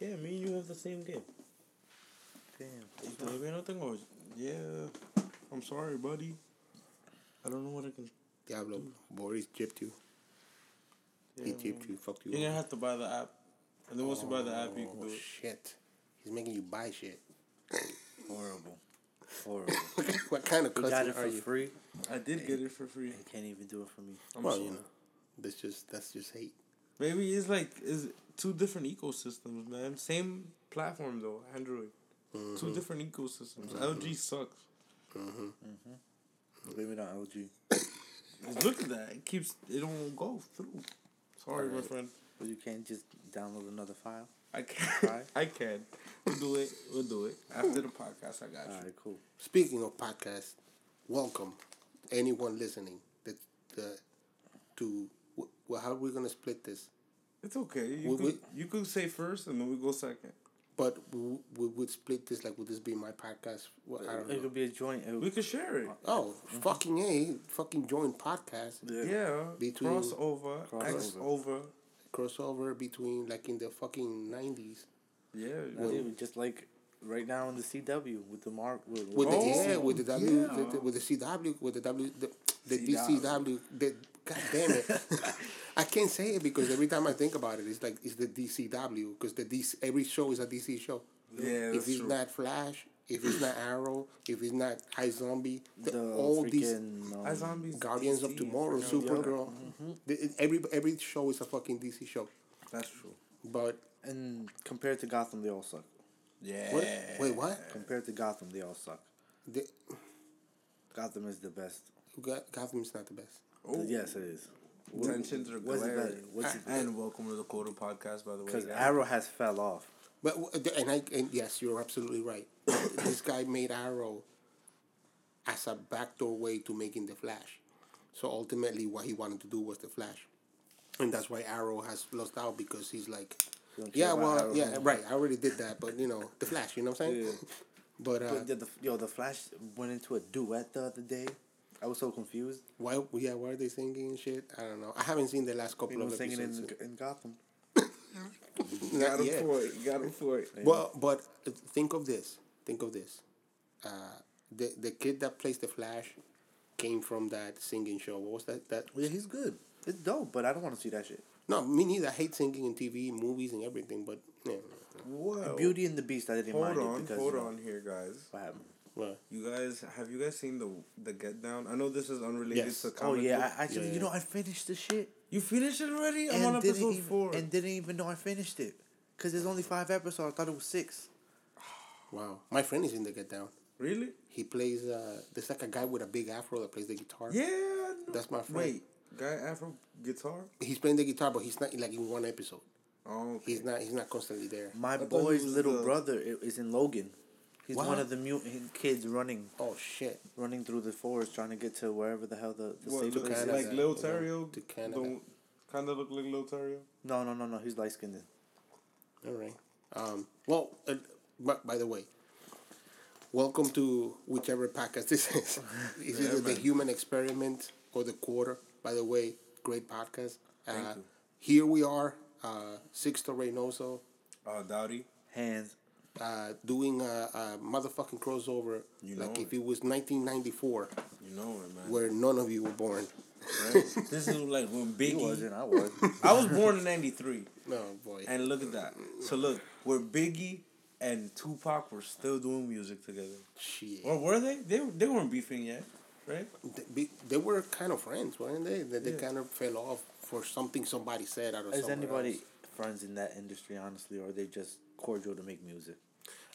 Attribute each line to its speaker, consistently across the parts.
Speaker 1: Yeah, me and you have the same game.
Speaker 2: Damn.
Speaker 1: Maybe no tengo. Yeah. I'm sorry, buddy. I don't know what I can.
Speaker 3: Diablo, Boris gypped you. he
Speaker 1: Yeah,
Speaker 3: gypped you, fucked you.
Speaker 1: You're gonna have to buy the app. And then once you buy the app, you can
Speaker 3: Oh,
Speaker 1: do it.
Speaker 3: shit. He's making you buy shit.
Speaker 2: Horrible. Horrible.
Speaker 3: what kind of
Speaker 2: You got it
Speaker 3: are
Speaker 2: for
Speaker 3: you?
Speaker 2: free.
Speaker 1: I did get it for free.
Speaker 2: You can't even do it for me.
Speaker 1: I'm
Speaker 3: well,
Speaker 1: sorry.
Speaker 3: you know, that's just that's just hate.
Speaker 1: Maybe it's like is two different ecosystems, man. Same platform though, Android.
Speaker 3: Mm-hmm.
Speaker 1: Two different ecosystems. Mm-hmm. LG sucks.
Speaker 2: Blame it on LG.
Speaker 1: Look at that. It keeps it don't go through. Sorry, my friend.
Speaker 2: But you can't just download another file.
Speaker 1: I can.
Speaker 2: Alright.
Speaker 1: I can. We'll do it. We'll do it after the podcast. I got you.
Speaker 2: All right, cool.
Speaker 3: Speaking of podcasts, welcome anyone listening. That the to well, how are we gonna split this?
Speaker 1: It's okay. You
Speaker 3: We-
Speaker 1: could
Speaker 3: we-
Speaker 1: you could say first and then we go second.
Speaker 3: But we, we would split this like would this be my podcast? Well, I don't
Speaker 2: It
Speaker 3: know.
Speaker 2: could be a joint. it-
Speaker 1: We could share it.
Speaker 3: Uh, oh, mm-hmm. fucking a fucking joint podcast
Speaker 1: Yeah.
Speaker 3: Between-
Speaker 1: crossover,
Speaker 2: Crossover.
Speaker 1: X over.
Speaker 3: crossover between like in the fucking nineties.
Speaker 1: Yeah.
Speaker 2: Not even just like right now in the CW with the mark with,
Speaker 3: With the
Speaker 1: Oh,
Speaker 3: yeah, with the W,
Speaker 1: yeah.
Speaker 3: the, the- with the CW, with the W, the, the DCW. The, God damn it, I can't say it because every time I think about it, it's like it's the DCW because the DC every show is a DC show.
Speaker 1: Yeah,
Speaker 3: if it's
Speaker 1: true.
Speaker 3: not Flash, if it's not Arrow, if it's not iZombie, the,
Speaker 2: the
Speaker 3: all these
Speaker 2: freaking um,
Speaker 1: I zombies.
Speaker 3: Guardians of
Speaker 1: DC,
Speaker 3: Tomorrow,
Speaker 1: freaking-
Speaker 3: Supergirl, the- every every show is a fucking DC show.
Speaker 1: That's true.
Speaker 3: But
Speaker 2: and compared to Gotham, they all suck.
Speaker 1: Yeah.
Speaker 3: what? Wait, what?
Speaker 2: Compared to Gotham, they all suck.
Speaker 3: The,
Speaker 2: Gotham is the best.
Speaker 3: gotham is not the best.
Speaker 1: Oh,
Speaker 2: Yes, it is.
Speaker 1: Tensions are
Speaker 2: What's
Speaker 1: glaring.
Speaker 2: better? What's it
Speaker 1: And welcome to the Quarter Podcast, by the way.
Speaker 2: Because. Arrow has fell off.
Speaker 3: But and I and yes, you're absolutely right. this guy made Arrow as a backdoor way to making the Flash. So ultimately, what he wanted to do was the Flash, and that's why Arrow has lost out because he's like,
Speaker 2: You don't care
Speaker 3: yeah, well,
Speaker 2: Arrow
Speaker 3: yeah, right. I already did that, but you know, the Flash. You know what I'm saying?
Speaker 2: Yeah.
Speaker 3: But uh,
Speaker 2: But yeah, the, yo, the Flash went into a duet the other day. I was so confused.
Speaker 3: why? Yeah, why are they singing and shit? I don't know. I haven't seen the last couple
Speaker 2: You know,
Speaker 3: of
Speaker 2: singing
Speaker 3: episodes.
Speaker 2: in, in Gotham.
Speaker 3: Not
Speaker 1: got him
Speaker 3: yet.
Speaker 1: for it. Got him for it.
Speaker 3: Well, but uh, think of this. Think of this. Uh, the the kid that plays the Flash came from that singing show. What was that? That
Speaker 2: Yeah, he's good. It's dope, but I don't want to see that shit.
Speaker 3: no, me neither. I hate singing in TV, movies, and everything. But yeah,
Speaker 1: Whoa.
Speaker 2: Beauty and the Beast, I didn't
Speaker 1: Hold
Speaker 2: mind
Speaker 1: on,
Speaker 2: it because
Speaker 1: hold
Speaker 2: you know,
Speaker 1: on here, guys.
Speaker 2: What happened?
Speaker 3: Well,
Speaker 1: You guys, have you guys seen the the Get Down? I know this is unrelated
Speaker 3: Yes.
Speaker 1: to
Speaker 2: Oh
Speaker 1: comic
Speaker 2: yeah,
Speaker 1: book.
Speaker 2: I, actually,
Speaker 3: Yeah,
Speaker 2: you know. I finished the shit.
Speaker 1: you finished it already? I'm
Speaker 2: and
Speaker 1: on episode
Speaker 2: even,
Speaker 1: four.
Speaker 2: and didn't even know I finished it. Cause there's only five episodes. I thought it was six.
Speaker 3: wow. My friend is in the Get Down.
Speaker 1: really?
Speaker 3: He plays. Uh, there's like a guy with a big afro that plays the guitar.
Speaker 1: Yeah.
Speaker 3: That's my friend.
Speaker 1: Wait, guy Afro guitar?
Speaker 3: He's playing the guitar, but he's not like in one episode.
Speaker 1: Oh, okay.
Speaker 3: He's not. He's not constantly there.
Speaker 2: My
Speaker 1: thought
Speaker 2: boy's little
Speaker 1: the-
Speaker 2: brother is in Logan. He's
Speaker 3: Wow.
Speaker 2: one of the mutant kids running,
Speaker 3: Oh shit!
Speaker 2: running through the forest, trying to get to wherever the hell the, the
Speaker 1: What,
Speaker 2: safe
Speaker 1: look,
Speaker 3: Canada.
Speaker 2: is.
Speaker 1: like Lil
Speaker 3: To Canada.
Speaker 1: Kind of look like Lil Terio?
Speaker 2: No, no, no, no. He's light skinned.
Speaker 3: All right. Um, well, uh, but by the way, welcome to whichever podcast this is. Is
Speaker 1: Yeah,
Speaker 3: either the. Human Experiment or the Quarter. By the way, great podcast. Uh,
Speaker 1: Thank you.
Speaker 3: Here we are, uh, Sixto Reynoso,
Speaker 1: Uh, Dowdy.
Speaker 2: Hands.
Speaker 3: Uh, doing a, a motherfucking crossover
Speaker 1: You
Speaker 3: like
Speaker 1: know
Speaker 3: if it was 1994,
Speaker 1: You know it, man.
Speaker 3: where none of you were born.
Speaker 1: Right? this is like when
Speaker 2: He
Speaker 1: Biggie.
Speaker 2: wasn't. I was.
Speaker 1: I was born in '93,
Speaker 3: No boy.
Speaker 1: and look at that. So look, where Biggie and Tupac were still doing music together,
Speaker 3: Shit.
Speaker 1: or were they? They they weren't beefing yet, right?
Speaker 3: They, they were kind of friends, weren't they? That they
Speaker 1: Yeah.
Speaker 3: kind of fell off for something somebody said out of
Speaker 2: Is anybody
Speaker 3: else.
Speaker 2: friends in that industry, honestly, or are they just cordial to make music?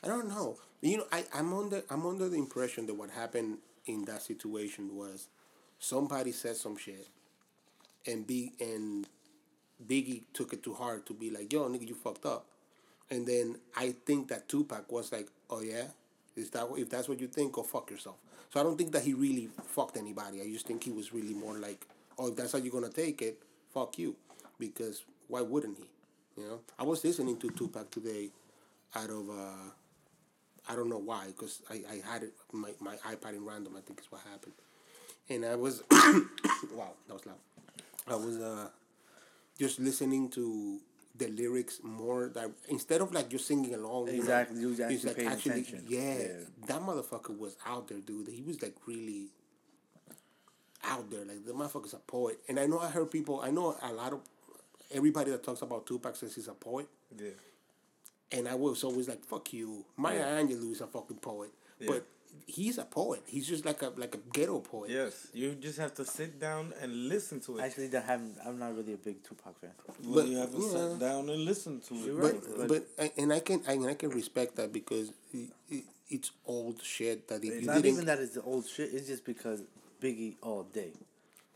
Speaker 3: I don't know. You know, I, I'm under I'm under the impression that what happened in that situation was somebody said some shit and B and Biggie took it too hard to be like, yo, nigga, you fucked up. And then I think that Tupac was like, oh yeah? Is that if that's what you think, go fuck yourself. So I don't think that he really fucked anybody. I just think he was really more like, oh, if that's how you're gonna take it, fuck you. Because why wouldn't he? You know? I was listening to Tupac today out of uh I don't know why, because I, I had it my, my iPad in random, I think is what happened. And I was wow, that was loud. I was uh just listening to the lyrics more that instead of like just singing along. you know,
Speaker 2: Exactly, you was
Speaker 3: he's,
Speaker 2: actually attention.
Speaker 3: Yeah,
Speaker 2: Yeah.
Speaker 3: that motherfucker was out there, dude. He was like really out there. Like the motherfucker's a poet. And I know I heard people. I know a lot of everybody that talks about Tupac says he's a poet.
Speaker 1: Yeah.
Speaker 3: And I was always like, "Fuck you." Maya Angelou is a fucking poet, but he's a poet. He's just like a like a ghetto poet.
Speaker 1: Yes. You just have to sit down and listen to it.
Speaker 2: Actually, that haven't. I'm not really a big Tupac fan.
Speaker 1: well,
Speaker 3: but-
Speaker 1: you have to
Speaker 3: yeah.
Speaker 1: sit down and listen to it.
Speaker 3: But
Speaker 2: right.
Speaker 3: but I- and I can I, and I can respect that because it, it, it's old shit that if
Speaker 2: It's
Speaker 3: you
Speaker 2: not
Speaker 3: didn't
Speaker 2: even that it's the old shit. It's just because Biggie all day.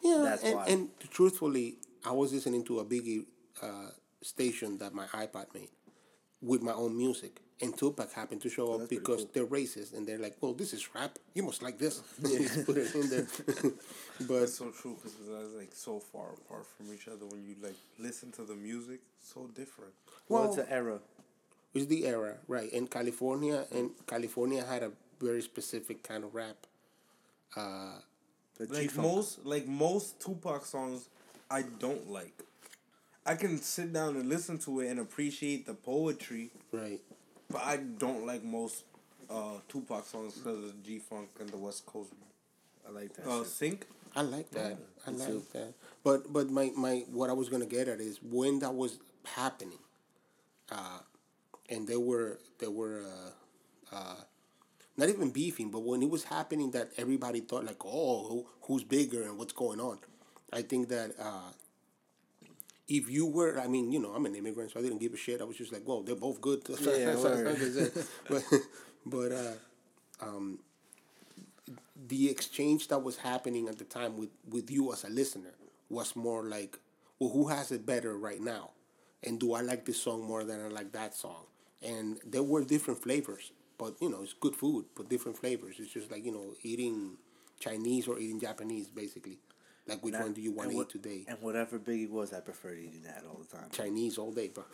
Speaker 3: yeah
Speaker 2: that's
Speaker 3: and,
Speaker 2: why.
Speaker 3: and truthfully I was listening to a Biggie uh, station that my iPod made with my own music and Tupac happened to show oh, up because they're racist and they're like well this is rap you must like this Just put it in there but
Speaker 1: That's so true because it's uh, like so far apart from each other when you like listen to the music. So different.
Speaker 2: Well,
Speaker 3: Well-
Speaker 2: it's an era.
Speaker 3: it's the era right and California and California had a very specific kind of rap uh,
Speaker 2: The
Speaker 1: Like
Speaker 2: G-Funk.
Speaker 1: most, like most Tupac songs, I don't like. I can sit down and listen to it and appreciate the poetry,
Speaker 3: right
Speaker 1: but I don't like most uh, Tupac songs because of G Funk and the West Coast.
Speaker 2: I like that
Speaker 1: Uh,
Speaker 2: shit.
Speaker 1: Sync.
Speaker 3: I like that. I like that. But but my, my what I was gonna get at is when that was happening, uh, and there were there were uh, uh, not even beefing, but when it was happening, that everybody thought like, oh, who, who's bigger and what's going on. I think that uh, if you were, I mean, you know, I'm an immigrant, so I didn't give a shit. I was just like, well, they're both good.
Speaker 2: Yeah,
Speaker 3: but but uh, um, the exchange that was happening at the time with with you as a listener was more like, well, who has it better right now, and do I like this song more than I like that song? And there were different flavors, but you know, it's good food, but different flavors. It's just like you know, eating Chinese or eating Japanese, basically. Like which one do you want to
Speaker 2: what-
Speaker 3: eat today?
Speaker 2: And whatever Biggie was, I preferred eating that all the time.
Speaker 3: Chinese all day, bro.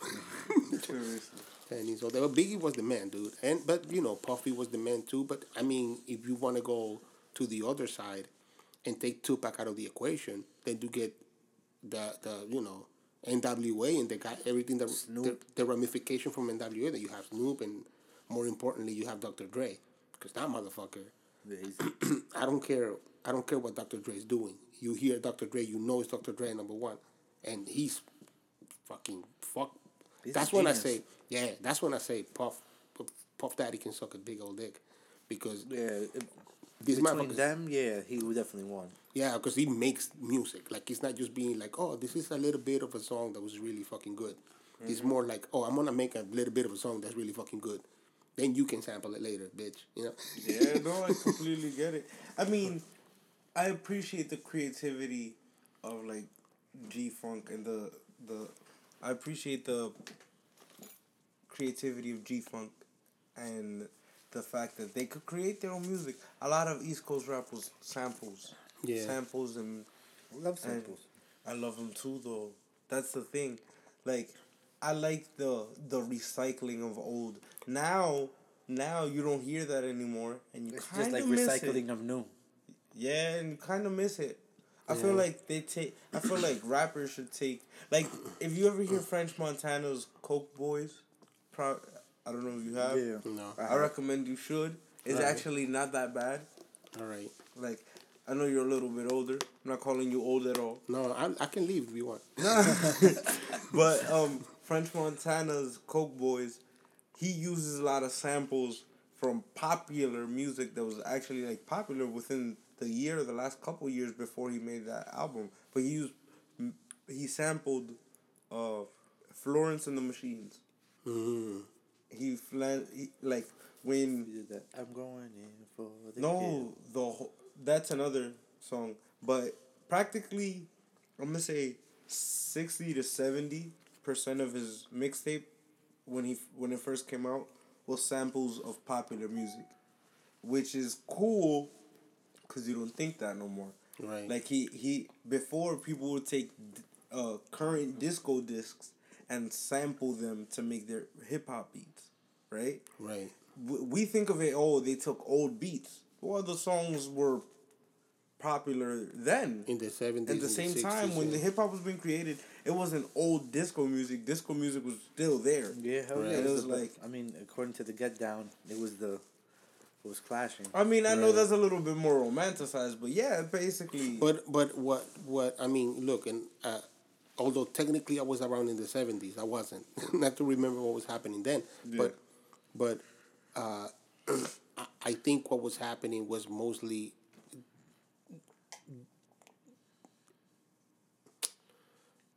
Speaker 3: Chinese all day. Well, Biggie was the man, dude, and but you know, Puffy was the man too. But I mean, if you want to go to the other side and take Tupac out of the equation, then you get the the you know NWA, and they got everything that the, the ramification from NWA. That you have Snoop, and more importantly, you have Dr. Dre, because that motherfucker.
Speaker 2: Yeah,
Speaker 3: I don't care. I don't care what Dr. Dre is doing. You hear Dr. Dre, you know it's Dr. Dre number one, and he's fucking fuck.
Speaker 2: He's
Speaker 3: that's when I say, yeah. That's when I say Puff, Puff Daddy can suck a big old dick, because
Speaker 2: yeah. it- between them, yeah, he would definitely won.
Speaker 3: Yeah, because he makes music. Like it's not just being like, oh, this is a little bit of a song that was really fucking good. It's
Speaker 2: Mm-hmm.
Speaker 3: more like, oh, I'm gonna make a little bit of a song that's really fucking good. Then you can sample it later, bitch. You know.
Speaker 1: Yeah, no, I completely get it. I mean, I appreciate the creativity of like G Funk and the the. I appreciate the creativity of G Funk and the fact that they could create their own music. A lot of East Coast rappers samples.
Speaker 3: Yeah.
Speaker 1: Samples and
Speaker 2: Love
Speaker 1: and
Speaker 2: samples.
Speaker 1: I love them too, though. That's the thing. Like, I like the the recycling of old. Now, now you don't hear that anymore, and you
Speaker 2: It's
Speaker 1: kind
Speaker 2: just
Speaker 1: of
Speaker 2: like
Speaker 1: miss
Speaker 2: recycling
Speaker 1: it.
Speaker 2: of new.
Speaker 1: Yeah, and kind of miss it. I feel like they take. I feel like rappers should take. Like, if you ever hear French Montana's "Coke Boys," pro, I don't know if you have.
Speaker 2: Yeah.
Speaker 3: No.
Speaker 1: I recommend you should. It's
Speaker 3: Alright.
Speaker 1: actually not that bad.
Speaker 3: All right.
Speaker 1: Like, I know you're a little bit older. I'm not calling you old at all.
Speaker 3: No, I, I can leave if you want.
Speaker 1: But um, French Montana's Coke Boys, he uses a lot of samples from popular music that was actually like popular within the year, the last couple years before he made that album. But he used, he sampled, uh, Florence and the Machines.
Speaker 3: Mm-hmm.
Speaker 1: He, flan- he like when
Speaker 2: that. I'm going in for the
Speaker 1: no, the whole, that's another song. But practically, I'm gonna say sixty to seventy percent of his mixtape when he when it first came out was samples of popular music, which is cool, cause you don't think that no more.
Speaker 3: Right.
Speaker 1: Like he he before people would take uh current disco discs and sample them to make their hip hop beats, right?
Speaker 3: Right.
Speaker 1: w- we think of it oh they took old beats well the songs were popular then.
Speaker 3: in the seventies.
Speaker 1: At the same time, when the hip hop was being created, it wasn't old disco music. Disco music was still there.
Speaker 2: Yeah, hell
Speaker 3: Right.
Speaker 2: yeah.
Speaker 1: It
Speaker 2: It
Speaker 1: was
Speaker 2: was
Speaker 1: like-
Speaker 2: I mean, according to the Get Down, it was the, it was clashing.
Speaker 1: I mean, I know that's a little bit more romanticized, but yeah, basically.
Speaker 3: But but what what I mean, look, and uh, although technically I was around in the seventies, I wasn't. Not to remember what was happening then, but but uh, I- I think what was happening was mostly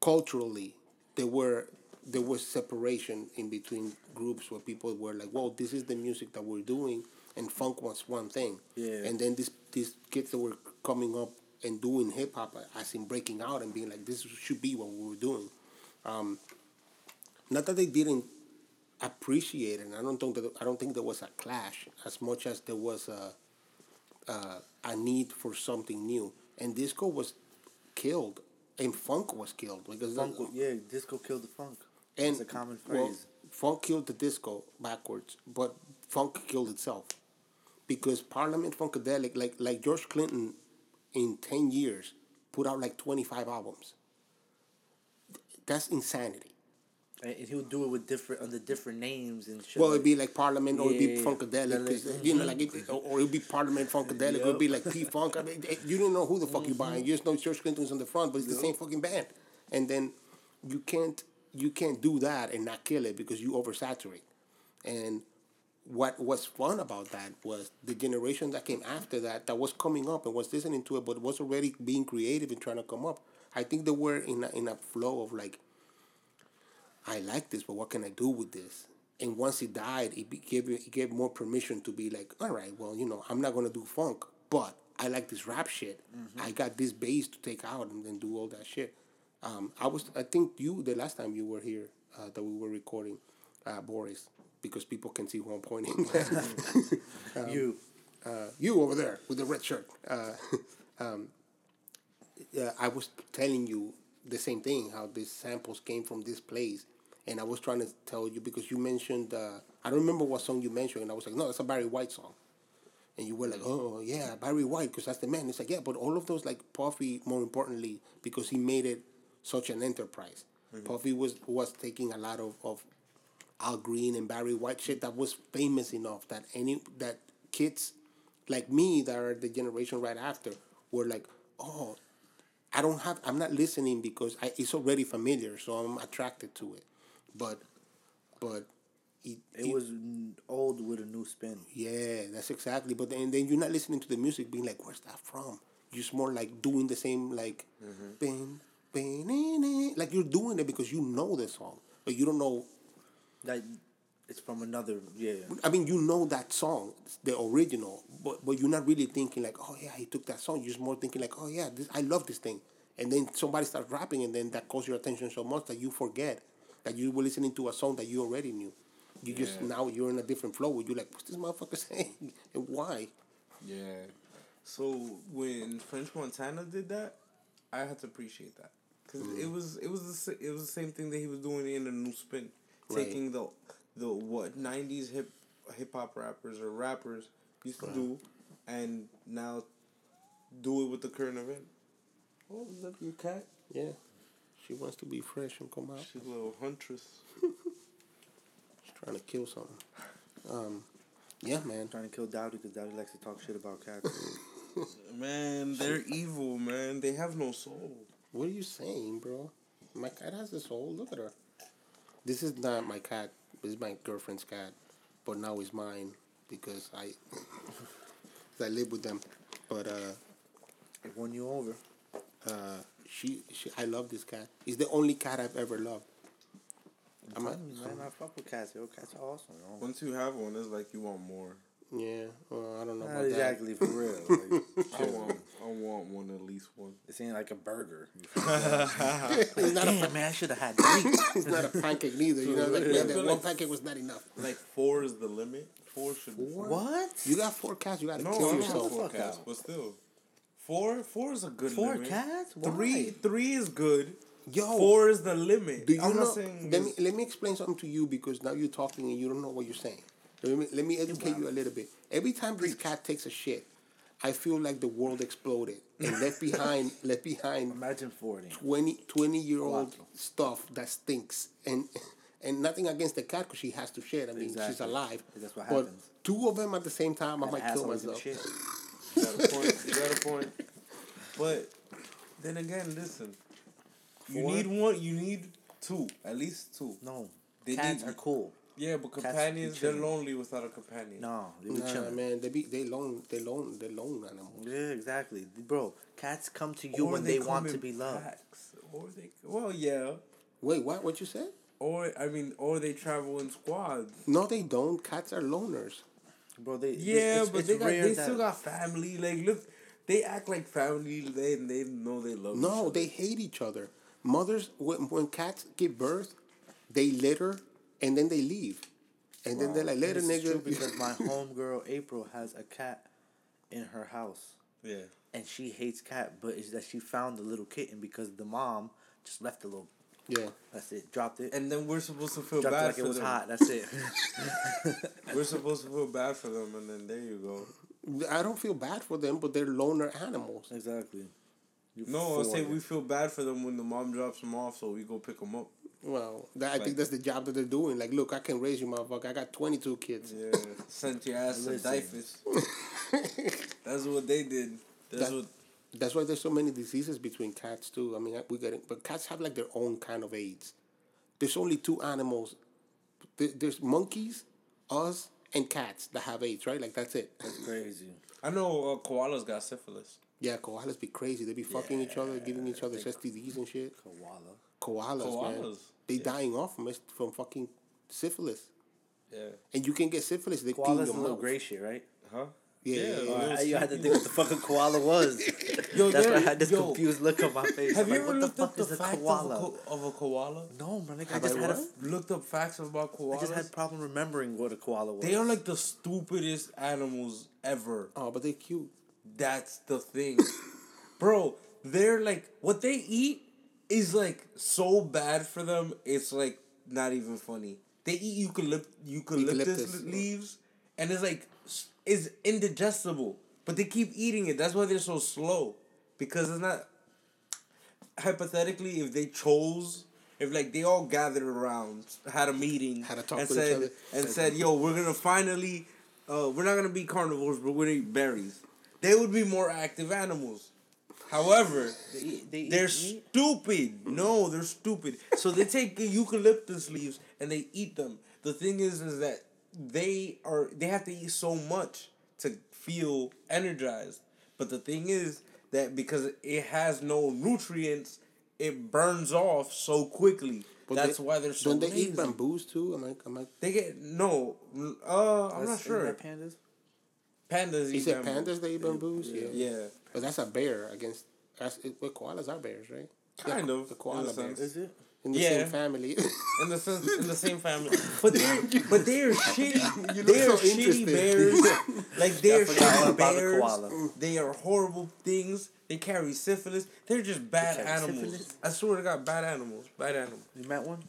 Speaker 3: culturally there were there was separation in between groups where people were like, "Well, this is the music that we're doing," and funk was one thing.
Speaker 2: Yeah.
Speaker 3: And then these these kids that were coming up and doing hip hop, as in breaking out and being like, "This should be what we were doing." Um, not that they didn't appreciate it. and I don't think that I don't think there was a clash as much as there was a uh, a need for something new. And disco was killed, and funk was killed because
Speaker 2: Funk, wa- yeah, disco killed the funk.
Speaker 3: and
Speaker 2: it's a common phrase.
Speaker 3: well, funk killed the disco backwards, but funk killed itself because Parliament Funkadelic, like like George Clinton, in ten years, put out like twenty five albums. That's insanity.
Speaker 2: and and he would do it with different under different names and shit.
Speaker 3: Well, it'd be like Parliament, or it'd be
Speaker 2: Yeah.
Speaker 3: Funkadelic,
Speaker 2: Like-
Speaker 3: you know, like it, or it'd be Parliament Funkadelic, or it'd be like P Funk. I mean, eh, you don't know who the fuck you're buying. You just know George Clinton's on the front, but it's the same fucking band. And then you can't you can't do that and not kill it because you oversaturate. And what was fun about that was the generation that came after that that was coming up and was listening to it, but was already being creative and trying to come up. I think they were in a, in a flow of like I like this, but what can I do with this? And once he died, it gave it gave more permission to be like, all right, well, you know, I'm not gonna do funk, but I like this rap shit. I got this bass to take out and then do all that shit. Um, I was, I think you the last time you were here uh, that we were recording, uh, Boris, because people can see who I'm pointing.
Speaker 2: you.
Speaker 3: uh, you over there with the red shirt. Uh, um, yeah, I was telling you the same thing. How these samples came from this place, and I was trying to tell you because you mentioned. Uh, I don't remember what song you mentioned, and I was like, no, it's a Barry White song. And you were like, oh yeah, Barry White, because that's the man. It's like yeah, but all of those like Puffy. More importantly, because he made it such an enterprise. Puffy was was taking a lot of, of Al Green and Barry White shit that was famous enough that any that kids like me that are the generation right after were like, oh, I don't have I'm not listening because I, it's already familiar, so I'm attracted to it. But but it,
Speaker 2: It was old with a new spin.
Speaker 3: yeah, that's exactly. But then, then you're not listening to the music, being like, "Where's that from?" You're just more like doing the same, like, mm-hmm. bing, bing, nee. like you're doing it because you know the song, but you don't know.
Speaker 2: Like it's from another. Yeah.
Speaker 3: I mean, you know that song, the original, but but you're not really thinking like, "Oh yeah, he took that song." You're just more thinking like, "Oh yeah, this I love this thing," and then somebody starts rapping, and then that calls your attention so much that you forget that you were listening to a song that you already knew. You just now you're in a different flow. Where you're like, "What's this motherfucker saying? and why?"
Speaker 1: Yeah. So when French Montana did that, I had to appreciate that because
Speaker 3: Mm.
Speaker 1: it was it was the it was the same thing that he was doing in a new spin,
Speaker 3: Right.
Speaker 1: taking the the what nineties hip hip hop rappers or rappers used to do, and now do it with the current event. Oh, is that your cat?
Speaker 3: Yeah. She wants to be fresh and come out.
Speaker 1: She's a little huntress.
Speaker 3: She's trying to kill something. Um, yeah, man.
Speaker 2: Trying to kill Dowdy because Dowdy likes to talk shit about cats.
Speaker 1: Man, they're evil, man. They have no soul.
Speaker 3: What are you saying, bro? My cat has a soul. Look at her. This is not my cat. This is my girlfriend's cat, but now it's mine because I, 'cause I live with them. But uh,
Speaker 2: it won you over.
Speaker 3: uh, she, she, I love this cat. It's the only cat I've ever loved.
Speaker 2: I'm
Speaker 3: I'm a-
Speaker 2: you, man, I fuck with cats. Yo, cats are awesome. Yo.
Speaker 1: Once you have one, it's like you want more.
Speaker 3: Yeah. Well, I don't know
Speaker 2: Not
Speaker 3: about
Speaker 2: exactly for real. Like,
Speaker 1: I want, I want one at least one.
Speaker 2: this ain't like a burger.
Speaker 3: It's not a.
Speaker 2: Damn, man, I should have had three.
Speaker 3: It's not a pancake neither. You know, like man, that one pancake was not enough.
Speaker 1: Like four is the limit. Four should be.
Speaker 3: Four?
Speaker 2: what?
Speaker 3: You got four cats. You got to
Speaker 1: No,
Speaker 3: kill
Speaker 1: don't
Speaker 3: yourself.
Speaker 1: four cats, but still, four four is a good
Speaker 2: Four
Speaker 1: limit.
Speaker 2: cats?
Speaker 1: Three
Speaker 2: Why?
Speaker 1: three is good.
Speaker 3: Yo,
Speaker 1: Four is the limit.
Speaker 3: Do you
Speaker 1: I'm
Speaker 3: know?
Speaker 1: not saying
Speaker 3: Let me let me explain something to you because now you're talking and you don't know what you're saying. Let me let me educate you a little bit. Every time this cat takes a shit, I feel like the world exploded and left behind left behind
Speaker 2: Imagine forty.
Speaker 3: 20, 20 year old
Speaker 2: Wow.
Speaker 3: stuff that stinks and and nothing against the cat because she has to shit. I mean, she's alive.
Speaker 2: That's what
Speaker 3: but
Speaker 2: happens.
Speaker 3: two of them at the same time, I
Speaker 2: That
Speaker 3: might kill
Speaker 2: asshole is gonna
Speaker 3: myself.
Speaker 2: shit.
Speaker 1: You got a point. You got a point. But then again, listen. You
Speaker 2: Four?
Speaker 1: need one. You need two. At least two.
Speaker 2: No,
Speaker 1: They
Speaker 2: cats
Speaker 1: need-
Speaker 2: are cool.
Speaker 1: Yeah, but companions, they're lonely without a companion.
Speaker 2: No, they be
Speaker 3: Nah,
Speaker 2: chilling.
Speaker 3: man, they be they lone they lone they lone animals.
Speaker 2: Yeah, exactly, bro. Cats come to you
Speaker 1: Or
Speaker 2: when they,
Speaker 1: come
Speaker 2: want to be loved.
Speaker 1: packs. Or they. Well, yeah.
Speaker 3: Wait, what? What you said?
Speaker 1: Or I mean, or they travel in squads.
Speaker 3: No, they don't. Cats are loners.
Speaker 2: Bro, they
Speaker 1: Yeah,
Speaker 2: it's,
Speaker 1: but
Speaker 2: it's
Speaker 1: they got they still got family. Like look, they act like family. They they know they love. each
Speaker 3: No,
Speaker 1: other.
Speaker 3: they hate each other. Mothers, when, when cats give birth, they litter and then they leave. And then they're like, later,
Speaker 2: This true
Speaker 3: nigga.
Speaker 2: because my homegirl April has a cat in her house,
Speaker 1: Yeah.
Speaker 2: and she hates cat, but it's that she found the little kitten because the mom just left the little.
Speaker 3: yeah.
Speaker 2: That's it. Dropped it.
Speaker 1: And then we're supposed to feel
Speaker 2: dropped it
Speaker 1: bad
Speaker 2: like
Speaker 1: for
Speaker 2: it was
Speaker 1: them.
Speaker 2: hot. That's it.
Speaker 1: We're supposed to feel bad for them, and then there you go.
Speaker 3: I don't feel bad for them, but they're loner animals.
Speaker 2: exactly. You
Speaker 1: No, I say we feel bad for them when the mom drops them off, so we go pick them up.
Speaker 3: Well, that, I
Speaker 1: Like-
Speaker 3: think that's the job that they're doing. Like, look, I can raise you, motherfucker. I got 22 kids.
Speaker 1: Yeah, sent your ass to
Speaker 2: Listen.
Speaker 1: DYFS. That's what they did. That's
Speaker 3: That-
Speaker 1: what.
Speaker 3: That's why there's so many diseases between cats, too. I mean, we get it. But cats have, like, their own kind of AIDS. There's only two animals. There's monkeys, us, and cats that have AIDS, right? Like, that's it.
Speaker 2: That's crazy.
Speaker 1: I know uh, koalas got syphilis.
Speaker 3: Yeah, koalas be crazy. They be fucking each other, giving each other STDs and shit.
Speaker 2: Koala.
Speaker 3: Koalas, man. They
Speaker 1: yeah.
Speaker 3: dying off from from fucking syphilis.
Speaker 1: Yeah.
Speaker 3: And you can get syphilis. They clean
Speaker 2: Koala's
Speaker 3: your
Speaker 2: the little
Speaker 3: mouth.
Speaker 2: gray shit, right?
Speaker 1: Huh?
Speaker 3: Yeah, yeah, yeah.
Speaker 1: it was
Speaker 2: you had to think what the fuck a koala was.
Speaker 1: Yo,
Speaker 2: That's why I had this
Speaker 1: yo,
Speaker 2: confused look on my face.
Speaker 1: Have
Speaker 2: I'm
Speaker 1: you
Speaker 2: like,
Speaker 1: ever
Speaker 2: what the
Speaker 1: looked up
Speaker 2: fuck
Speaker 1: the
Speaker 2: is a
Speaker 1: fact of a,
Speaker 2: koala?
Speaker 1: ko- of a koala?
Speaker 2: No, man. Like, I just
Speaker 3: I
Speaker 2: had a.
Speaker 1: Looked up facts about koalas.
Speaker 2: I just had problem remembering what a koala was.
Speaker 1: they are like the stupidest animals ever.
Speaker 3: Oh, but they're cute.
Speaker 1: That's the thing. Bro, they're like what they eat is like so bad for them, it's like not even funny. They eat eucalypt eucalyptus,
Speaker 3: Eucalyptus.
Speaker 1: leaves and it's like s- is indigestible. But they keep eating it. That's why they're so slow. Because it's not hypothetically if they chose if like they all gathered around, had a meeting,
Speaker 3: Had a talk
Speaker 1: and
Speaker 3: with each
Speaker 1: said
Speaker 3: other.
Speaker 1: and said, "Yo, we're gonna finally, uh, we're not gonna be carnivores, but we're gonna eat berries." They would be more active animals. However,
Speaker 2: they eat, they
Speaker 1: they're
Speaker 2: meat?
Speaker 1: stupid. No, they're stupid. So they take eucalyptus leaves and they eat them. The thing is, is that they are they have to eat so much to feel energized. But the thing is that because it has no nutrients, it burns off so quickly.
Speaker 3: But
Speaker 1: That's
Speaker 3: they-
Speaker 1: why they're so
Speaker 3: Don't they
Speaker 1: lazy.
Speaker 3: eat bamboos too? Am I? Am I?
Speaker 1: They get no. Uh, I'm not sure.
Speaker 2: pandas.
Speaker 1: Pandas
Speaker 3: He
Speaker 1: eat
Speaker 3: said pandas they eat bamboos. Yeah.
Speaker 1: Yeah,
Speaker 3: But that's a bear against. That's it, well, koalas are bears, right?
Speaker 1: kind
Speaker 3: Yeah,
Speaker 1: of.
Speaker 3: The
Speaker 1: in
Speaker 3: koala bears
Speaker 2: Is it?
Speaker 3: in the
Speaker 1: Yeah.
Speaker 3: same family.
Speaker 1: in the sense in the same family. But they're but they're shitty. They are
Speaker 3: so
Speaker 1: shitty bears. like they're
Speaker 2: forgot
Speaker 1: shitty
Speaker 2: about the
Speaker 1: bears. They are horrible things. They carry syphilis. They're just bad
Speaker 2: carry
Speaker 1: animals.
Speaker 2: syphilis?
Speaker 1: I swear to God, bad animals. Bad animals.
Speaker 2: You met one?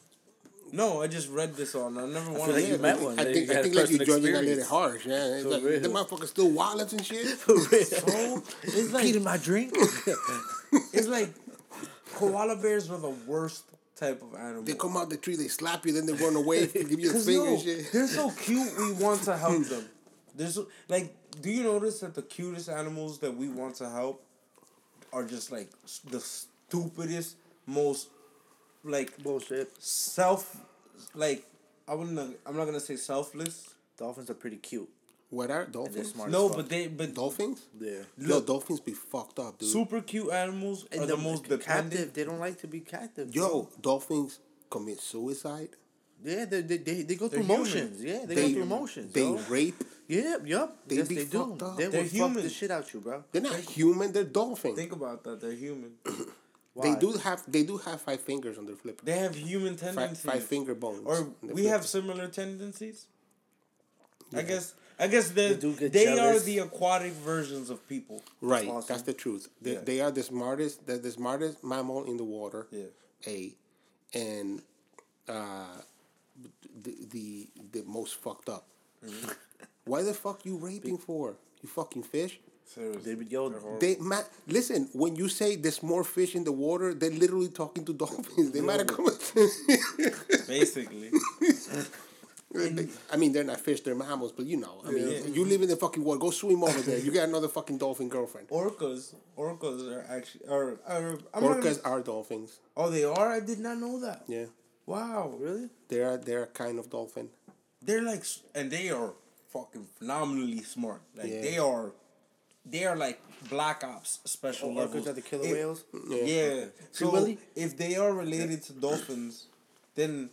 Speaker 1: No, I just read this on. I never
Speaker 2: feel
Speaker 1: wanted
Speaker 2: like
Speaker 1: to.
Speaker 2: you met one.
Speaker 3: I think I think like you're
Speaker 2: personal
Speaker 3: judging a little harsh. Yeah, it's
Speaker 2: For
Speaker 3: like,
Speaker 2: real.
Speaker 3: the motherfuckers still wallets and shit.
Speaker 1: So it's like
Speaker 2: Eating my drink?
Speaker 1: it's like koala bears are the worst type of animal.
Speaker 3: They come out the tree, they slap you, then they run away, give you a
Speaker 1: 'Cause,
Speaker 3: finger
Speaker 1: yo,
Speaker 3: and shit.
Speaker 1: They're so cute. We want to help them. There's so- like, do you notice that the cutest animals that we want to help are just like the stupidest, most like
Speaker 2: Bullshit.
Speaker 1: self, like I wouldn't. I'm not gonna say selfless.
Speaker 2: Dolphins are pretty cute.
Speaker 3: What are dolphins?
Speaker 2: smart.
Speaker 1: No, but they but
Speaker 3: Dolphins?
Speaker 2: Yeah.
Speaker 3: Yo,
Speaker 1: Look.
Speaker 3: dolphins be fucked up, dude.
Speaker 1: super cute animals are
Speaker 2: And
Speaker 1: the, most
Speaker 2: captive.
Speaker 1: dependent.
Speaker 2: They don't like to be captive.
Speaker 3: Yo, dolphins commit suicide.
Speaker 2: Yeah, they, they, they, they go
Speaker 1: They're
Speaker 2: through
Speaker 1: human.
Speaker 2: motions. Yeah, they,
Speaker 3: They
Speaker 2: go through emotions.
Speaker 3: They
Speaker 2: yo.
Speaker 3: rape.
Speaker 2: Yep, yep.
Speaker 3: They
Speaker 2: yes,
Speaker 3: be
Speaker 2: they do.
Speaker 3: up.
Speaker 2: They
Speaker 1: They're
Speaker 2: will fuck the shit out you, bro.
Speaker 3: They're not human. They're dolphins.
Speaker 1: Think about that. They're human.
Speaker 3: They do have they do have five fingers on their flipper.
Speaker 1: They have human
Speaker 3: Five,
Speaker 1: tendencies.
Speaker 3: five finger bones.
Speaker 1: or
Speaker 3: on their
Speaker 1: we have similar tendencies. I guess. I guess
Speaker 2: They
Speaker 1: they
Speaker 2: do get
Speaker 1: they are the aquatic versions of people.
Speaker 3: right.
Speaker 2: awesome.
Speaker 3: That's the truth. They,
Speaker 1: Yeah.
Speaker 3: they are the smartest. They're the smartest mammal in the water.
Speaker 1: Yeah.
Speaker 3: A, and uh, the the the most fucked up.
Speaker 1: Mm-hmm.
Speaker 3: Why the fuck you raping for? You fucking fish.
Speaker 1: Seriously.
Speaker 2: They, yo,
Speaker 1: They're horrible.
Speaker 3: They ma- listen when you say there's more fish in the water, they're literally talking to dolphins. They might have come.
Speaker 1: Basically.
Speaker 3: I mean, they're not fish; they're mammals. But you know, I mean,
Speaker 1: Yeah.
Speaker 3: you live in the fucking water. Go swim over there. You got another fucking dolphin girlfriend.
Speaker 1: Orcas, orcas are actually are. are I'm
Speaker 3: Orcas are dolphins.
Speaker 1: oh, they are. I did not know that.
Speaker 3: Yeah,
Speaker 1: Wow,
Speaker 2: really?
Speaker 3: they're they're a kind of dolphin.
Speaker 1: they're like, and they are fucking phenomenally smart. Like
Speaker 3: Yeah.
Speaker 1: they are, they are like black ops special
Speaker 2: Oh,
Speaker 1: levels.
Speaker 2: orcas are the killer
Speaker 1: If-
Speaker 2: whales.
Speaker 1: Yeah. So
Speaker 2: Willy?
Speaker 1: if they are related to dolphins, then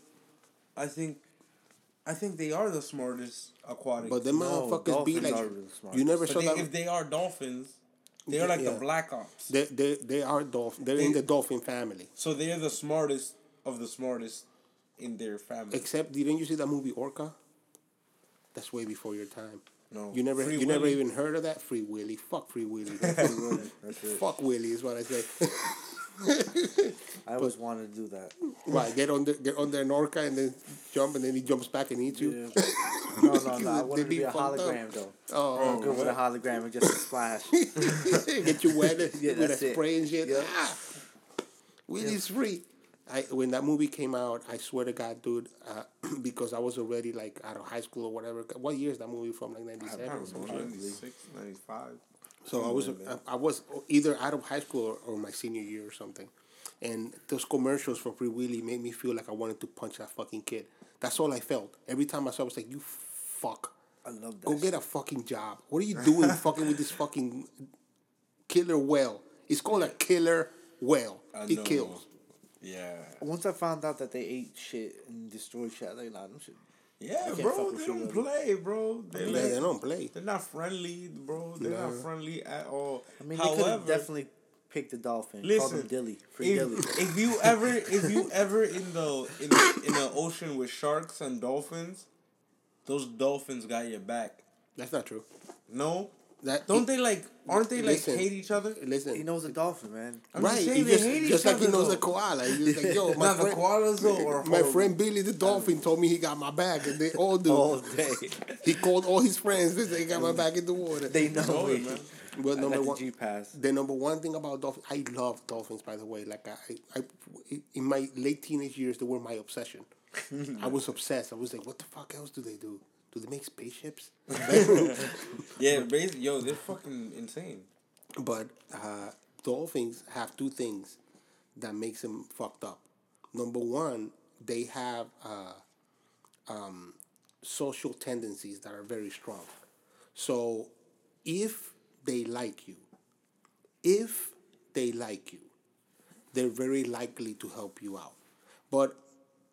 Speaker 1: I think, I think they are the smartest aquatic.
Speaker 3: But them
Speaker 2: No,
Speaker 3: motherfuckers be
Speaker 2: dolphins
Speaker 3: like
Speaker 2: are really
Speaker 3: you never
Speaker 1: But
Speaker 3: saw
Speaker 1: they,
Speaker 3: that.
Speaker 1: if they are dolphins, they are like
Speaker 3: Yeah.
Speaker 1: the black ops.
Speaker 3: They they they are dolphin. They're in the dolphin family.
Speaker 1: So they're the smartest of the smartest in their family.
Speaker 3: Except didn't you see that movie Orca? That's way before your time.
Speaker 1: No.
Speaker 3: You never
Speaker 1: Free
Speaker 3: you never even heard of that Free Willy. Fuck Free Willy.
Speaker 2: That's it.
Speaker 3: Fuck Willy is what I say.
Speaker 2: I always wanted to do that.
Speaker 3: right, get on the get on their Orca and then jump and then he jumps back and eats you.
Speaker 2: Yeah. No, no, no. I wanted to
Speaker 3: be
Speaker 2: a
Speaker 3: fucked up.
Speaker 2: hologram though.
Speaker 3: Oh,
Speaker 2: Good with a hologram and just a splash.
Speaker 3: get you wet
Speaker 2: Yeah,
Speaker 3: with a
Speaker 2: that's it.
Speaker 3: spray and shit.
Speaker 2: Yeah.
Speaker 3: Ah, Willy's free. I when that movie came out, I swear to God, dude, uh, because I was already like out of high school or whatever. What year is that movie from? Like ninety seven.
Speaker 1: don't know, 96, 95.
Speaker 3: So I was I, I was either out of high school or, or my senior year or something, and those commercials for Free Willy made me feel like I wanted to punch that fucking kid. That's all I felt every time I saw. it, I was like, "You fuck,
Speaker 2: I love that.
Speaker 3: go get a fucking job. What are you doing, fucking with this fucking killer whale? It's called a killer whale. It kills.
Speaker 1: Yeah.
Speaker 2: Once I found out that they ate shit and destroyed shit, I was like, nah, them shit.
Speaker 1: Yeah, bro. They don't play, bro. They're,
Speaker 3: Yeah,
Speaker 1: like,
Speaker 3: they don't play.
Speaker 1: they're not friendly, bro. They're not friendly at all.
Speaker 2: I mean, they could have definitely picked the dolphin. called
Speaker 1: Listen,
Speaker 2: him Dilly. Free
Speaker 1: if,
Speaker 2: Dilly.
Speaker 1: if you ever if you ever in the in the, in the ocean with sharks and dolphins, those dolphins got your back.
Speaker 3: That's not true.
Speaker 1: No,
Speaker 3: That
Speaker 1: don't they like? Aren't they like hate each other?
Speaker 3: Listen,
Speaker 2: He knows a dolphin, man.
Speaker 1: I'm
Speaker 3: right?
Speaker 1: just saying
Speaker 3: just,
Speaker 1: hate
Speaker 3: just
Speaker 1: each
Speaker 3: like he knows
Speaker 1: though.
Speaker 3: the koala. He's just like, yo, my
Speaker 1: Nah, the
Speaker 3: friend,
Speaker 1: koalas though are
Speaker 3: my
Speaker 1: horrible.
Speaker 3: friend Billy the dolphin told me he got my back, and they all do.
Speaker 2: All day.
Speaker 3: He called all his friends. They say he got my back in the water.
Speaker 2: they know
Speaker 1: Know
Speaker 2: me.
Speaker 1: it, man.
Speaker 3: But
Speaker 2: I
Speaker 3: number
Speaker 2: got the
Speaker 3: one,
Speaker 2: G pass.
Speaker 3: the number one thing about dolphins, I love dolphins. By the way, like I, I, in my late teenage years, they were my obsession. I was obsessed. I was like, what the fuck else do they do? Do they make spaceships?
Speaker 1: Yeah, basically, yo, they're fucking insane.
Speaker 3: But uh, dolphins have two things that makes them fucked up. Number one, they have uh, um, social tendencies that are very strong. So if they like you, if they like you, they're very likely to help you out. But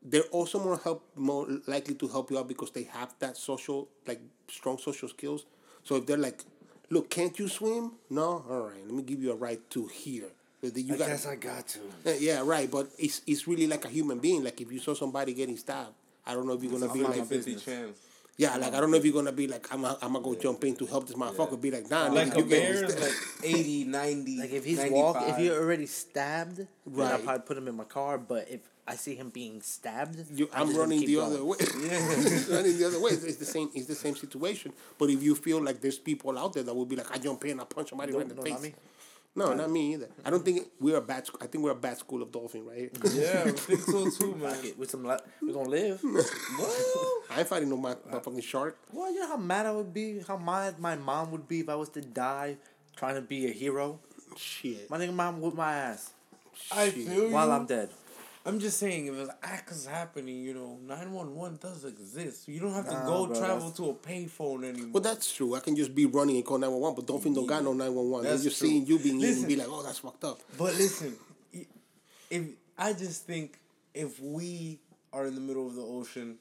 Speaker 3: they're also more help more likely to help you out because they have that social like strong social skills. So if they're like, look, can't you swim? No, all right, let me give you a ride to here. You
Speaker 2: I
Speaker 3: got
Speaker 2: guess I got to.
Speaker 3: yeah, yeah, right. But it's it's really like a human being. Like if you saw somebody getting stabbed, I don't know if you're gonna be
Speaker 1: Fifty
Speaker 3: like,
Speaker 1: fifty chance.
Speaker 3: yeah, like I don't know if you're gonna be like, I'm, I'm gonna go jump in to help this motherfucker. Be like, nah,
Speaker 1: Like a
Speaker 3: you getting
Speaker 1: bear is like 80, 90,
Speaker 2: Like if he's
Speaker 1: 95.
Speaker 2: walk, if you're already stabbed, then I'll probably put him in my car. But if I see him being stabbed,
Speaker 3: You,
Speaker 2: I'm,
Speaker 3: I'm
Speaker 2: just gonna
Speaker 3: running the
Speaker 2: going.
Speaker 3: other way. Yeah, running the other way. It's, it's the same. It's the same situation. But if you feel like there's people out there that will be like, I jump in, and I punch somebody
Speaker 2: No,
Speaker 3: right in the
Speaker 2: no,
Speaker 3: face.
Speaker 2: not me.
Speaker 3: No, not me either. I don't think we're a bad. sc- I think we're a bad school of dolphin right here.
Speaker 1: Yeah, I think so too, man.
Speaker 2: Fuck it, with some, li- we're gonna live.
Speaker 1: What?
Speaker 3: I ain't fighting no my, fucking shark.
Speaker 2: well, you know how mad I would be, how mad my mom would be if I was to die trying to be a hero.
Speaker 3: Shit.
Speaker 2: My nigga mom whip my ass
Speaker 1: I
Speaker 3: Shit.
Speaker 1: feel
Speaker 2: while
Speaker 1: you.
Speaker 2: I'm dead.
Speaker 1: I'm just saying, if an act is happening, you know, 911 does exist. You don't have to
Speaker 2: Nah,
Speaker 1: go
Speaker 2: bro,
Speaker 1: travel
Speaker 2: that's-
Speaker 1: to a payphone anymore.
Speaker 3: Well, that's true. I can just be running and call 911, but Dolphin don't got no 911. They're
Speaker 1: That's
Speaker 3: just
Speaker 1: true.
Speaker 3: seeing you being eaten and be like, oh, that's fucked up.
Speaker 1: But listen, i- if I just think if we are in the middle of the ocean,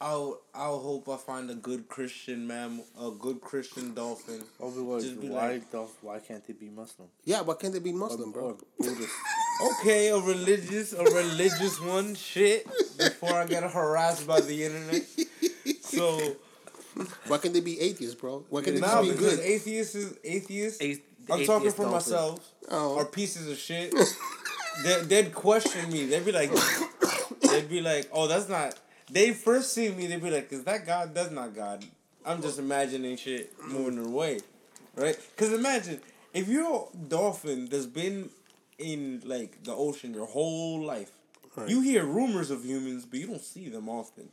Speaker 1: I'll I'll hope I find a good Christian man, a good Christian dolphin.
Speaker 2: Oh, because why,
Speaker 1: like-
Speaker 2: the, why can't they be Muslim?
Speaker 3: Yeah, why can't they be Muslim,
Speaker 2: Or
Speaker 3: bro?
Speaker 2: Buddhist.
Speaker 1: Okay, a religious, a religious one. Shit, before I get harassed by the internet. So
Speaker 3: Why can't they be atheists, bro? Why can't they
Speaker 1: now
Speaker 3: just be
Speaker 1: because
Speaker 3: good?
Speaker 1: atheists is atheists.
Speaker 2: Athe-
Speaker 1: I'm
Speaker 2: atheist
Speaker 1: talking for
Speaker 2: dolphin.
Speaker 1: myself.
Speaker 3: Oh.
Speaker 1: Are pieces of shit. they, they'd question me. They'd be like, they'd be like, oh, that's not. They first see me. They'd be like, is that God? That's not God. I'm just imagining shit moving mm. away. right? Because imagine if you're a dolphin that's been in like the ocean your whole life,
Speaker 3: Right.
Speaker 1: you hear rumors of humans, but you don't see them often.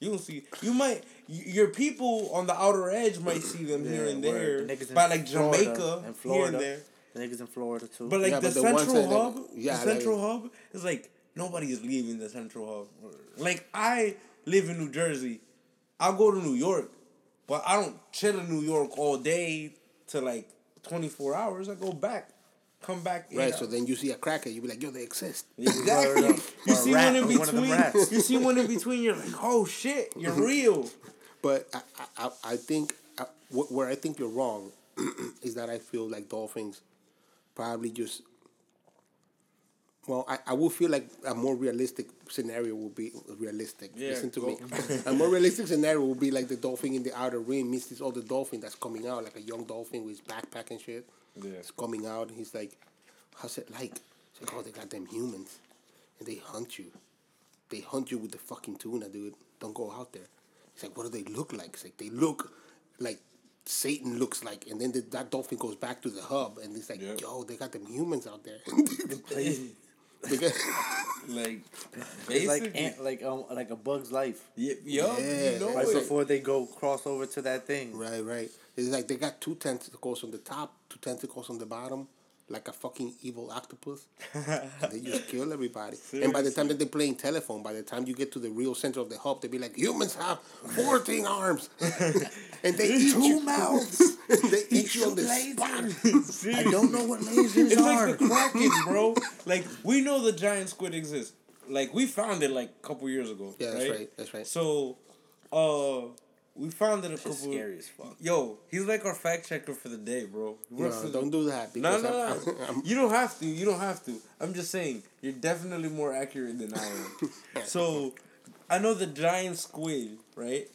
Speaker 1: You don't see. You might. Your people on the outer edge might see them here and
Speaker 2: word.
Speaker 1: there,
Speaker 2: The niggas in
Speaker 1: by like
Speaker 2: Florida
Speaker 1: Jamaica
Speaker 2: and
Speaker 1: here and there.
Speaker 2: The niggas in Florida too.
Speaker 1: But like
Speaker 3: Yeah,
Speaker 1: the
Speaker 3: but the ones
Speaker 1: central
Speaker 3: that, like,
Speaker 1: hub,
Speaker 3: yeah,
Speaker 1: the
Speaker 3: like-
Speaker 1: central hub is like nobody is leaving the central hub. Like I live in New Jersey, I'll go to New York, but I don't chill in New York all day to like twenty four hours. I go back, come back. eight
Speaker 3: Right. So then you see a cracker, you be like, yo, they exist.
Speaker 1: exactly. You see
Speaker 2: rat,
Speaker 1: one in
Speaker 2: or one
Speaker 1: between. You see one in between. You're like, oh shit, you're real.
Speaker 3: But I, I, I- I think uh, wh- where I think you're wrong is that I feel like dolphins probably just. Well, I, I would feel like a more realistic scenario would be realistic.
Speaker 1: Yeah,
Speaker 3: Listen to
Speaker 1: go.
Speaker 3: me. a more realistic scenario would be like the dolphin in the outer rim meets this other dolphin that's coming out, like a young dolphin with his backpack and shit.
Speaker 1: Yeah.
Speaker 3: It's coming out, and he's like, "How's it like?" It's like, "Oh, they got them humans, and they hunt you. They hunt you with the fucking tuna, dude. Don't go out there." He's like, "What do they look like?" It's like they look like Satan looks like, and then the, that dolphin goes back to the hub, and it's like,
Speaker 1: Yeah.
Speaker 3: "Yo, they got them humans out there."
Speaker 2: Crazy.
Speaker 3: They got-
Speaker 1: Like
Speaker 2: It's like
Speaker 1: basically,
Speaker 2: ant, like um like a bug's life.
Speaker 1: y- yo,
Speaker 3: Yeah.
Speaker 1: you know
Speaker 2: Right
Speaker 1: it.
Speaker 2: before they go cross over to that thing.
Speaker 3: right, right. It's like they got two tentacles on the top, two tentacles on the bottom, like a fucking evil octopus. they just kill everybody. And by the time that they're playing telephone, by the time you get to the real center of the hub, they be like, humans have 14 arms. and they eat
Speaker 2: Two
Speaker 3: you.
Speaker 2: mouths.
Speaker 3: they eat you on the spot.
Speaker 2: I don't know what lasers
Speaker 1: It's
Speaker 2: are.
Speaker 1: like the Kraken, bro. like we know the giant squid exists. Like we found it like a couple years ago.
Speaker 3: Yeah, that's right, that's right.
Speaker 1: So, uh, we found it a couple.
Speaker 2: Shit's scary as fuck.
Speaker 1: Yo, he's like our fact checker for the day, bro.
Speaker 3: No,
Speaker 1: for
Speaker 3: don't do that.
Speaker 1: No, no,
Speaker 3: I'm-
Speaker 1: no.
Speaker 3: I'm- I'm-
Speaker 1: you don't have to. You don't have to. I'm just saying you're definitely more accurate than I am. so, I know the giant squid, right,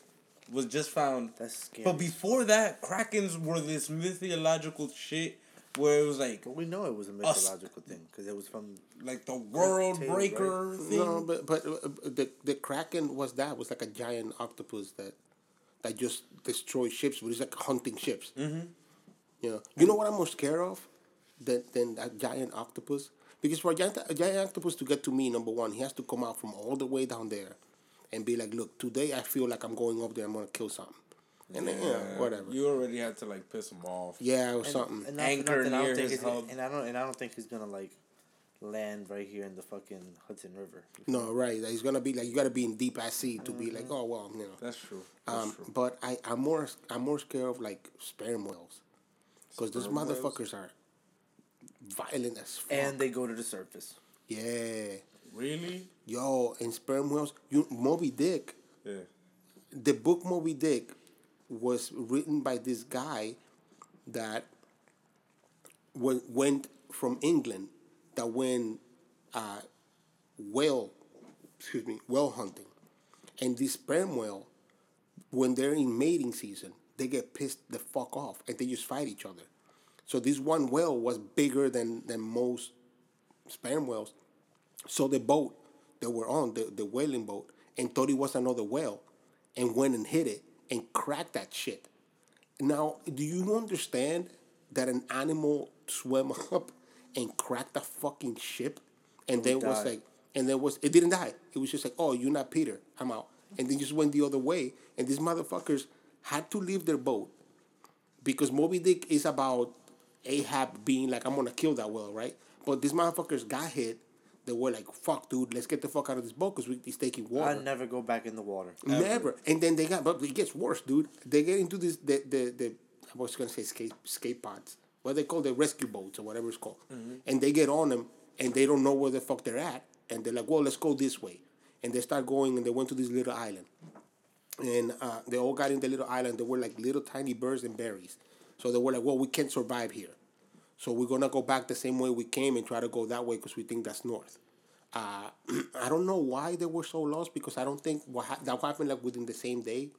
Speaker 1: was just found.
Speaker 2: That's scary.
Speaker 1: But before that, krakens were this mythological shit where it was like
Speaker 2: But we know it was a mythological thing because it was from
Speaker 1: like the world
Speaker 2: Tail,
Speaker 1: breaker thing.
Speaker 3: No, but but uh, the the kraken was that was like a giant octopus that that just destroy ships, but it's like hunting ships. Mm-hmm. You know, you know what I'm more scared of than than a giant octopus because for a giant a giant octopus to get to me, number one, he has to come out from all the way down there, and be like, look, today I feel like I'm going up there, I'm gonna kill something, and then you know whatever.
Speaker 1: You already had to like piss him off.
Speaker 3: yeah, or something.
Speaker 2: and
Speaker 1: Anchor near his hub.
Speaker 2: and I don't and I don't think he's gonna like land right here in the fucking Hudson River.
Speaker 3: No, right. He's gonna be like you gotta be in deep ass sea to be like, oh well, you know.
Speaker 1: That's true. That's
Speaker 3: Um,
Speaker 1: true.
Speaker 3: but I, I'm more I'm more scared of like sperm whales, because those
Speaker 1: Sperm whales?
Speaker 3: motherfuckers are violent as fuck.
Speaker 2: And they go to the surface.
Speaker 3: yeah,
Speaker 1: Really?
Speaker 3: yo, and sperm whales. You Moby Dick.
Speaker 1: Yeah.
Speaker 3: The book Moby Dick was written by this guy that wa- went from England that went uh, whale, excuse me, whale hunting, and this sperm whale, when they're in mating season, they get pissed the fuck off and they just fight each other. So this one whale was bigger than than most sperm whales. So the boat that we're on, the, the whaling boat, and thought it was another whale, and went and hit it and cracked that shit. Now, do you understand that an animal swam up and cracked the fucking ship, and then was like, and then was it didn't die. It was just like, oh, you're not Peter, I'm out, and then just went the other way, and these motherfuckers had to leave their boat because Moby Dick is about Ahab being like, I'm gonna kill that whale, right? But these motherfuckers got hit. They were like, fuck, dude, let's get the fuck out of this boat because he's taking water.
Speaker 2: I never go back in the water.
Speaker 3: Never. And then they got, but it gets worse, dude. They get into this, the, the, the I was going to say skate, skate pods, what they call the rescue boats or whatever it's called. And they get on them and they don't know where the fuck they're at. And they're like, well, let's go this way. And they start going and they went to this little island. And uh, they all got in the little island. They were like little tiny birds and berries. So they were like, well, we can't survive here. So we're gonna go back the same way we came and try to go that way because we think that's north. Uh, I don't know why they were so lost because I don't think what ha- that happened like within the same day,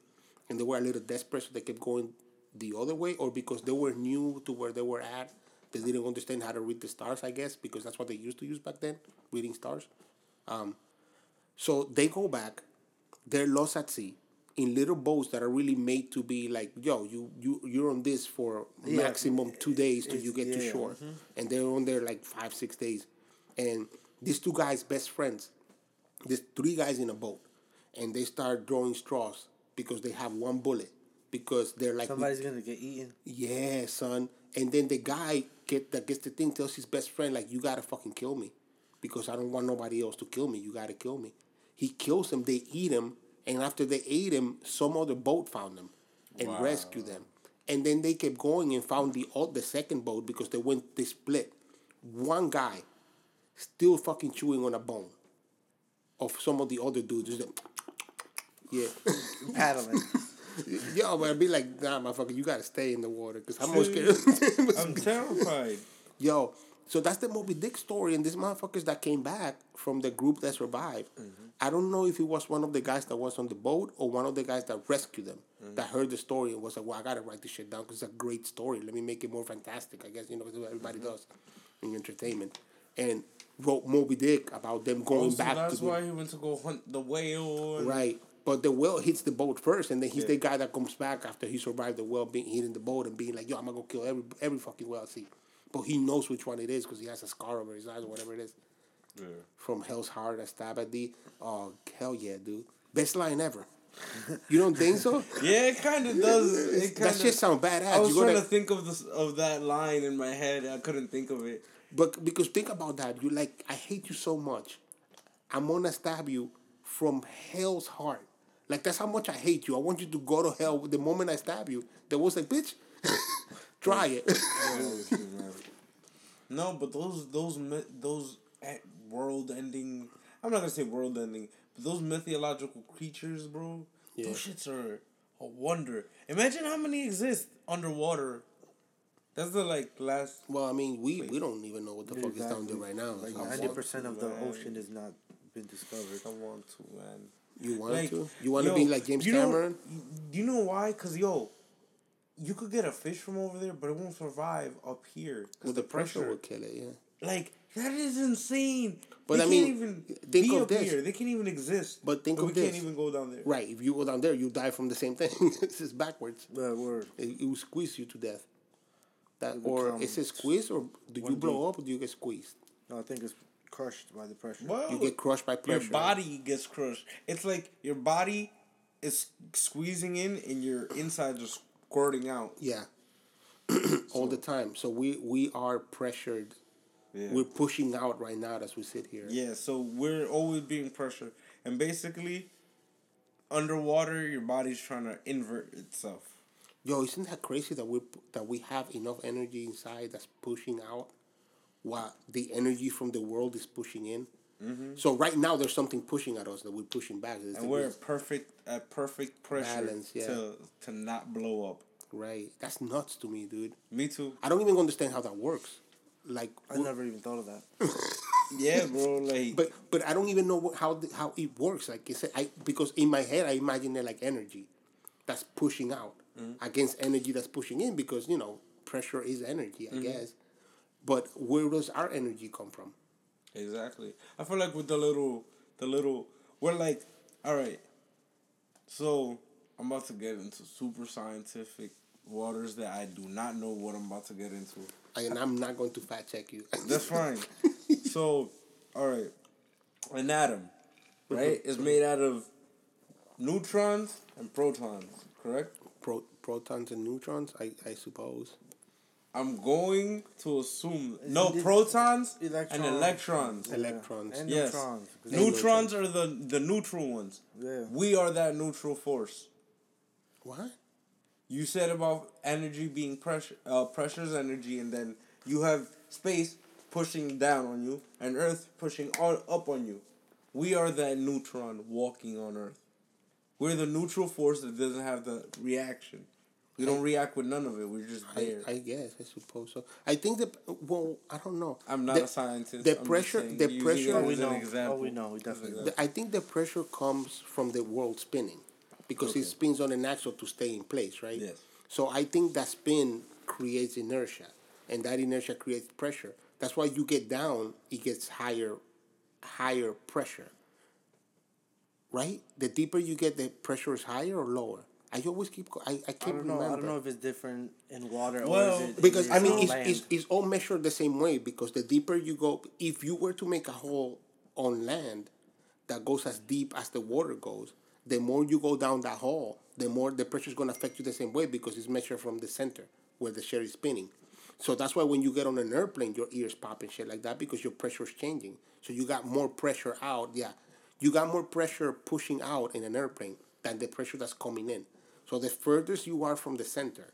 Speaker 3: and they were a little desperate, so they kept going the other way, or because they were new to where they were at, they didn't understand how to read the stars. I guess because that's what they used to use back then, reading stars. Um, so they go back, they're lost at sea. in little boats that are really made to be like, yo, you you you're on this for
Speaker 2: Yeah,
Speaker 3: maximum two days till
Speaker 2: it's-
Speaker 3: you get to
Speaker 2: yeah,
Speaker 3: shore, and they're on there like five six days, and these two guys best friends, there's three guys in a boat, and they start drawing straws because they have one bullet because they're like
Speaker 2: Somebody's gonna get eaten.
Speaker 3: yeah, son. And then the guy get that gets the thing tells his best friend like, "You gotta fucking kill me, because I don't want nobody else to kill me. You gotta kill me." He kills him. They eat him, and after they ate him, some other boat found them and
Speaker 1: Wow.
Speaker 3: rescued them. And then they kept going and found the o- the second boat because they went they split. One guy still fucking chewing on a bone of some of the other dudes. Just like, yeah.
Speaker 2: Paddling.
Speaker 3: Yo, but I'd be like, nah, motherfucker, you gotta stay in the water because I'm more scared.
Speaker 1: I'm terrified.
Speaker 3: Yo, so that's the Moby Dick story, and these motherfuckers that came back from the group that survived. Mm-hmm. I don't know if it was one of the guys that was on the boat or one of the guys that rescued them mm-hmm. that heard the story and was like, "Well, I gotta write this shit down because it's a great story. Let me make it more fantastic." I guess you know what everybody mm-hmm. does in entertainment, and wrote Moby Dick about them going oh,
Speaker 1: Also,
Speaker 3: back
Speaker 1: that's
Speaker 3: to the-
Speaker 1: why he went to go hunt the whale.
Speaker 3: Right. But the whale hits the boat first, and then he's the guy that comes back after he survived the whale being hit in the boat and being like, "Yo, I'm gonna go kill every every fucking whale I see." But he knows which one it is because he has a scar over his eyes or whatever it is.
Speaker 1: Yeah.
Speaker 3: From Hell's Heart, I stab at thee. Oh hell yeah, dude! Best line ever. You don't think so?
Speaker 1: Yeah, it kind of does. It
Speaker 3: that shit sound badass.
Speaker 1: I was
Speaker 3: you
Speaker 1: trying to think of this of that line in my head. I couldn't think of it.
Speaker 3: but because think about that, you like I hate you so much. I'm gonna stab you from Hell's Heart. Like that's how much I hate you. I want you to go to hell the moment I stab you. There was like, bitch, try it.
Speaker 1: No, but those those those world ending. I'm not gonna say world ending, but those mythological creatures, bro.
Speaker 3: Yeah.
Speaker 1: Those shits are a wonder. Imagine how many exist underwater. That's the like last.
Speaker 3: Well, I mean, we, we don't even know what the fuck is down there right now.
Speaker 2: Like
Speaker 3: So-
Speaker 2: ninety percent of the
Speaker 1: Man.
Speaker 2: ocean has not been discovered.
Speaker 1: I want to man.
Speaker 3: You want
Speaker 1: Like,
Speaker 3: to? You want to be like James
Speaker 1: you know-
Speaker 3: Cameron?
Speaker 1: Do you know why? Cause yo, you could get a fish from over there, but it won't survive up here. 'cause
Speaker 3: Well, the pressure will kill it. Yeah.
Speaker 1: Like that is insane.
Speaker 3: But
Speaker 1: they
Speaker 3: I
Speaker 1: can't
Speaker 3: mean,
Speaker 1: even
Speaker 3: think
Speaker 1: be
Speaker 3: of
Speaker 1: up
Speaker 3: this.
Speaker 1: here. They can't even exist.
Speaker 3: But think
Speaker 1: we
Speaker 3: of
Speaker 1: can't even go down there.
Speaker 3: Right. If you go down there, you die from the same thing. this is backwards.
Speaker 2: The word.
Speaker 3: It, it will squeeze you to death. That
Speaker 2: It
Speaker 3: or is it squeeze or do you blow up or do you get squeezed?
Speaker 2: No, I think it's crushed by the pressure.
Speaker 1: Well,
Speaker 3: You get crushed by pressure.
Speaker 1: your body gets crushed. It's like your body is squeezing in and your insides are squirting out.
Speaker 3: Yeah. All the time. So we we are pressured.
Speaker 1: Yeah.
Speaker 3: We're pushing out right now as we sit here.
Speaker 1: Yeah, so we're always being pressured. And basically, underwater, your body's trying to invert itself.
Speaker 3: Yo, isn't that crazy that we that we have enough energy inside that's pushing out, while the energy from the world is pushing in? Mm-hmm. So right now there's something pushing at us that we're pushing back. It's
Speaker 1: And we're perfect at perfect pressure
Speaker 3: Balance, yeah.
Speaker 1: to to not blow up.
Speaker 3: right. That's nuts to me, dude.
Speaker 1: Me too.
Speaker 3: I don't even understand how that works. Like,
Speaker 2: I never even thought of that.
Speaker 1: Yeah, bro. Like,
Speaker 3: but but I don't even know what, how the, how it works. Like I said, I because in my head I imagine it like energy, that's pushing out mm-hmm. against energy that's pushing in because you know pressure is energy, I mm-hmm. guess. But where does our energy come from?
Speaker 1: Exactly. I feel like with the little, the little, we're like, all right. So I'm about to get into super scientific waters that I do not know what I'm about to get into.
Speaker 3: And I'm not going to fact check you.
Speaker 1: That's fine. so, all right, an atom, right, is made out of neutrons and protons. Correct.
Speaker 3: Pro, protons and neutrons, I, I suppose.
Speaker 1: I'm going to assume no
Speaker 2: Isn't it
Speaker 1: protons and
Speaker 2: electrons?
Speaker 1: electrons.
Speaker 3: Electrons.
Speaker 2: And
Speaker 1: Yes.
Speaker 2: neutrons. 'cause
Speaker 1: Neutrons are the the neutral ones.
Speaker 2: Yeah.
Speaker 1: We are that neutral force.
Speaker 3: What?
Speaker 1: You said about energy being pressure. Uh, pressure is energy, and then you have space pushing down on you, and Earth pushing on, up on you. We are that neutron walking on Earth. We're the neutral force that doesn't have the reaction. We don't react with none of it. We're just there.
Speaker 3: I guess I suppose so. I think that well, I don't know.
Speaker 1: I'm not
Speaker 3: The-
Speaker 1: a scientist.
Speaker 3: the
Speaker 1: I'm
Speaker 3: pressure-
Speaker 1: saying,
Speaker 3: the pressure-
Speaker 1: oh,
Speaker 2: oh, we know. Oh, we know. Definitely.
Speaker 3: The- I think the pressure comes from the world spinning because it spins on an axle to stay in place, right?
Speaker 1: Yes.
Speaker 3: So I think that spin creates inertia, and that inertia creates pressure. That's why you get down, it gets higher, higher pressure. right? The deeper you get, the pressure is higher or lower. I always keep. co- I, I
Speaker 2: I
Speaker 3: can't
Speaker 2: don't know.
Speaker 3: remember.
Speaker 2: I don't know if it's different in water
Speaker 1: Well,
Speaker 2: or is it
Speaker 3: because
Speaker 2: is
Speaker 3: I mean it's, it's, it's all measured the same way because the deeper you go if you were to make a hole on land that goes as deep as the water goes the more you go down that hole the more the pressure is going to affect you the same way because it's measured from the center where the shell is spinning so that's why when you get on an airplane your ears pop and shit like that because your pressure is changing so you got more pressure out yeah you got more pressure pushing out in an airplane than the pressure that's coming in so the furthest you are from the center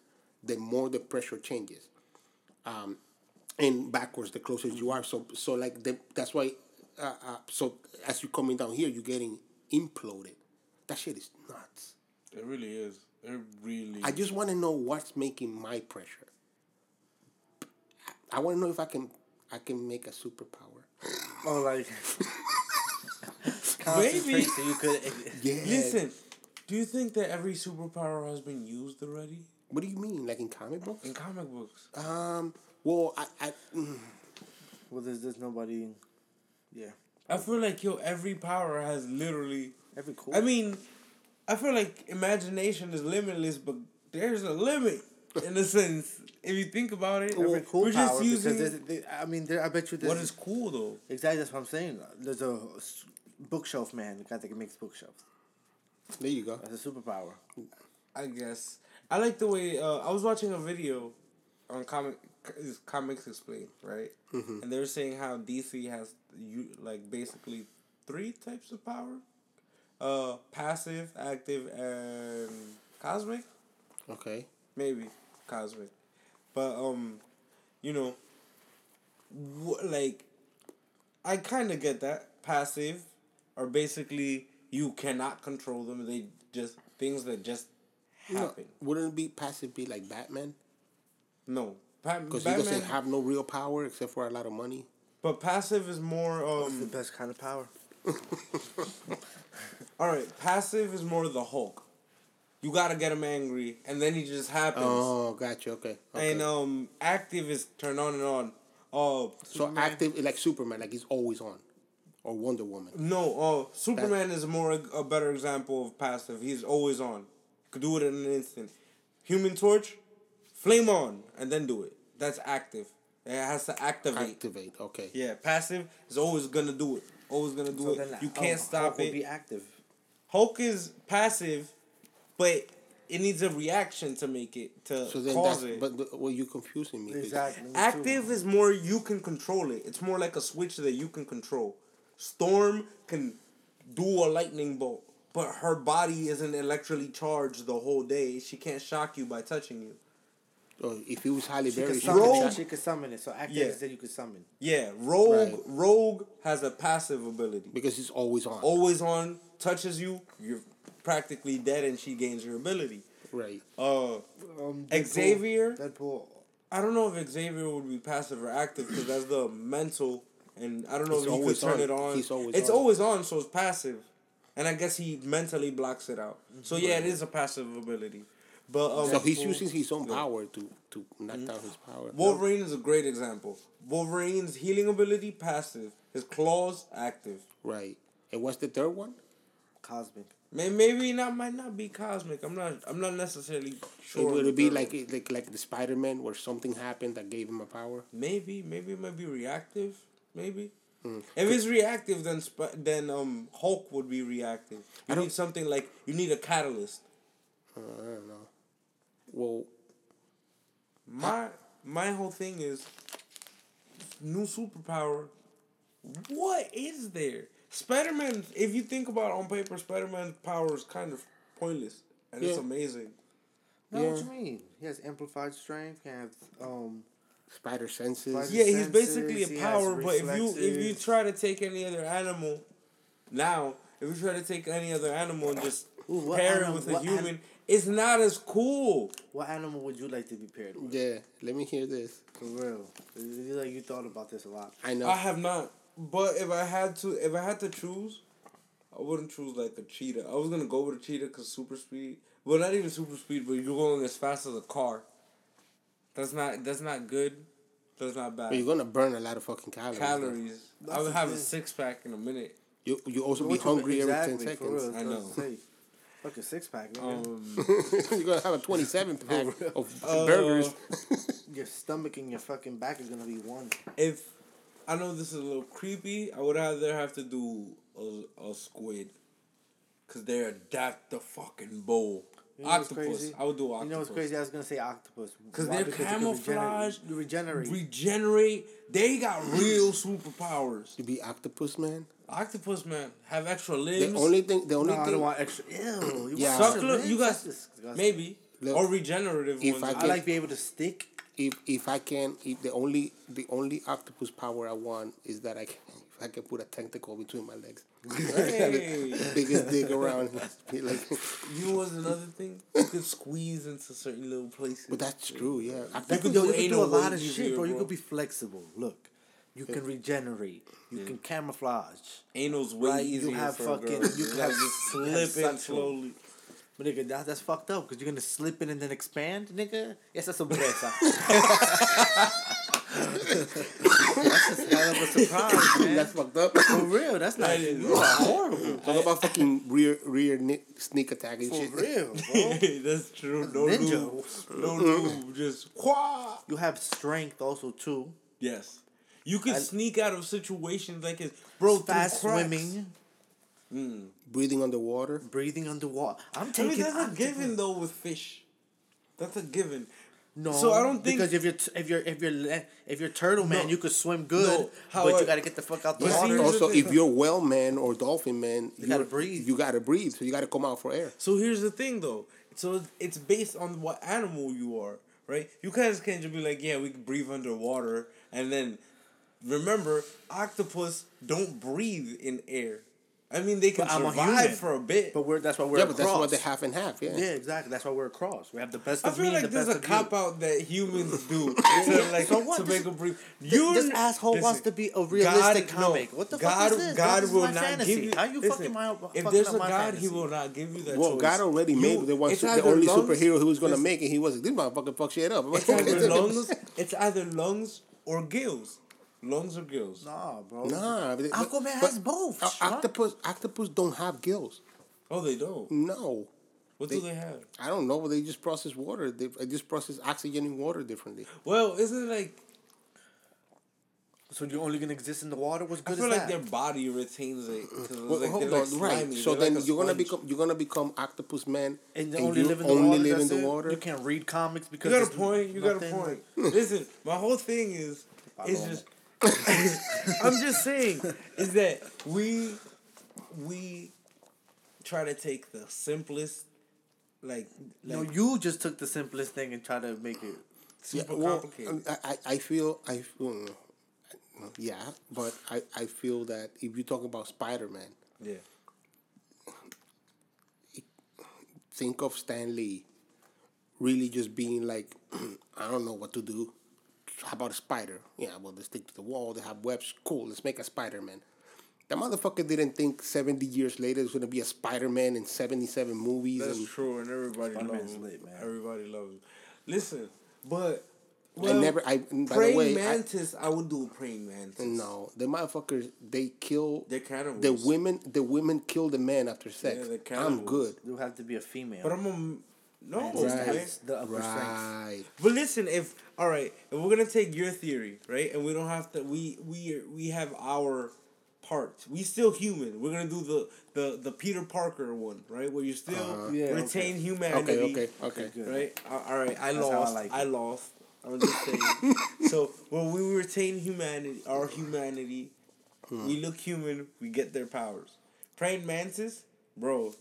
Speaker 3: the more the pressure changes um, and backwards the closer you are. So so like the, that's why. Uh, uh, so as you're coming down here, you're getting imploded. That shit is nuts.
Speaker 1: It really is. It really.
Speaker 3: I just want to know what's making my pressure. I want to know if I can I can make a superpower.
Speaker 2: oh like
Speaker 1: Maybe.
Speaker 2: so you could.
Speaker 3: Yeah.
Speaker 1: Listen, do you think that every superpower has been used already
Speaker 3: What do you mean? Like in comic books?
Speaker 1: in comic books?
Speaker 3: Um. Well, I. I mm,
Speaker 2: Well, there's there's nobody. Yeah,
Speaker 1: I feel like yo, every power has literally.
Speaker 2: every cool.
Speaker 1: I mean, I feel like imagination is limitless, but there's a limit in a sense. If you think about it,
Speaker 2: every cool
Speaker 1: we're
Speaker 2: power
Speaker 1: just using.
Speaker 2: because there's- there- I mean, there, I bet you. There's,
Speaker 1: what is cool though?
Speaker 2: exactly? That's what I'm saying. There's a bookshelf man, the guy that makes bookshelves.
Speaker 3: There you go.
Speaker 2: That's a superpower.
Speaker 1: I guess I like the way uh, I was watching a video on comic comics explained right, and they were saying how DC has you like basically three types of power, uh, passive, active, and cosmic.
Speaker 3: Okay.
Speaker 1: maybe cosmic but um you know wh- like i kind of get that passive are basically you cannot control them they just things that just
Speaker 3: No,
Speaker 1: happen
Speaker 3: wouldn't it be passive? Be like Batman
Speaker 1: no, Pa-
Speaker 3: because he
Speaker 1: Batman,
Speaker 3: doesn't have no real power except for a lot of money.
Speaker 1: but passive is more
Speaker 2: It's the
Speaker 1: um
Speaker 2: best kind of power.
Speaker 1: all right passive is more the hulk you gotta get him angry and then he just happens
Speaker 3: Oh, gotcha. Okay. okay.
Speaker 1: and um active is turn on and on oh
Speaker 3: so active like Superman, like he's always on, or Wonder Woman.
Speaker 1: No, uh, Superman is more a, a better example of passive. He's always on. Could do it in an instant. Human Torch, flame on and then do it. That's active. It has to activate.
Speaker 3: Activate. Okay.
Speaker 1: Yeah, passive is always gonna do it. Always gonna do
Speaker 2: So
Speaker 1: it.
Speaker 2: then,
Speaker 1: You can't stop
Speaker 2: Hulk will
Speaker 1: it.
Speaker 2: Be active.
Speaker 1: Hulk is passive, but it needs a reaction to make it to
Speaker 3: So then
Speaker 1: cause
Speaker 3: that's
Speaker 1: it.
Speaker 3: but, but well, you're confusing me. 'cause
Speaker 2: Exactly. me too.
Speaker 1: Active is more you can control it. It's more like a switch that you can control. Storm can do a lightning bolt, but her body isn't electrically charged the whole day. She can't shock you by touching you.
Speaker 3: Oh, if he was Halle
Speaker 2: She
Speaker 3: Berry, she could
Speaker 2: it.
Speaker 3: shot-
Speaker 2: She could summon it. So active
Speaker 1: Yeah.
Speaker 2: is that you could summon.
Speaker 1: Yeah, Rogue
Speaker 3: Right.
Speaker 1: Rogue has a passive ability.
Speaker 3: because he's always on.
Speaker 1: Always on, touches you, you're practically dead and she gains your ability.
Speaker 3: Right.
Speaker 1: Uh
Speaker 2: Um,
Speaker 1: Xavier?
Speaker 2: Deadpool.
Speaker 1: I don't know if Xavier would be passive or active because that's the mental, and I don't know
Speaker 3: It's
Speaker 1: if he could turn
Speaker 3: on.
Speaker 1: it on.
Speaker 3: He's always
Speaker 1: it's
Speaker 3: on.
Speaker 1: always on, so it's passive, and I guess he mentally blocks it out. So yeah, it is a passive ability. But um,
Speaker 3: So he's using his own power to to knock
Speaker 1: Mm-hmm.
Speaker 3: down his power.
Speaker 1: Wolverine is a great example. Wolverine's healing ability passive, his claws active.
Speaker 3: Right. And what's the third one?
Speaker 2: Cosmic.
Speaker 1: May maybe not might not be cosmic. I'm not. I'm not necessarily sure.
Speaker 3: It
Speaker 1: would
Speaker 3: it be like like like the Spider Man where something happened that gave him a power?
Speaker 1: maybe maybe it might be reactive. Maybe.
Speaker 3: Hmm.
Speaker 1: If it's reactive, then Sp- then um Hulk would be reactive. You need something like you need a catalyst.
Speaker 3: Uh, I don't know. Well,
Speaker 1: My my whole thing is new superpower. What is there? Spider Man. If you think about it on paper, Spider Man's power is kind of pointless, and it's amazing.
Speaker 2: No,
Speaker 3: Yeah.
Speaker 2: what you mean? He has amplified strength. He has um.
Speaker 3: Spider senses.
Speaker 2: Spider-
Speaker 1: Yeah, he's
Speaker 2: senses,
Speaker 1: basically a
Speaker 2: he
Speaker 1: power, but if you if you try to take any other animal, now if you try to take any other animal and just
Speaker 2: Ooh, what
Speaker 1: pair it with a
Speaker 2: what an-
Speaker 1: human, it's not as cool.
Speaker 2: What animal would you like to be paired with?
Speaker 3: Yeah. Let me hear this.
Speaker 2: For real. You like you thought about this a lot.
Speaker 3: I know.
Speaker 1: I have not, but if I had to, if I had to choose, I wouldn't choose like a cheetah. I was gonna go with a cheetah because super speed. Well, not even super speed, but you're going as fast as a car. That's not that's not good. That's not bad.
Speaker 3: But you're gonna burn a lot of fucking calories.
Speaker 1: Calories. I
Speaker 2: That's
Speaker 1: would
Speaker 2: the
Speaker 1: have a six pack in a minute.
Speaker 3: You you also be
Speaker 2: What you-
Speaker 3: hungry
Speaker 2: exactly,
Speaker 3: every ten
Speaker 2: for real,
Speaker 3: seconds.
Speaker 1: I
Speaker 2: I
Speaker 1: know.
Speaker 2: know. Fucking six pack, nigga.
Speaker 1: Um,
Speaker 3: You're gonna have a twenty seven pack of
Speaker 1: uh,
Speaker 3: burgers.
Speaker 2: your stomach and your fucking back is gonna be one.
Speaker 1: if I know this is a little creepy, I would rather have to do a, a squid, cause they're that the fucking bowl.
Speaker 2: You know
Speaker 1: octopus.
Speaker 2: crazy?
Speaker 1: I would do octopus.
Speaker 2: You know what's crazy? I was gonna say octopus.
Speaker 1: 'Cause
Speaker 2: Why?
Speaker 1: they're
Speaker 2: Because can
Speaker 1: camouflage,
Speaker 2: regenerate- You regenerate.
Speaker 1: Regenerate. They got real superpowers.
Speaker 3: You be octopus man.
Speaker 1: Octopus man have extra limbs.
Speaker 3: The only thing, the only
Speaker 2: no, I
Speaker 3: thing,
Speaker 2: don't want extra. Ew. You
Speaker 3: Yeah.
Speaker 2: want extra
Speaker 1: Suckler,
Speaker 2: limbs?
Speaker 1: you
Speaker 2: That's
Speaker 1: guys maybe
Speaker 3: Look,
Speaker 1: or regenerative
Speaker 3: if
Speaker 1: ones.
Speaker 3: I
Speaker 2: I
Speaker 3: get-
Speaker 2: like being able to stick.
Speaker 3: if if I can, if the only the only octopus power I want is that I can, if I can put a tentacle between my legs,
Speaker 1: Hey.
Speaker 3: biggest dick around. Like,
Speaker 1: you know what's another thing? You could squeeze into certain little places.
Speaker 3: but that's true, yeah.
Speaker 1: You could do
Speaker 2: you can do a lot of shit, bro. You could be flexible. Look, you can regenerate. You can camouflage.
Speaker 1: Anal's way
Speaker 2: Right, you
Speaker 1: easier
Speaker 2: have
Speaker 1: for
Speaker 2: fucking-
Speaker 1: girl.
Speaker 2: you
Speaker 1: You
Speaker 2: can have- you
Speaker 1: slip
Speaker 2: have
Speaker 1: in slowly.
Speaker 2: But nigga, that, that's fucked up because you're gonna slip in and then expand, nigga. Yes, that's a sorpresa. That's a hell of a surprise, man.
Speaker 3: that's fucked up.
Speaker 2: For real, that's not.
Speaker 1: That is-
Speaker 2: You are horrible.
Speaker 3: Talk about fucking rear rear ni- sneak attack and
Speaker 2: For
Speaker 3: shit.
Speaker 2: For real, bro.
Speaker 1: That's true. No
Speaker 2: Ninja.
Speaker 1: lube. No lube. Just wha.
Speaker 2: You have strength also too.
Speaker 1: Yes. You can
Speaker 2: I-
Speaker 1: sneak out of situations like it's bro
Speaker 2: Fast
Speaker 1: cracks.
Speaker 2: swimming, mm.
Speaker 3: Breathing underwater.
Speaker 2: breathing underwater. I'm
Speaker 1: I mean
Speaker 2: taking.
Speaker 1: that's a
Speaker 2: I'm taking-
Speaker 1: given though with fish. That's a given.
Speaker 2: No,
Speaker 1: So I don't think-
Speaker 2: because if you're t- if you're if you're if you're turtle man,
Speaker 1: No.
Speaker 2: you could swim good,
Speaker 1: No,
Speaker 2: but
Speaker 1: however-
Speaker 2: you gotta get the fuck out the water.
Speaker 3: Also, if you're whale man or dolphin man, you
Speaker 2: gotta breathe.
Speaker 3: You gotta breathe, so you gotta come out for air.
Speaker 1: So here's the thing though. So it's based on what animal you are, right? You guys can't just be like, yeah, we can breathe underwater and then remember, octopus don't breathe in air. I mean they can
Speaker 2: But I'm a
Speaker 1: survive for a bit.
Speaker 2: But we're that's why we're
Speaker 3: yeah,
Speaker 2: a
Speaker 3: but that's what
Speaker 2: cross.
Speaker 3: they half and half. Yeah.
Speaker 2: Yeah, exactly. That's why we're a cross. We have the best
Speaker 1: I
Speaker 2: of
Speaker 1: feel
Speaker 2: me
Speaker 1: like
Speaker 2: and the
Speaker 1: there's a cop
Speaker 2: you.
Speaker 1: out that humans do to like
Speaker 2: So what?
Speaker 1: to
Speaker 2: This-
Speaker 1: make a breathe.
Speaker 2: Th-
Speaker 1: You
Speaker 2: this asshole wants to be a realistic comic. What the fuck is this?
Speaker 1: God
Speaker 2: This is
Speaker 1: will
Speaker 2: my
Speaker 1: not
Speaker 2: fantasy.
Speaker 1: give you.
Speaker 2: How you
Speaker 1: listen,
Speaker 2: fucking my-
Speaker 1: If there's a God,
Speaker 2: fantasy?
Speaker 1: He will not give you that
Speaker 3: Well,
Speaker 1: choice.
Speaker 3: God already
Speaker 1: You-
Speaker 3: made the one
Speaker 1: it's
Speaker 3: the only superhero who was gonna make it. He wasn't. this motherfucker fuck shit up.
Speaker 1: It's either lungs. It's either lungs or gills. Lungs or gills.
Speaker 2: Nah, bro.
Speaker 3: Nah, but-
Speaker 2: Aquaman
Speaker 3: but-
Speaker 2: has both.
Speaker 3: Uh, octopus, octopus don't have gills.
Speaker 1: Oh, they don't.
Speaker 3: No,
Speaker 1: What do they have?
Speaker 3: I don't know. They just process water. They, they just process oxygen in water differently.
Speaker 1: Well, isn't it like
Speaker 2: So you're only gonna exist in the water? What's good?
Speaker 1: I
Speaker 2: good
Speaker 1: feel
Speaker 2: is
Speaker 1: like
Speaker 2: that?
Speaker 1: their body retains it.
Speaker 3: Well,
Speaker 1: like,
Speaker 3: hold on,
Speaker 1: like
Speaker 3: right? So
Speaker 1: they're
Speaker 3: then
Speaker 1: like
Speaker 3: you're gonna become you're gonna become octopus man,
Speaker 2: and you
Speaker 3: and
Speaker 2: only
Speaker 3: you
Speaker 2: live in the
Speaker 3: only
Speaker 2: water.
Speaker 3: live in the water.
Speaker 2: You can't read comics because
Speaker 1: You got a point. You got a point. Listen, my whole thing is,
Speaker 2: it's
Speaker 1: just. I'm just saying, is that we, we, try to take the simplest, like,
Speaker 2: No, you just took the simplest thing and try to make it.
Speaker 1: super
Speaker 3: well,
Speaker 1: complicated.
Speaker 3: Um, I, I I feel I feel, yeah, but I, I feel that if you talk about Spider Man,
Speaker 1: yeah.
Speaker 3: think of Stan Lee really just being like, I don't know what to do. How about a spider? Yeah, well, they stick to the wall. They have webs. Cool. Let's make a Spider Man. That motherfucker didn't think seventy years later there's gonna be a Spider Man in seventy seven movies.
Speaker 1: That's
Speaker 3: and
Speaker 1: true, and everybody
Speaker 2: Spider-Man's
Speaker 1: loves him.
Speaker 2: lit, man.
Speaker 1: Everybody loves him. Listen, but
Speaker 3: I
Speaker 1: well,
Speaker 3: never. I by the way, I,
Speaker 1: mantis. I, would do a praying mantis.
Speaker 3: no, the motherfuckers they kill
Speaker 1: They're cannibals.
Speaker 3: the women. The women kill the men after sex.
Speaker 1: Yeah, they're
Speaker 3: I'm good.
Speaker 2: You have to be a female.
Speaker 1: But I'm a no,
Speaker 2: Man, just
Speaker 1: man.
Speaker 2: the upper strength.
Speaker 3: Right.
Speaker 1: But listen, if all right, if we're gonna take your theory, right, and we don't have to, we we we have our parts. We still human. We're gonna do the the the Peter Parker one, right, where you still
Speaker 3: Uh-huh.
Speaker 2: Yeah,
Speaker 1: retain
Speaker 2: okay.
Speaker 1: humanity.
Speaker 3: Okay. Okay. Okay.
Speaker 2: good.
Speaker 1: Right. Uh, all right. I
Speaker 2: That's
Speaker 1: lost. I,
Speaker 2: like it.
Speaker 1: lost. I'm just saying. so when we retain humanity, our humanity,
Speaker 3: Hmm.
Speaker 1: we look human. We get their powers. Praying mantis, bro.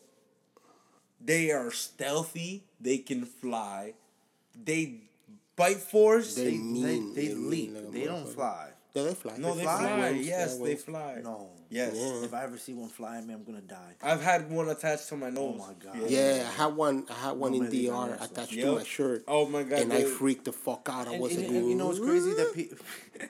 Speaker 1: They are stealthy. They can fly. They bite force.
Speaker 3: They
Speaker 2: They, they,
Speaker 3: mean-
Speaker 2: they
Speaker 3: they mean
Speaker 2: leap.
Speaker 3: like
Speaker 2: They don't fly.
Speaker 3: Yeah, they fly.
Speaker 1: no, they
Speaker 2: fly?
Speaker 1: fly. Yes, they fly.
Speaker 2: No.
Speaker 1: Yes.
Speaker 3: Yeah.
Speaker 2: If I ever see one flying, man, I'm gonna die.
Speaker 1: I've had one attached to my oh nose.
Speaker 2: Oh my God.
Speaker 3: Yeah, I had one. I had one in
Speaker 2: Nobody
Speaker 3: DR
Speaker 2: done that, so-
Speaker 3: attached to my shirt.
Speaker 1: Oh my god.
Speaker 3: and I freaked the fuck out. I
Speaker 2: And,
Speaker 3: wasn't.
Speaker 2: and, and you know what's crazy that pe-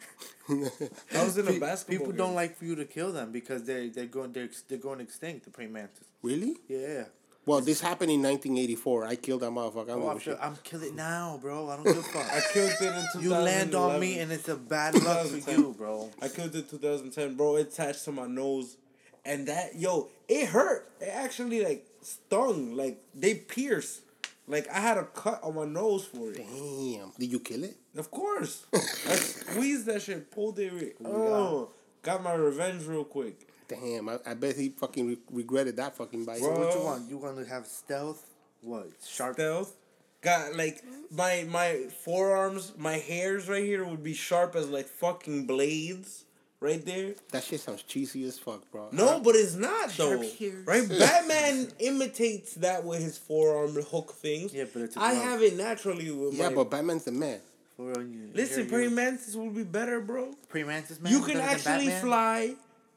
Speaker 1: I was in a
Speaker 2: pe-
Speaker 1: basketball.
Speaker 2: people
Speaker 1: game.
Speaker 2: don't like for you to kill them because they they're going they're they're going extinct. The praying mantis.
Speaker 3: really?
Speaker 2: Yeah.
Speaker 3: Well, this happened in 1984. I killed that motherfucker. I don't
Speaker 2: Oh,
Speaker 3: give
Speaker 2: I
Speaker 3: a
Speaker 2: feel,
Speaker 3: shit.
Speaker 2: I'm killing it now, bro. I don't give a fuck.
Speaker 1: I killed it in 2011.
Speaker 2: you land on me and it's a bad luck for
Speaker 1: 2010.
Speaker 2: you, bro.
Speaker 1: I killed it 2010, bro. It attached to my nose, and that yo, it hurt. It actually like stung. Like they pierced. Like I had a cut on my nose for it.
Speaker 3: Damn. Did you kill it?
Speaker 1: Of course. I squeezed that shit, pulled it. Re- oh, uh, got my revenge real quick.
Speaker 3: Damn. I, I bet he fucking re- regretted that fucking bite.
Speaker 1: Bro.
Speaker 2: What you want? You want to have stealth? What sharp?
Speaker 1: Stealth. Got like my my forearms, my hairs right here would be sharp as like fucking blades right there.
Speaker 3: That shit sounds cheesy as fuck, bro.
Speaker 1: No, but it's not though.
Speaker 2: Sharp.
Speaker 1: Right? Batman imitates that with his forearm hook things.
Speaker 2: Yeah, but it's a
Speaker 1: I
Speaker 2: glove.
Speaker 1: have it naturally with
Speaker 3: Yeah,
Speaker 1: my.
Speaker 3: but Batman's the man.
Speaker 2: For when you-
Speaker 1: Listen,
Speaker 2: you're-
Speaker 1: praying
Speaker 2: you're-
Speaker 1: mantis would be better, bro.
Speaker 2: praying mantis man.
Speaker 1: you can actually fly,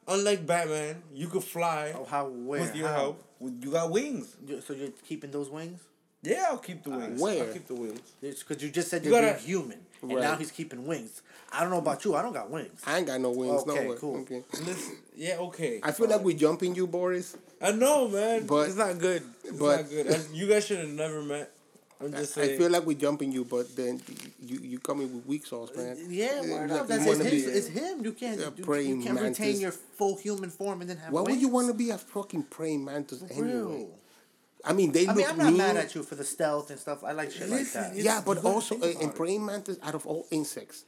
Speaker 1: unlike Batman. You could fly
Speaker 2: Oh, how where?
Speaker 1: with your
Speaker 2: how?
Speaker 1: help. You got wings.
Speaker 2: So you're keeping those wings?
Speaker 1: Yeah, I'll keep the uh, wings.
Speaker 3: where?
Speaker 1: I'll keep the wings.
Speaker 2: Because you just said
Speaker 1: You
Speaker 2: you're
Speaker 1: gotta-
Speaker 2: being human, and now he's keeping wings. I don't know about you. I don't got wings.
Speaker 3: I ain't got no wings.
Speaker 2: Okay,
Speaker 3: no
Speaker 2: cool.
Speaker 3: Okay.
Speaker 1: Listen, yeah, okay.
Speaker 3: I feel like we jumping you, Boris.
Speaker 1: I know, man,
Speaker 3: But-
Speaker 1: it's not good. It's
Speaker 3: but-
Speaker 1: not good. I- you guys should have never met. I'm just saying.
Speaker 3: I feel like we're jumping you, but then you you coming with weak sauce, man.
Speaker 2: Yeah, word
Speaker 3: like
Speaker 2: up.
Speaker 3: you
Speaker 2: That's
Speaker 3: wanna
Speaker 2: it's,
Speaker 3: be-
Speaker 2: his, it's him. You can't.
Speaker 3: a
Speaker 2: You, you can't retain your full human form and then have.
Speaker 3: Why would you want to be a fucking praying mantis
Speaker 2: For
Speaker 3: anyway?
Speaker 2: real.
Speaker 3: I mean, they
Speaker 2: I
Speaker 3: look
Speaker 2: mean, I'm not
Speaker 3: mean.
Speaker 2: mad at you for the stealth and stuff. I like shit
Speaker 1: Listen,
Speaker 2: like that.
Speaker 3: Yeah, but also
Speaker 1: think
Speaker 3: uh, in praying mantis, out of all insects,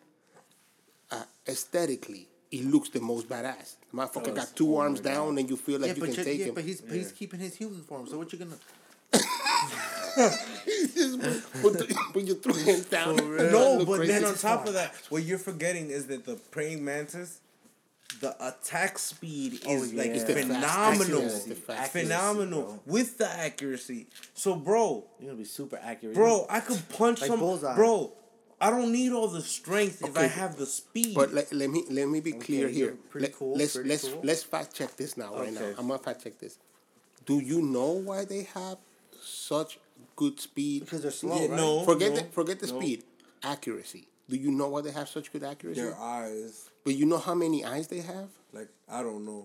Speaker 3: uh, aesthetically, it looks the most badass. The motherfucker
Speaker 1: Does.
Speaker 3: got two
Speaker 1: Oh my
Speaker 3: arms down, and you feel like
Speaker 2: yeah,
Speaker 3: you
Speaker 2: but
Speaker 3: can
Speaker 2: you-
Speaker 3: take
Speaker 2: yeah,
Speaker 3: him.
Speaker 2: but he's he's keeping his human form. So what you gonna?
Speaker 3: Put, the, put your three hands down.
Speaker 1: No, but
Speaker 3: crazy.
Speaker 1: then on top of that, what you're forgetting is that the praying mantis, the attack speed oh, is
Speaker 2: Oh,
Speaker 1: like
Speaker 2: yeah. It's
Speaker 3: the
Speaker 1: phenomenal,
Speaker 3: fast- the
Speaker 2: accuracy,
Speaker 1: phenomenal
Speaker 2: bro.
Speaker 1: with the accuracy. So, bro,
Speaker 2: You're gonna be super accurate,
Speaker 1: bro, I could punch
Speaker 2: Like
Speaker 1: some,
Speaker 2: bullseye.
Speaker 1: bro. I don't need all the strength if I have the speed.
Speaker 3: But let, let me let me be clear here.
Speaker 2: pretty
Speaker 3: Let,
Speaker 2: cool,
Speaker 3: Let's
Speaker 2: pretty
Speaker 3: let's
Speaker 2: cool.
Speaker 3: let's fact check this now right now. I'm gonna fact check this. Do you know why they have such good speed?
Speaker 2: because they're slow.
Speaker 1: Yeah,
Speaker 2: right?
Speaker 1: no.
Speaker 3: forget the forget the
Speaker 1: no.
Speaker 3: speed. Accuracy. Do you know why they have such good accuracy?
Speaker 1: their eyes,
Speaker 3: But you know how many eyes they have?
Speaker 1: like I don't know.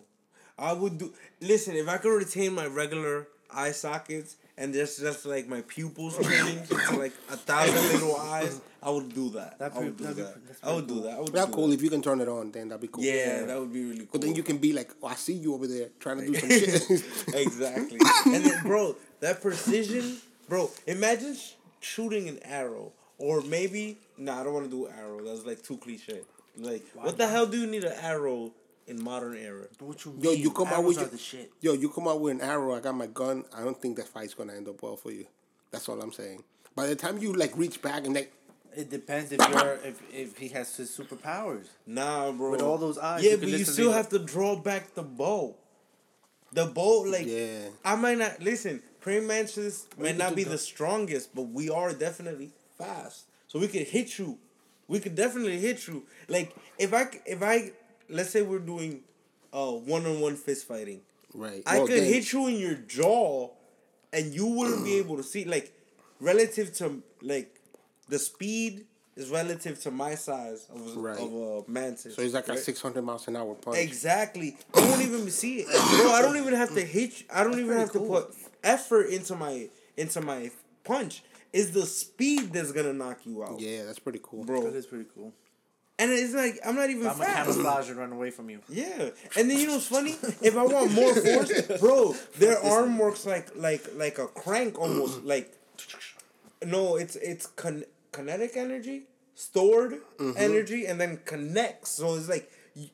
Speaker 1: I would do. Listen, if I could retain my regular eye sockets and just just like my pupils change to like a thousand little eyes, I would do that.
Speaker 2: That'd
Speaker 1: I
Speaker 2: be-
Speaker 1: would do
Speaker 2: that'd
Speaker 1: that.
Speaker 2: that's
Speaker 1: I would
Speaker 2: pretty
Speaker 1: do that. I would
Speaker 3: That's
Speaker 1: do
Speaker 3: cool.
Speaker 1: that.
Speaker 3: If you can turn it on, then that'd be cool.
Speaker 1: Yeah, that would be really cool.
Speaker 3: But then you can be like, oh, I see you over there trying to do some shit.
Speaker 1: exactly. and then, bro, that precision, bro. Imagine sh- shooting an arrow, or maybe nah, I don't want to do arrow. That's like too cliche. Like, what the hell do you need an arrow in modern era?
Speaker 2: What you
Speaker 3: Yo,
Speaker 2: mean?
Speaker 3: you come out with your,
Speaker 2: the shit.
Speaker 3: yo, you come out with an arrow. I got my gun. I don't think that fight's gonna end up well for you. That's all I'm saying. By the time you like reach back and like,
Speaker 2: It depends if you're if, if he has his superpowers.
Speaker 1: Nah, bro.
Speaker 2: With all those eyes,
Speaker 1: Yeah,
Speaker 2: you
Speaker 1: but you still
Speaker 2: go-
Speaker 1: have to draw back the bow. The bow, like,
Speaker 3: Yeah.
Speaker 1: I might not listen. Praying mantis
Speaker 2: could
Speaker 1: not be
Speaker 2: the-
Speaker 1: strongest, but we are definitely fast. So we could hit you. We could definitely hit you. Like if I if I let's say we're doing uh one on one fist fighting.
Speaker 3: right.
Speaker 1: I
Speaker 3: well,
Speaker 1: could
Speaker 3: then-
Speaker 1: hit you in your jaw, and you wouldn't be able to see. Like, relative to like, the speed is relative to my size of a,
Speaker 3: Right.
Speaker 1: of a mantis.
Speaker 3: So it's like a 600 miles an hour punch.
Speaker 1: Exactly. You won't even see it, bro. I don't even have to hit. You. I don't even
Speaker 2: pretty
Speaker 1: have to put effort into my into my punch. It's the speed that's gonna knock you out,
Speaker 3: Yeah, that's pretty cool.
Speaker 1: bro.
Speaker 2: That is pretty cool.
Speaker 1: And it's like I'm not even
Speaker 2: I'm a
Speaker 1: fast.
Speaker 2: camouflage and run away from you.
Speaker 1: Yeah, and then you know what's funny? If I want more force, bro, their arm works like like like a crank almost. Like, no, it's it's con- kinetic energy, stored mm-hmm. energy, and then connects. So it's like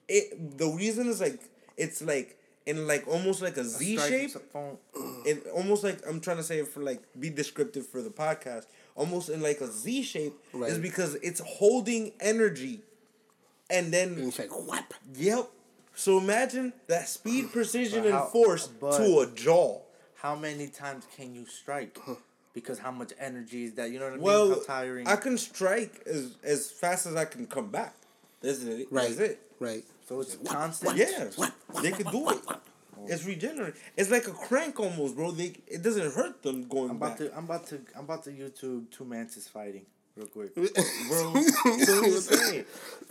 Speaker 1: it. The reason is like it's like in like almost like a Z shape. It almost like I'm trying to say it for like be descriptive for the podcast. Almost in like a Z shape is because it's holding energy, and then
Speaker 3: And it's like, whap.
Speaker 1: Yep. So imagine that speed, precision,
Speaker 2: But
Speaker 1: and force to a jaw.
Speaker 2: How many times can you strike? Because how much energy is that? You know what I mean?
Speaker 1: Well,
Speaker 2: how tiring.
Speaker 1: I can strike as as fast as I can come back. That's it.
Speaker 3: Right.
Speaker 1: That's it.
Speaker 3: Right.
Speaker 2: So it's constant.
Speaker 1: Yeah, they could do it. It's regenerate. It's like a crank almost, bro. They it doesn't hurt them going
Speaker 2: I'm
Speaker 1: back,
Speaker 2: about to. I'm about to. I'm about to YouTube two mantis fighting real quick.
Speaker 1: bro. So I'm just.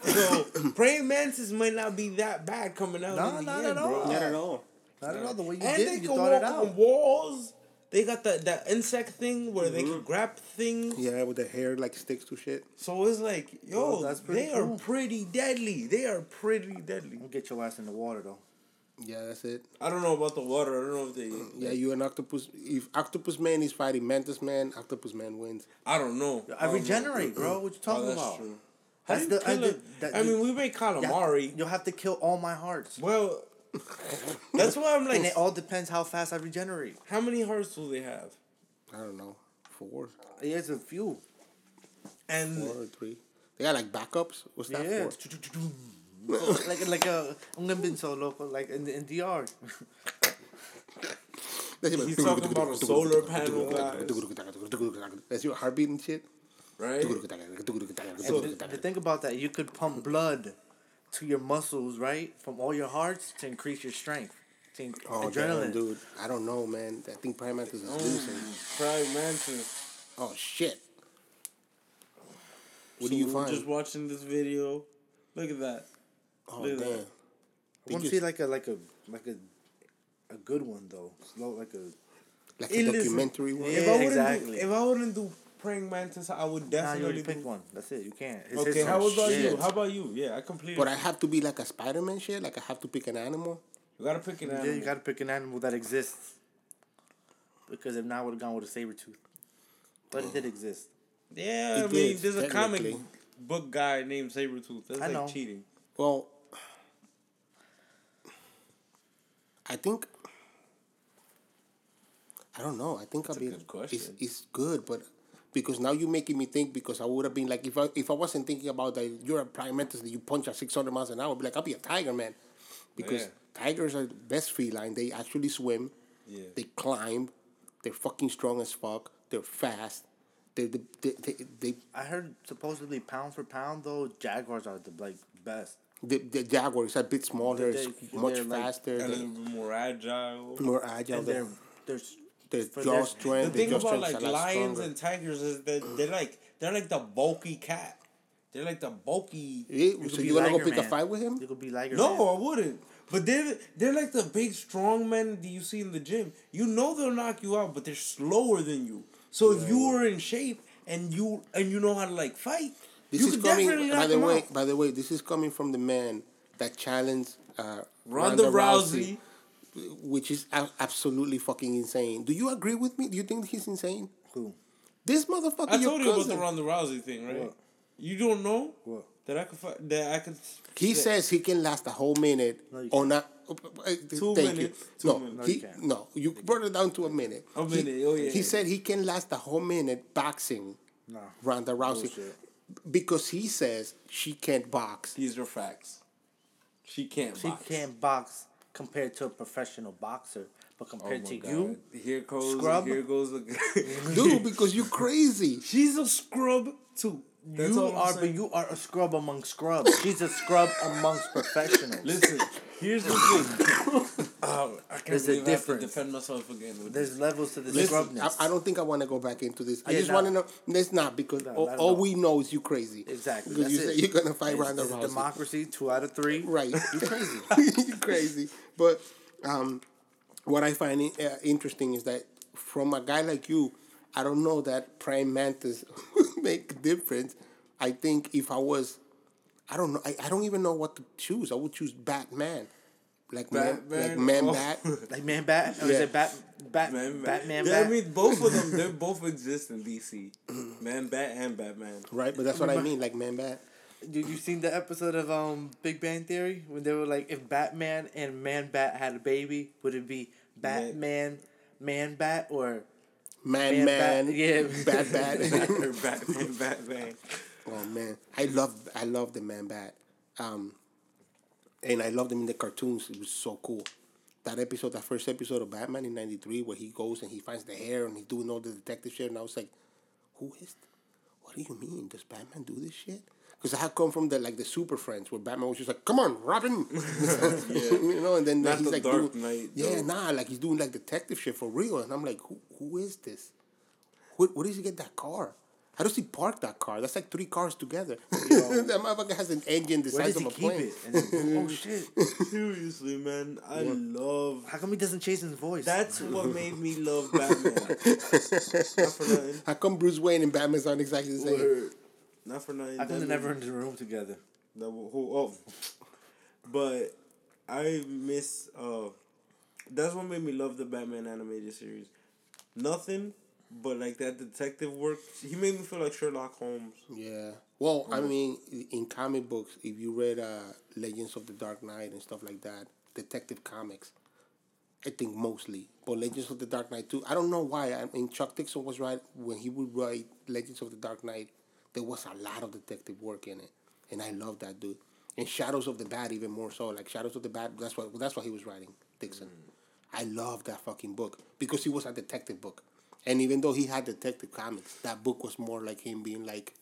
Speaker 1: So praying mantis might not be that bad coming out.
Speaker 2: No,
Speaker 1: in the
Speaker 2: not
Speaker 1: end,
Speaker 2: at all.
Speaker 1: bro.
Speaker 3: Not at all.
Speaker 2: Not at all. The way you
Speaker 1: and
Speaker 2: did,
Speaker 1: they
Speaker 2: it, you
Speaker 1: can
Speaker 2: thought it out.
Speaker 1: on walls. They got that that insect thing where they
Speaker 2: Mm-hmm.
Speaker 1: can grab things.
Speaker 3: Yeah, with the hair like sticks to shit.
Speaker 1: So it's like, yo,
Speaker 2: Well, that's pretty
Speaker 1: they are pretty deadly. They are pretty deadly.
Speaker 2: Don't get your ass in the water though.
Speaker 3: Yeah, that's it.
Speaker 1: I don't know about the water. I don't know if they.
Speaker 3: Yeah, you an octopus. If Octopus Man is fighting Mantis Man, Octopus Man wins.
Speaker 1: I don't know.
Speaker 2: I
Speaker 1: don't
Speaker 2: regenerate, bro. What you
Speaker 1: Oh,
Speaker 2: talking
Speaker 1: that's
Speaker 2: about?
Speaker 1: true.
Speaker 2: That's
Speaker 1: do
Speaker 2: the- I
Speaker 1: kill
Speaker 2: did- that-
Speaker 1: I mean, we made
Speaker 2: You have-
Speaker 1: calamari.
Speaker 2: You'll have to kill all my hearts.
Speaker 1: Well, that's why I'm like.
Speaker 2: And it all depends how fast I regenerate.
Speaker 1: how many hearts do they have?
Speaker 3: I don't know, four,
Speaker 2: There's a few.
Speaker 1: And
Speaker 3: four or three. They got like backups. What's that
Speaker 2: Yeah.
Speaker 3: for?
Speaker 2: like like a un been so local like in the in DR.
Speaker 3: That's
Speaker 1: He's talking about a solar panel,
Speaker 3: That's your heartbeat and shit.
Speaker 1: right?
Speaker 2: And the, the thing about that, you could pump blood to your muscles, right, from all your hearts to increase your strength. To in-
Speaker 3: Oh,
Speaker 2: adrenaline.
Speaker 3: damn, dude. I don't know, man. I think Prime Mantis is oh, losing.
Speaker 1: Prime Mantis.
Speaker 3: Oh, shit. What
Speaker 1: So
Speaker 3: do you
Speaker 1: we're
Speaker 3: find?
Speaker 1: Just watching this video. Look at that.
Speaker 3: oh,
Speaker 1: look at
Speaker 3: damn.
Speaker 1: that.
Speaker 2: I want to see like a like a like a a good one though. Slow like a
Speaker 3: Like a
Speaker 1: listen.
Speaker 3: documentary one?
Speaker 2: Yeah.
Speaker 1: if I wouldn't
Speaker 2: exactly.
Speaker 1: do, if I wouldn't do praying mantis, I would
Speaker 2: Nah, you
Speaker 1: definitely
Speaker 2: already
Speaker 1: do.
Speaker 2: one. That's it. You can't. It's
Speaker 1: Okay, how
Speaker 2: turn.
Speaker 1: about you? How about you? Yeah, I completed.
Speaker 3: But I have to be like a Spider Man shit? Like I have to pick an animal?
Speaker 1: you gotta pick an
Speaker 2: Yeah,
Speaker 1: animal.
Speaker 2: you gotta pick an animal that exists. Because if not, I would have gone with a saber tooth. But it did exist.
Speaker 1: yeah, I
Speaker 3: It
Speaker 1: mean,
Speaker 3: is,
Speaker 1: there's a comic book guy named Sabretooth. That's
Speaker 2: I
Speaker 1: like
Speaker 2: know.
Speaker 1: cheating.
Speaker 3: Well, I think. I don't know. I think I'll
Speaker 1: a
Speaker 3: be.
Speaker 1: good question.
Speaker 3: It's, it's good, but because now you're making me think. Because I would have been like, if I if I wasn't thinking about that, you're a prime mantis that you punch at six hundred miles an hour. I'd be like, I'll be a tiger man, because
Speaker 1: Yeah.
Speaker 3: tigers are the best feline. They actually swim.
Speaker 1: Yeah.
Speaker 3: They climb. They're fucking strong as fuck. They're fast. They they they, they, they
Speaker 2: I heard supposedly pound for pound though, jaguars are the like best.
Speaker 3: the, the jaguar is a bit smaller,
Speaker 2: They-
Speaker 3: it's much
Speaker 2: they're like-
Speaker 3: faster, they're
Speaker 1: more agile.
Speaker 3: more agile.
Speaker 2: And
Speaker 3: They're,
Speaker 2: they're they're
Speaker 3: their jaw strength.
Speaker 1: The thing about like lions and tigers is that they're like they're like the bulky cat. They're like the bulky.
Speaker 3: Yeah,
Speaker 2: could
Speaker 3: so you wanna go
Speaker 2: Liger
Speaker 3: pick a fight with him?
Speaker 2: You could be like
Speaker 1: No, I wouldn't. But they're they're like the big strong men that you see in the gym. You know they'll knock you out, but they're slower than you. So if you were in shape and you and you know how to like fight,
Speaker 3: This
Speaker 1: you
Speaker 3: is
Speaker 1: could
Speaker 3: coming.
Speaker 1: definitely
Speaker 3: By the way,
Speaker 1: out.
Speaker 3: by the way, this is coming from the man that challenged uh,
Speaker 1: Ronda, Rousey.
Speaker 3: Which is absolutely fucking insane. Do you agree with me? Do you think he's insane?
Speaker 2: Who?
Speaker 3: This motherfucker.
Speaker 1: I
Speaker 3: your
Speaker 1: told you about
Speaker 3: cousin,
Speaker 1: the Ronda Rousey thing, right?
Speaker 2: What?
Speaker 1: You don't know
Speaker 2: What?
Speaker 1: that I could fight, that I could.
Speaker 3: He
Speaker 1: that-
Speaker 3: says he can last a whole minute
Speaker 2: No, you
Speaker 3: on a.
Speaker 1: Uh, uh, uh, two
Speaker 3: thank
Speaker 1: minutes.
Speaker 3: You.
Speaker 1: Two
Speaker 3: no,
Speaker 1: minutes.
Speaker 2: No,
Speaker 3: he,
Speaker 2: you
Speaker 3: no, you brought it down to a minute.
Speaker 1: A
Speaker 3: He-
Speaker 1: minute, oh, yeah.
Speaker 3: He said he can last a whole minute boxing
Speaker 2: Nah.
Speaker 3: Ronda Rousey
Speaker 2: Bullshit.
Speaker 3: because he says she can't box.
Speaker 1: These are facts. She can't.
Speaker 2: She
Speaker 1: box.
Speaker 2: can't box compared to a professional boxer, but
Speaker 1: Oh
Speaker 2: compared
Speaker 1: my
Speaker 2: to
Speaker 1: God.
Speaker 2: you,
Speaker 1: here goes
Speaker 2: Scrub?
Speaker 1: Here goes the.
Speaker 3: Dude, because you're crazy.
Speaker 1: She's a scrub too. That's
Speaker 2: you are,
Speaker 1: saying.
Speaker 2: but you are a scrub among scrubs. She's a scrub amongst professionals.
Speaker 1: Listen, here's the thing. Oh, I can't
Speaker 2: There's a
Speaker 1: believe I have to
Speaker 2: difference.
Speaker 1: defend myself again. With
Speaker 2: There's levels to the
Speaker 3: Listen,
Speaker 2: scrubness.
Speaker 3: I, I don't think I want to go back into this. I
Speaker 2: Yeah,
Speaker 3: just
Speaker 2: no.
Speaker 3: want to know. It's not because
Speaker 2: No,
Speaker 3: all,
Speaker 2: not
Speaker 3: all
Speaker 2: all.
Speaker 3: we know is you crazy.
Speaker 2: Exactly,
Speaker 3: Because you
Speaker 2: that's
Speaker 3: say you're gonna fight
Speaker 2: It's-
Speaker 3: Ronda
Speaker 2: it's
Speaker 3: Rousey.
Speaker 2: democracy, two out of three.
Speaker 3: Right.
Speaker 2: You crazy.
Speaker 3: you crazy. But um, what I find uh, interesting is that from a guy like you, I don't know that prime mantis make a difference. I think if I was, I don't know. I, I don't even know what to choose. I would choose Batman, like man, like man
Speaker 1: Oh.
Speaker 3: bat.
Speaker 2: Like man bat? Or is
Speaker 3: Yeah.
Speaker 2: it bat, bat,
Speaker 1: Man,
Speaker 2: Batman
Speaker 1: yeah,
Speaker 2: bat?
Speaker 1: I mean, both of them, they both exist in DC. Man, Bat, and Batman.
Speaker 3: Right, but that's what I mean, like man bat.
Speaker 2: Did you seen the episode of um Big Bang Theory when they were like, if Batman and Man Bat had a baby, would it be Batman, Man Bat, or
Speaker 3: Man,
Speaker 2: Man
Speaker 3: man,
Speaker 2: Bat? Yeah.
Speaker 3: bat, bat.
Speaker 1: Or Batman, Batman.
Speaker 3: Oh man, I love I love the Man Bat, um, and I loved him in the cartoons. It was so cool. That episode, that first episode of Batman in '93, where he goes and he finds the hair and he's doing all the detective shit, and I was like, "Who is? What do you mean? Does Batman do this shit?" Because I had come from the like the Super Friends, where Batman was just like, "Come on, Robin," you know, and then
Speaker 1: Not
Speaker 3: he's
Speaker 1: the
Speaker 3: like
Speaker 1: Dark
Speaker 3: doing,
Speaker 1: Knight,
Speaker 3: yeah,
Speaker 1: though.
Speaker 3: nah, like he's doing like detective shit for real, and I'm like, "Who? Who is this?" Where, where does he get that car? How does he park that car? That's like three cars together. that motherfucker has an engine the
Speaker 2: where
Speaker 3: size
Speaker 2: does
Speaker 3: of
Speaker 2: he
Speaker 3: a
Speaker 2: keep
Speaker 3: plane.
Speaker 2: it? And then, oh shit!
Speaker 1: Seriously, man, I love.
Speaker 2: How come he doesn't chase his voice?
Speaker 1: That's what made me love Batman. Not for nothing.
Speaker 3: How come Bruce Wayne and Batman aren't exactly the same?
Speaker 1: Word. Not for nothing.
Speaker 2: How come they're never in the room together?
Speaker 1: That will, who, oh. But I miss. Uh, that's what made me love the Batman animated series. Nothing, but like that detective work. He made me feel like Sherlock Holmes.
Speaker 3: Yeah. Well, I mean, in comic books, if you read uh, Legends of the Dark Knight and stuff like that, Detective Comics, I think mostly, but Legends of the Dark Knight too. I don't know why. I mean, Chuck Dixon was right when he would write Legends of the Dark Knight. There was a lot of detective work in it, and I love that dude. And Shadows of the Bat even more so. Like Shadows of the Bat, that's what that's what he was writing, Dixon. I love that fucking book because he was a detective book, and even though he had detective comics, that book was more like him being like,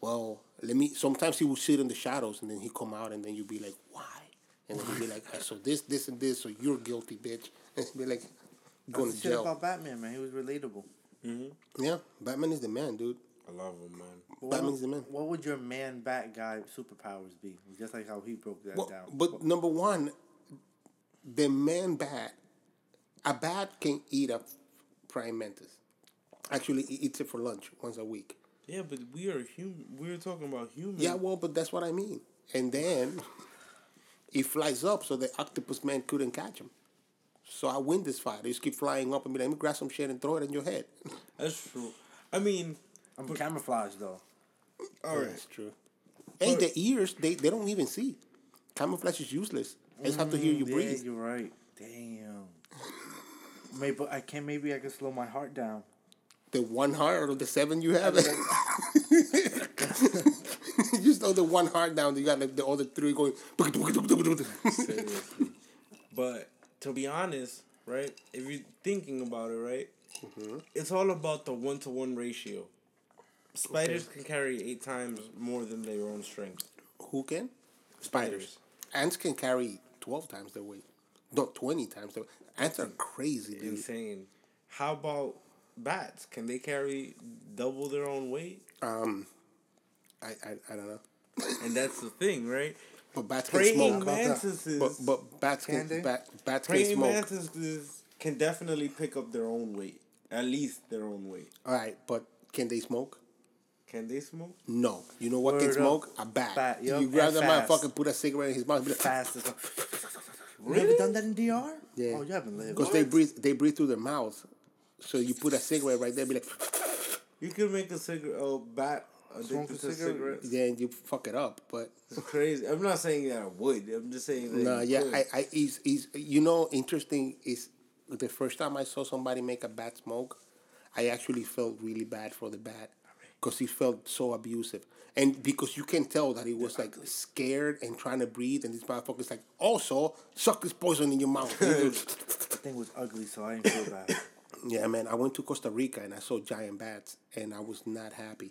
Speaker 3: well, let me. Sometimes he would sit in the shadows, and then he come out, and then you'd be like, why? And then he'd be like, so this, this, and this, so you're guilty, bitch. And he'd be like, going
Speaker 2: That's
Speaker 3: to
Speaker 2: the shit
Speaker 3: jail.
Speaker 2: about Batman, man. He was relatable. Mm-hmm.
Speaker 3: yeah, Batman is the man, dude.
Speaker 1: I love him, man.
Speaker 2: What
Speaker 3: Batman's
Speaker 2: would-
Speaker 3: the man.
Speaker 2: What would your man bat guy superpowers be? Just like how he broke that
Speaker 3: Well,
Speaker 2: down.
Speaker 3: but number one, the man bat, a bat can eat a prime mantis. Actually, he eats it for lunch once a week.
Speaker 1: Yeah, but we are human. We're talking about humans.
Speaker 3: Yeah, well, but that's what I mean. And then he flies up so the octopus man couldn't catch him. So I win this fight. I just keep flying up and be like, let me grab some shit and throw it in your head.
Speaker 1: that's true. I mean,
Speaker 2: I'm camouflage though.
Speaker 1: all right.
Speaker 3: That's true. Hey, the ears, they, they don't even see. Camouflage is useless. I just have to hear you mm,
Speaker 2: yeah,
Speaker 3: breathe.
Speaker 2: you're right. Damn. Maybe I can. Maybe I can slow my heart down.
Speaker 3: The one heart or the seven you have. you slow the one heart down. You got like the other three going.
Speaker 1: Seriously. But to be honest, right? If you're thinking about it, right?
Speaker 3: Mm-hmm.
Speaker 1: It's all about the one to one ratio. Spiders can carry eight times more than their own strength.
Speaker 3: Who can? Spiders. Ants can carry 12 times their weight. Not 20 times. Ants are crazy, dude.
Speaker 1: Insane. How about bats? Can they carry double their own weight?
Speaker 3: Um, I, I, I don't know.
Speaker 1: And that's the thing, right?
Speaker 3: But bats can smoke.
Speaker 1: mantises.
Speaker 3: But, but bats can,
Speaker 2: Can
Speaker 3: bat, bats can smoke.
Speaker 1: mantises can definitely pick up their own weight. At least their own weight.
Speaker 3: All right, but can they smoke?
Speaker 1: Can they smoke?
Speaker 3: No. You know what
Speaker 2: Word
Speaker 3: can
Speaker 2: up.
Speaker 3: smoke? A bat.
Speaker 2: Bat,
Speaker 3: you grab
Speaker 2: fast.
Speaker 3: motherfucker, put a cigarette in his mouth.
Speaker 2: Fast as a. You ever done that in DR?
Speaker 3: Yeah.
Speaker 2: Oh, you haven't lived.
Speaker 3: Because they breathe, they breathe through their mouth. So you put a cigarette right there, and be like,
Speaker 1: You could make a cigarette, a bat
Speaker 2: Smoke a cigarette?
Speaker 1: cigarettes.
Speaker 3: then you fuck it up. But
Speaker 1: It's crazy. I'm not saying that I would. I'm just saying that.
Speaker 3: no,
Speaker 1: you
Speaker 3: yeah,
Speaker 1: could.
Speaker 3: I, I, he's, he's, you know, interesting is the first time I saw somebody make a bat smoke, I actually felt really bad for the bat because he felt so abusive. And because you can tell that he was like scared and trying to breathe, and this motherfucker's like, also suck this poison in your mouth.
Speaker 2: The thing was ugly, so I didn't feel bad.
Speaker 3: yeah, man. I went to Costa Rica and I saw giant bats, and I was not happy.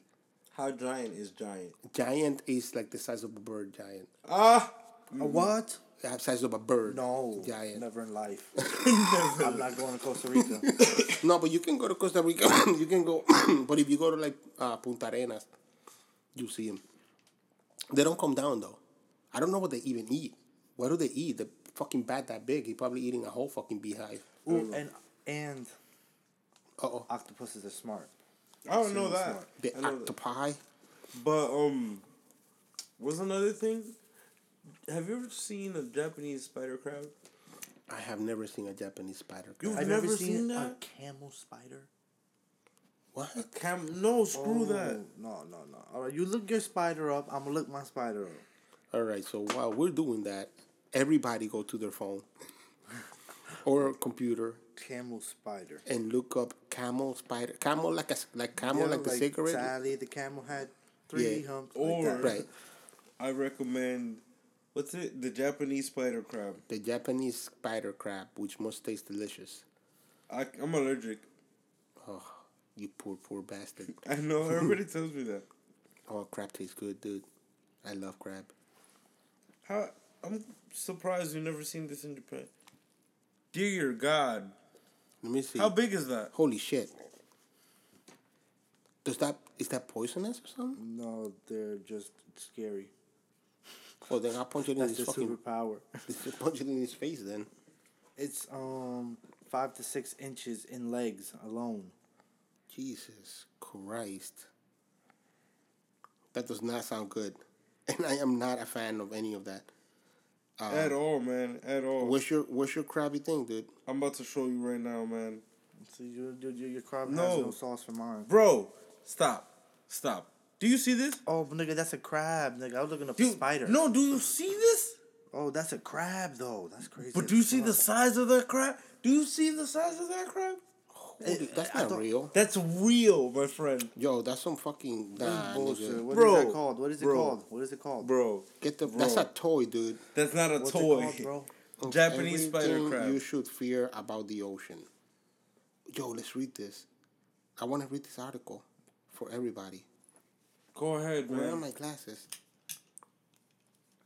Speaker 1: How giant is giant?
Speaker 3: Giant is like the size of a bird. Giant,
Speaker 1: Ah,
Speaker 2: A what?
Speaker 3: The size of a bird.
Speaker 2: No,
Speaker 3: giant.
Speaker 2: never in life. I'm not going to Costa Rica.
Speaker 3: No, but you can go to Costa Rica. you can go, but if you go to like uh, Puntarenas, you see them. They don't come down though. I don't know what they even eat. What do they eat? The fucking bat that big. He probably eating a whole fucking beehive.
Speaker 2: Ooh, and and
Speaker 3: Uh oh.
Speaker 2: octopuses are smart.
Speaker 1: I don't know that.
Speaker 2: smart.
Speaker 3: The
Speaker 1: I know that. But um, what's another thing? Have you ever seen a Japanese spider crab?
Speaker 3: I have never seen a Japanese spider.
Speaker 1: You-
Speaker 3: crab.
Speaker 2: I've
Speaker 1: never
Speaker 2: never
Speaker 1: seen
Speaker 2: seen,
Speaker 1: that?
Speaker 2: a camel spider.
Speaker 3: What?
Speaker 1: Cam, no, screw oh, that.
Speaker 2: Oh, No, no, no. All right, you look your spider up. I'm gonna look my spider up.
Speaker 3: All right. So while we're doing that, everybody go to their phone or computer
Speaker 2: Camel spider.
Speaker 3: and look up camel spider. Camel like a like camel
Speaker 2: Yeah,
Speaker 3: like the cigarette.
Speaker 2: Sally the camel had three
Speaker 3: Yeah.
Speaker 2: humps.
Speaker 1: Or-
Speaker 2: like that.
Speaker 3: Right.
Speaker 1: I recommend. What's it? The Japanese spider crab.
Speaker 3: The Japanese spider crab, which must taste delicious.
Speaker 1: I, I'm allergic.
Speaker 3: Oh, you poor, poor bastard.
Speaker 1: I know. Everybody tells me that.
Speaker 3: Oh, crab tastes good, dude. I love crab.
Speaker 1: How? I'm surprised you've never seen this in Japan. Dear God,
Speaker 3: Let me see.
Speaker 1: how big is that?
Speaker 3: Holy shit. Does that is that poisonous or something?
Speaker 2: No, they're just scary.
Speaker 3: Oh, then I'll punch it in
Speaker 2: That's
Speaker 3: his fucking.
Speaker 2: superpower.
Speaker 3: Just punch it in his face then.
Speaker 2: It's um five to six inches in legs alone.
Speaker 3: Jesus Christ. That does not sound good. And I am not a fan of any of that.
Speaker 1: at all, man. At all.
Speaker 3: What's your What's your crabby thing, dude?
Speaker 1: I'm about to show you right now, man.
Speaker 2: So your your, your, your crab has
Speaker 1: No.
Speaker 2: no sauce for mine.
Speaker 1: Bro, stop, stop. Do you see this?
Speaker 2: Oh, nigga, that's a crab, nigga. I was looking up
Speaker 1: Dude,
Speaker 2: a spider.
Speaker 1: No, do you see this?
Speaker 2: Oh, that's a crab though. That's crazy.
Speaker 1: But do you see
Speaker 2: fuck.
Speaker 1: the size of that crab? Do you see the size of that crab?
Speaker 3: Oh, Holy, eh, that's
Speaker 2: I
Speaker 3: not real.
Speaker 1: That's real, my friend.
Speaker 3: Yo, that's some fucking
Speaker 2: That's
Speaker 3: nah,
Speaker 2: bullshit.
Speaker 3: nigga.
Speaker 2: What is
Speaker 1: Bro,
Speaker 2: that called? What is it
Speaker 1: bro,
Speaker 2: called? What is it called?
Speaker 1: Bro,
Speaker 3: Get the.
Speaker 1: Bro.
Speaker 3: That's a toy, dude.
Speaker 1: that's not a
Speaker 2: What's
Speaker 1: toy.
Speaker 2: it called, bro?
Speaker 1: Japanese spider crab.
Speaker 3: You should fear about the ocean. Yo, let's read this. I want to read this article for everybody.
Speaker 1: Go ahead, man.
Speaker 3: Where are my glasses?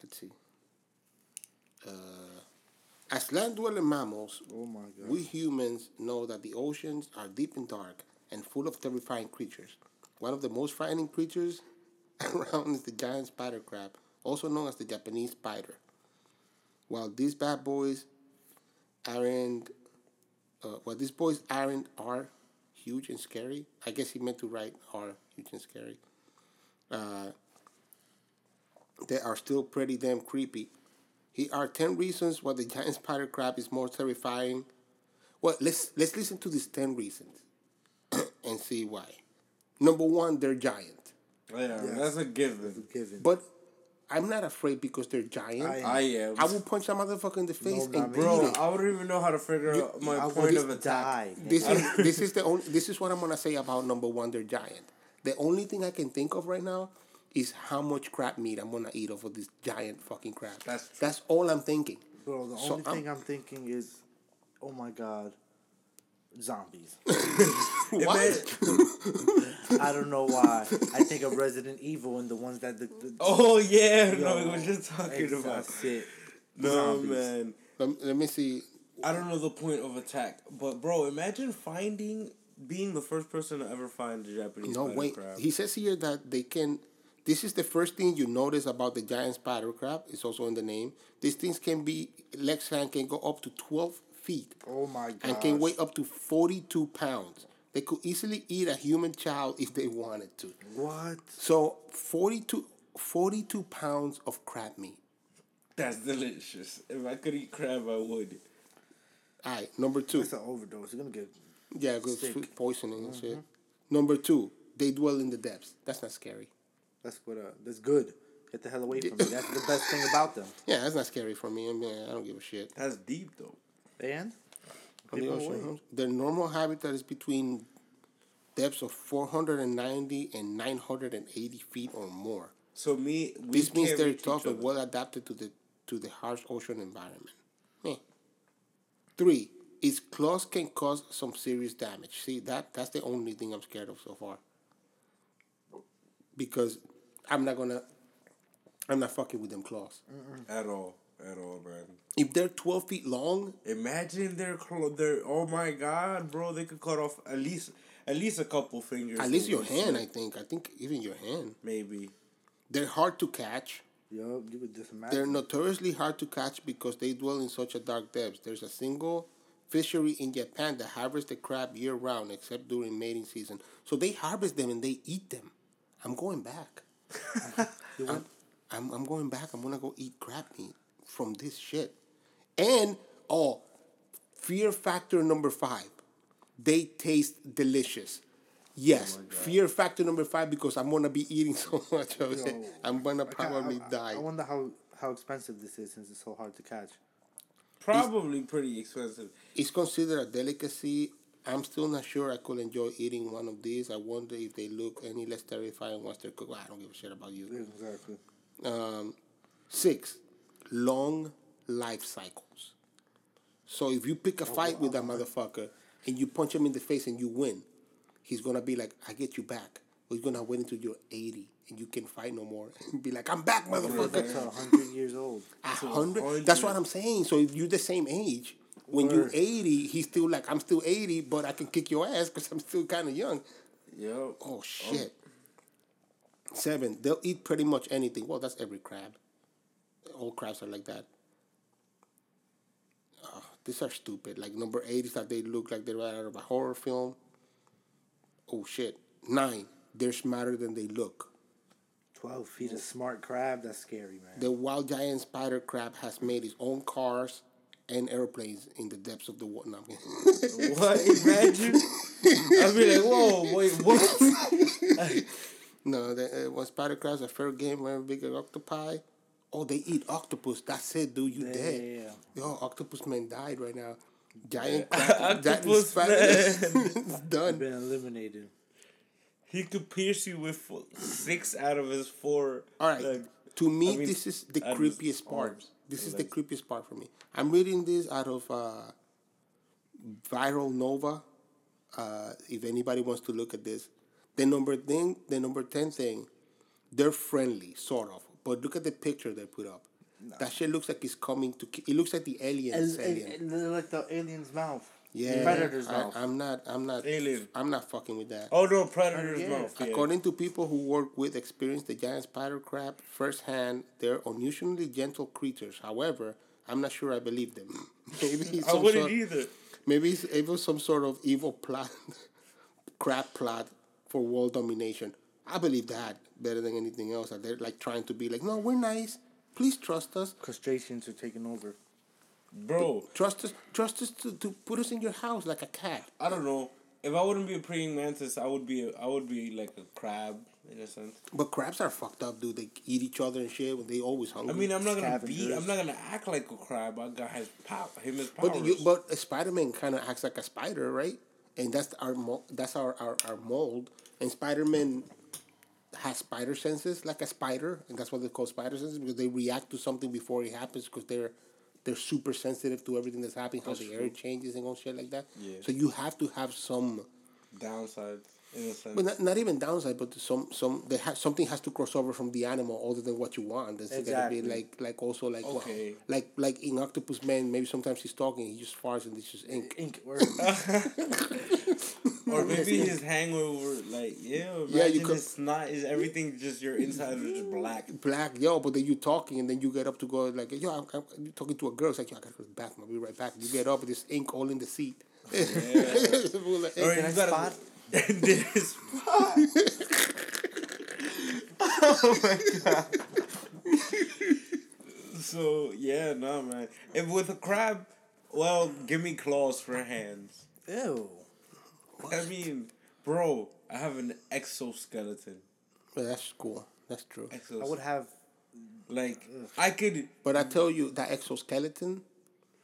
Speaker 3: Let's see. Uh, as land dwelling mammals,
Speaker 2: Oh my god.
Speaker 3: we humans know that the oceans are deep and dark and full of terrifying creatures. One of the most frightening creatures around is the giant spider crab, also known as the Japanese spider. While these bad boys aren't, uh, while these boys aren't are huge and scary, I guess he meant to write are huge and scary. Uh, they are still pretty damn creepy. Here are ten reasons why the giant spider crab is more terrifying. Well, let's let's listen to these ten reasons and see why. Number one, they're giant.
Speaker 1: Yeah, that's a given.
Speaker 2: Given.
Speaker 3: But I'm not afraid because they're giant.
Speaker 2: I-
Speaker 1: I am.
Speaker 3: I will punch that motherfucker in the face
Speaker 2: not
Speaker 3: and
Speaker 1: Bro,
Speaker 3: it.
Speaker 1: I wouldn't even know how to figure out my
Speaker 2: I
Speaker 1: point of attack.
Speaker 2: die.
Speaker 3: This is this is the only this is what I'm gonna say about number one. They're giant. The only thing I can think of right now is how much crab meat I'm gonna eat off of this giant fucking crab.
Speaker 1: That's true.
Speaker 3: That's all I'm thinking.
Speaker 2: Bro, the
Speaker 3: So
Speaker 2: only
Speaker 3: I'm-
Speaker 2: thing I'm thinking is, oh my god, zombies.
Speaker 3: What?
Speaker 2: I don't know why. I think of Resident Evil and the ones that the, the
Speaker 1: Oh yeah, no,
Speaker 2: Yo,
Speaker 1: we were just talking
Speaker 2: Ex-
Speaker 1: about.
Speaker 2: that's it.
Speaker 1: No
Speaker 2: Zombies.
Speaker 1: man,
Speaker 3: let, let me see.
Speaker 1: I don't know the point of attack, but bro, imagine finding being the first person to ever find the Japanese
Speaker 3: No,
Speaker 1: spider
Speaker 3: wait.
Speaker 1: crab.
Speaker 3: He says here that they can. This is the first thing you notice about the giant spider crab. It's also in the name. These things can be legs hand can go up to twelve feet
Speaker 2: Oh my god.
Speaker 3: and can weigh up to forty-two pounds. They could easily eat a human child if they wanted to.
Speaker 2: What?
Speaker 3: So 42, 42 pounds of crab meat.
Speaker 1: That's delicious. If I could eat crab, I would.
Speaker 3: All right, number two.
Speaker 2: It's an overdose. You're gonna get.
Speaker 3: Yeah, good
Speaker 2: Sick.
Speaker 3: food poisoning and shit. Number two, they dwell in the depths. That's not scary.
Speaker 2: That's what. Uh, that's good. Get the hell away from me. That's the best thing about them.
Speaker 3: Yeah, that's not scary for me. I mean, I don't give a shit.
Speaker 1: That's deep though.
Speaker 2: And
Speaker 3: On the
Speaker 2: People
Speaker 3: ocean,
Speaker 2: away.
Speaker 3: huh? Their normal habitat is between depths of 490 and 980 feet or more.
Speaker 1: So me, we
Speaker 3: This means
Speaker 1: can't
Speaker 3: they're
Speaker 1: reach
Speaker 3: tough and
Speaker 1: other.
Speaker 3: well adapted to the to the harsh ocean environment. Eh. Three, its claws can cause some serious damage. See that that's the only thing I'm scared of so far. Because I'm not gonna I'm not fucking with them claws.
Speaker 1: At all, at all, man.
Speaker 3: If they're twelve feet long,
Speaker 1: Imagine their clo- their. Oh my god, bro! They could cut off at least at least a couple fingers.
Speaker 3: at least your hand, I think. I think even your hand.
Speaker 1: maybe.
Speaker 3: They're hard to catch.
Speaker 2: yo, you would just imagine.
Speaker 3: They're notoriously hard to catch because they dwell in such a dark depths. There's a single fishery in Japan that harvests the crab year round except during mating season. So they harvest them and they eat them. I'm going back. I'm, I'm, I'm going back. I'm gonna go eat crab meat from this shit. And oh, fear factor number five. They taste delicious. Yes, oh fear factor number five because I'm gonna be eating so much of it. I'm gonna
Speaker 2: I
Speaker 3: probably
Speaker 2: I,
Speaker 3: die.
Speaker 2: I wonder how how expensive this is since it's so hard to catch.
Speaker 1: Probably pretty expensive.
Speaker 3: It's considered a delicacy. I'm still not sure I could enjoy eating one of these. I wonder if they look any less terrifying once they're cooked. I don't give a shit about you.
Speaker 2: Exactly.
Speaker 3: Um, six, long life cycles. So if you pick a fight with that motherfucker and you punch him in the face and you win, he's gonna be like, "I get you back." Or he's gonna wait until you're eighty and you can fight no more and be like, "I'm back, motherfucker."
Speaker 2: a hundred years old.
Speaker 3: A hundred. That's what I'm saying. So if you're the same age, when you're 80, he's still like, I'm still 80, but I can kick your ass because I'm still kind of young.
Speaker 1: Yo.
Speaker 3: Oh, um, shit. Seven, they'll eat pretty much anything. Well, that's every crab. All crabs are like that. Oh, these are stupid. Like number eight is that they look like they're right out of a horror film. Oh, shit. Nine, they're smarter than they look.
Speaker 2: Twelve feet of smart crab. That's scary, man.
Speaker 3: The wild giant spider crab has made his own cars and airplanes in the depths of the water. No.
Speaker 1: What? Imagine. I'd be like, whoa, wait, what?
Speaker 3: no, the, uh, when spider crabs are fair game, very bigger octopi. Oh, they eat octopus. That's it, dude. You dead. Yo, octopus man died right now. Giant crab.
Speaker 1: Octopus
Speaker 3: spider it's done.
Speaker 2: Been eliminated.
Speaker 1: He could pierce you with fo- six out of his four.
Speaker 3: All right.
Speaker 1: like,
Speaker 3: to me,
Speaker 1: I mean,
Speaker 3: this is the
Speaker 1: out of his
Speaker 3: creepiest part.
Speaker 1: arms
Speaker 3: This is the creepiest part for me. I'm reading this out of uh, Viral Nova. Uh, if anybody wants to look at this, the number thing, the number ten thing, they're friendly, sort of. But look at the picture they put up. That shit looks like it's coming to. It looks like the alien.
Speaker 2: And,
Speaker 3: alien.
Speaker 2: and, and like the alien's mouth.
Speaker 3: Yeah,
Speaker 2: Predator's
Speaker 3: I,
Speaker 2: mouth.
Speaker 3: I'm not. I'm not.
Speaker 1: Alien.
Speaker 3: I'm not fucking with that.
Speaker 1: oh no, predator's
Speaker 2: Yeah.
Speaker 1: mouth. Yeah.
Speaker 3: According to people who work with experienced the giant spider crab firsthand, they're unusually gentle creatures. However, I'm not sure I believe them. maybe it's
Speaker 1: I
Speaker 3: some
Speaker 1: wouldn't
Speaker 3: sort,
Speaker 1: either.
Speaker 3: maybe it's, it was some sort of evil plot, crab plot for world domination. I believe that better than anything else. That they're like trying to be like, no, we're nice. Please trust us.
Speaker 2: Crustaceans are taking over.
Speaker 1: Bro,
Speaker 3: Trust us. Trust us to, to put us in your house like a cat.
Speaker 1: I don't know. If I wouldn't be a praying mantis, I would be. A, I would be like a crab in a sense.
Speaker 3: But crabs are fucked up, dude. They eat each other and shit when they always hungry.
Speaker 1: I mean, I'm not gonna be. I'm not gonna act like a crab. I got his power. Him his powers.
Speaker 3: But you, but Spider Man kind of acts like a spider, right? And that's our mo- that's our, our, our mold. And Spider Man has spider senses like a spider, and that's what they call spider senses because they react to something before it happens because they're they're super sensitive to everything that's happening, how
Speaker 1: That's
Speaker 3: the air changes and all shit like that.
Speaker 1: Yeah.
Speaker 3: So you have to have some,
Speaker 1: downsides in a sense.
Speaker 3: but not, not even downside, but some some they have something has to cross over from the animal other than what you want. Gotta
Speaker 2: Exactly.
Speaker 3: be like like also like well,
Speaker 1: Okay.
Speaker 3: like like in Octopus Man, maybe sometimes he's talking, he just farts and it's just ink.
Speaker 2: Ink. Word.
Speaker 1: or maybe his hangover, like yeah. Imagine
Speaker 3: Yeah, you could-
Speaker 1: It's not. Is everything just your inside is just black?
Speaker 3: black, yo, but then you talking and then you get up to go like, yo, I'm, I'm you talking to a girl. It's like, yo, I gotta go to the bathroom. I'll be right back. You get up, there's ink all in the seat. Full of ink.
Speaker 1: Or
Speaker 2: Can
Speaker 1: you
Speaker 2: I
Speaker 1: gotta-
Speaker 2: spot?
Speaker 1: this oh So yeah, no man. If with a crab, well, give me claws for hands.
Speaker 2: Ew.
Speaker 1: I mean, bro, I have an exoskeleton.
Speaker 3: Yeah, that's cool. That's true.
Speaker 1: Exos-
Speaker 2: I would have.
Speaker 1: like I could.
Speaker 3: But I tell you, that exoskeleton,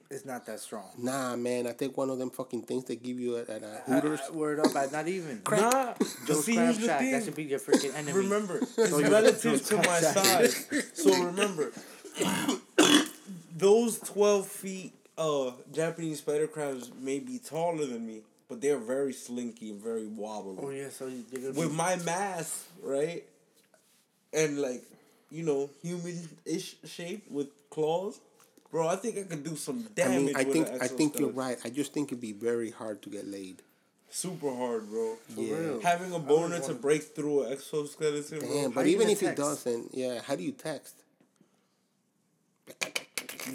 Speaker 2: It's not that strong.
Speaker 3: nah, man. I think one of them fucking things they give you at, at uh, Hooters.
Speaker 2: Uh, word up, I not even.
Speaker 1: Nah,
Speaker 2: Joe's
Speaker 1: see,
Speaker 2: crab shack. That should be your freaking enemy.
Speaker 1: Remember, it's
Speaker 2: Throw your-
Speaker 1: relative
Speaker 2: throw
Speaker 1: to my size. So remember, those twelve feet uh Japanese spider crabs may be taller than me, but they're very slinky and very wobbly.
Speaker 2: Oh yeah, so you're gonna
Speaker 1: With
Speaker 2: be,
Speaker 1: my mass, right, and like you know human-ish shape with claws, bro, I think I could do some damage.
Speaker 3: I
Speaker 1: damage.
Speaker 3: mean, I
Speaker 1: with
Speaker 3: think I think you're right. I just think it'd be very hard to get laid.
Speaker 1: Super hard, bro.
Speaker 2: For real.
Speaker 1: Having a boner
Speaker 2: always
Speaker 1: to
Speaker 2: wanted-
Speaker 1: break through an exoskeleton, bro.
Speaker 3: Damn,
Speaker 2: how
Speaker 3: but
Speaker 2: you
Speaker 3: even
Speaker 2: gonna
Speaker 3: if it doesn't, yeah, how do you text?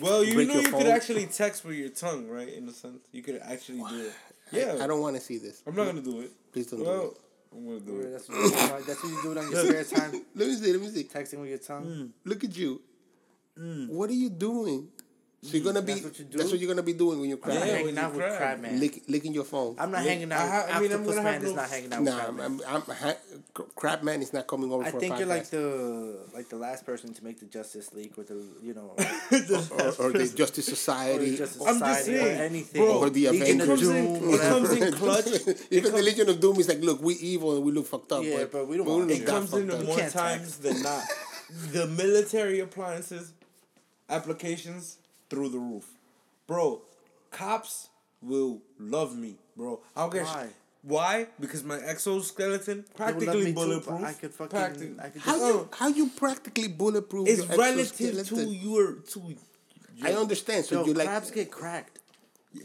Speaker 1: Well, you
Speaker 3: break
Speaker 1: know
Speaker 3: your
Speaker 1: you could actually text with your tongue, right? In a sense, you could actually do it. Yeah,
Speaker 3: I, I don't want to see this.
Speaker 1: I'm not gonna do it.
Speaker 3: Please don't do it.
Speaker 1: I'm gonna do
Speaker 2: Word,
Speaker 1: it.
Speaker 2: That's what, you do, on- that's what you do it on your spare time.
Speaker 3: Let me see. Let me see.
Speaker 2: Texting with your tongue. Hmm.
Speaker 3: Look at you. Hmm. What are you doing? So you're gonna mm, be.
Speaker 2: That's what you do?
Speaker 3: That's what you're gonna be doing when you're
Speaker 2: I'm not
Speaker 1: Yeah,
Speaker 3: crying.
Speaker 1: when
Speaker 2: hanging
Speaker 1: you
Speaker 2: out with
Speaker 1: crab.
Speaker 2: Crab Man.
Speaker 3: Lick, licking your phone.
Speaker 2: I'm not
Speaker 1: Yeah,
Speaker 2: hanging out.
Speaker 1: I ha- I mean, I'm
Speaker 2: Octopus
Speaker 1: gonna have
Speaker 2: Man is
Speaker 1: no-
Speaker 2: not hanging out with
Speaker 3: Nah,
Speaker 2: Crab
Speaker 3: I'm,
Speaker 2: Man.
Speaker 3: I'm, I'm ha- Crab Man is not coming over
Speaker 2: I
Speaker 3: for
Speaker 2: think
Speaker 3: a
Speaker 2: you're like the like the last person to make the Justice League or the you know
Speaker 3: or, or the Justice
Speaker 2: or
Speaker 3: Society.
Speaker 2: the Justice
Speaker 1: I'm just
Speaker 2: Society or
Speaker 1: saying,
Speaker 2: anything.
Speaker 1: bro,
Speaker 3: Or the
Speaker 2: Legion
Speaker 3: Avengers.
Speaker 2: of
Speaker 1: It comes in-
Speaker 2: Doom,
Speaker 1: it comes in clutch.
Speaker 3: Even the Legion of Doom is like, look, we evil and we look fucked up.
Speaker 2: Yeah,
Speaker 3: but,
Speaker 2: but we don't want
Speaker 1: It comes
Speaker 3: fucked
Speaker 1: into more times than not. The military appliances, applications through the roof, bro. Cops will love me, bro. I'll get
Speaker 2: Why?
Speaker 1: Why? Because my exoskeleton
Speaker 2: They would love
Speaker 1: practically
Speaker 2: me too,
Speaker 1: bulletproof.
Speaker 2: I could fucking
Speaker 1: Practic-
Speaker 2: I could
Speaker 3: How
Speaker 2: just,
Speaker 3: you oh. how you practically bulletproof?
Speaker 1: It's
Speaker 3: your
Speaker 1: relative to your to.
Speaker 3: I understand. So you like
Speaker 2: crabs get cracked.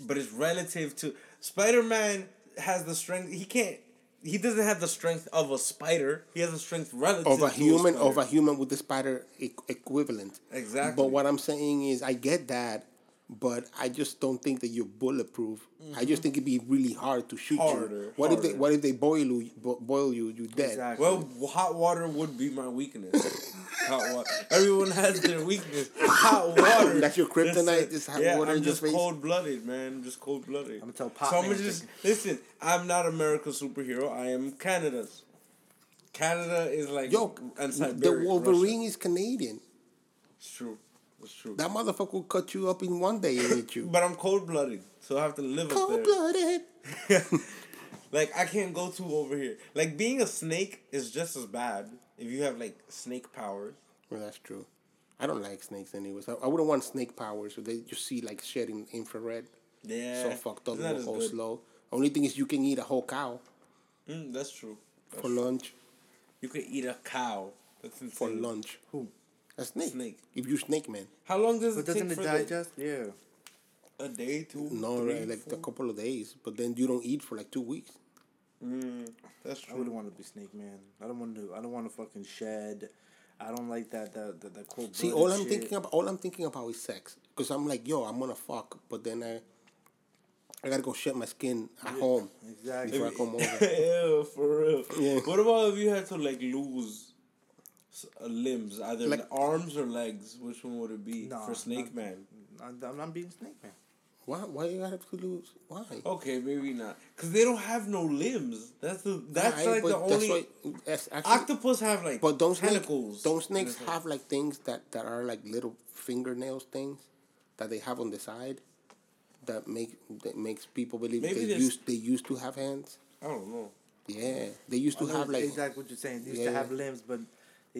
Speaker 1: but it's relative to Spider Man has the strength. He can't. He doesn't have the strength of a spider. He has the strength relative
Speaker 3: of a
Speaker 1: to
Speaker 3: human
Speaker 1: spider.
Speaker 3: of a human with the spider equivalent.
Speaker 1: Exactly.
Speaker 3: But what I'm saying is, I get that, but I just don't think that you're bulletproof. I just think mm-hmm. it'd be really hard to shoot
Speaker 1: Harder,
Speaker 3: you. What if they. What if they boil you? Boil you? You dead.
Speaker 2: Exactly.
Speaker 1: Well, hot water would be my weakness. hot water. Everyone has their weakness. Hot water.
Speaker 3: That's your kryptonite, just hot
Speaker 1: yeah,
Speaker 3: water
Speaker 1: I'm
Speaker 3: in your
Speaker 1: just cold blooded, man. I'm just cold blooded.
Speaker 2: I'ma tell Pop
Speaker 1: So I'm gonna just listen. I'm not America's superhero. I am Canada's. Canada is like
Speaker 3: Yo,
Speaker 1: and
Speaker 3: the Wolverine
Speaker 1: Russia.
Speaker 3: is Canadian.
Speaker 1: It's true. It's true.
Speaker 3: That motherfucker will cut you up in one day and eat you.
Speaker 1: but I'm cold blooded, so I have to live up
Speaker 3: Cold
Speaker 1: there.
Speaker 3: blooded.
Speaker 1: like I can't go to over here. Like being a snake is just as bad if you have like snake powers.
Speaker 3: Well, that's true. I don't like snakes anyways. I, I wouldn't want snake powers so they just see like shedding infrared.
Speaker 1: Yeah.
Speaker 3: So fucked up,
Speaker 1: It's not
Speaker 3: go
Speaker 1: good.
Speaker 3: slow. Only thing is you can eat a whole cow
Speaker 1: Mm, that's true. That's
Speaker 3: for
Speaker 1: true.
Speaker 3: lunch.
Speaker 1: You could eat a cow. That's insane.
Speaker 3: For lunch.
Speaker 2: Who?
Speaker 3: A snake.
Speaker 1: Snake.
Speaker 3: If you snake man.
Speaker 1: How long does
Speaker 2: But
Speaker 1: it
Speaker 2: doesn't
Speaker 1: take
Speaker 2: it
Speaker 1: for
Speaker 2: digest? Yeah.
Speaker 1: A day, two,
Speaker 3: No,
Speaker 1: three,
Speaker 3: right, like
Speaker 1: four?
Speaker 3: a couple of days. But then you don't eat for like two weeks.
Speaker 1: Mm, that's
Speaker 2: I wouldn't want to be Snake Man. I don't want to. I don't want to fucking shed. I don't like that. That that, that cold.
Speaker 3: See, all I'm thinking about, all I'm thinking about is sex. Cause I'm like, yo, I'm gonna fuck, but then I, I gotta go shed my skin at home
Speaker 2: Exactly.
Speaker 3: before I come over.
Speaker 1: yeah, for real.
Speaker 3: Yeah.
Speaker 1: What about if you had to like lose s- limbs, either
Speaker 3: Like-
Speaker 1: arms or legs? Which one would it be
Speaker 2: Nah,
Speaker 1: for Snake Man?
Speaker 2: I'm, I'm not being Snake Man.
Speaker 3: Why? Why you gotta have to lose? Why?
Speaker 1: Okay, maybe not, cause they don't have no limbs. That's the that's
Speaker 3: Alright,
Speaker 1: like the
Speaker 3: that's
Speaker 1: only.
Speaker 3: why- that's actually,
Speaker 1: Octopus have like
Speaker 3: But don't snakes,
Speaker 1: tentacles.
Speaker 3: don't snakes have like things that, that are like little fingernails things that they have on the side that make that makes people believe
Speaker 1: Maybe
Speaker 3: they used they used to have hands.
Speaker 1: I don't know.
Speaker 3: Yeah, they used to
Speaker 2: I
Speaker 3: have like
Speaker 2: exactly what you're saying. They used
Speaker 3: Yeah,
Speaker 2: to have limbs, but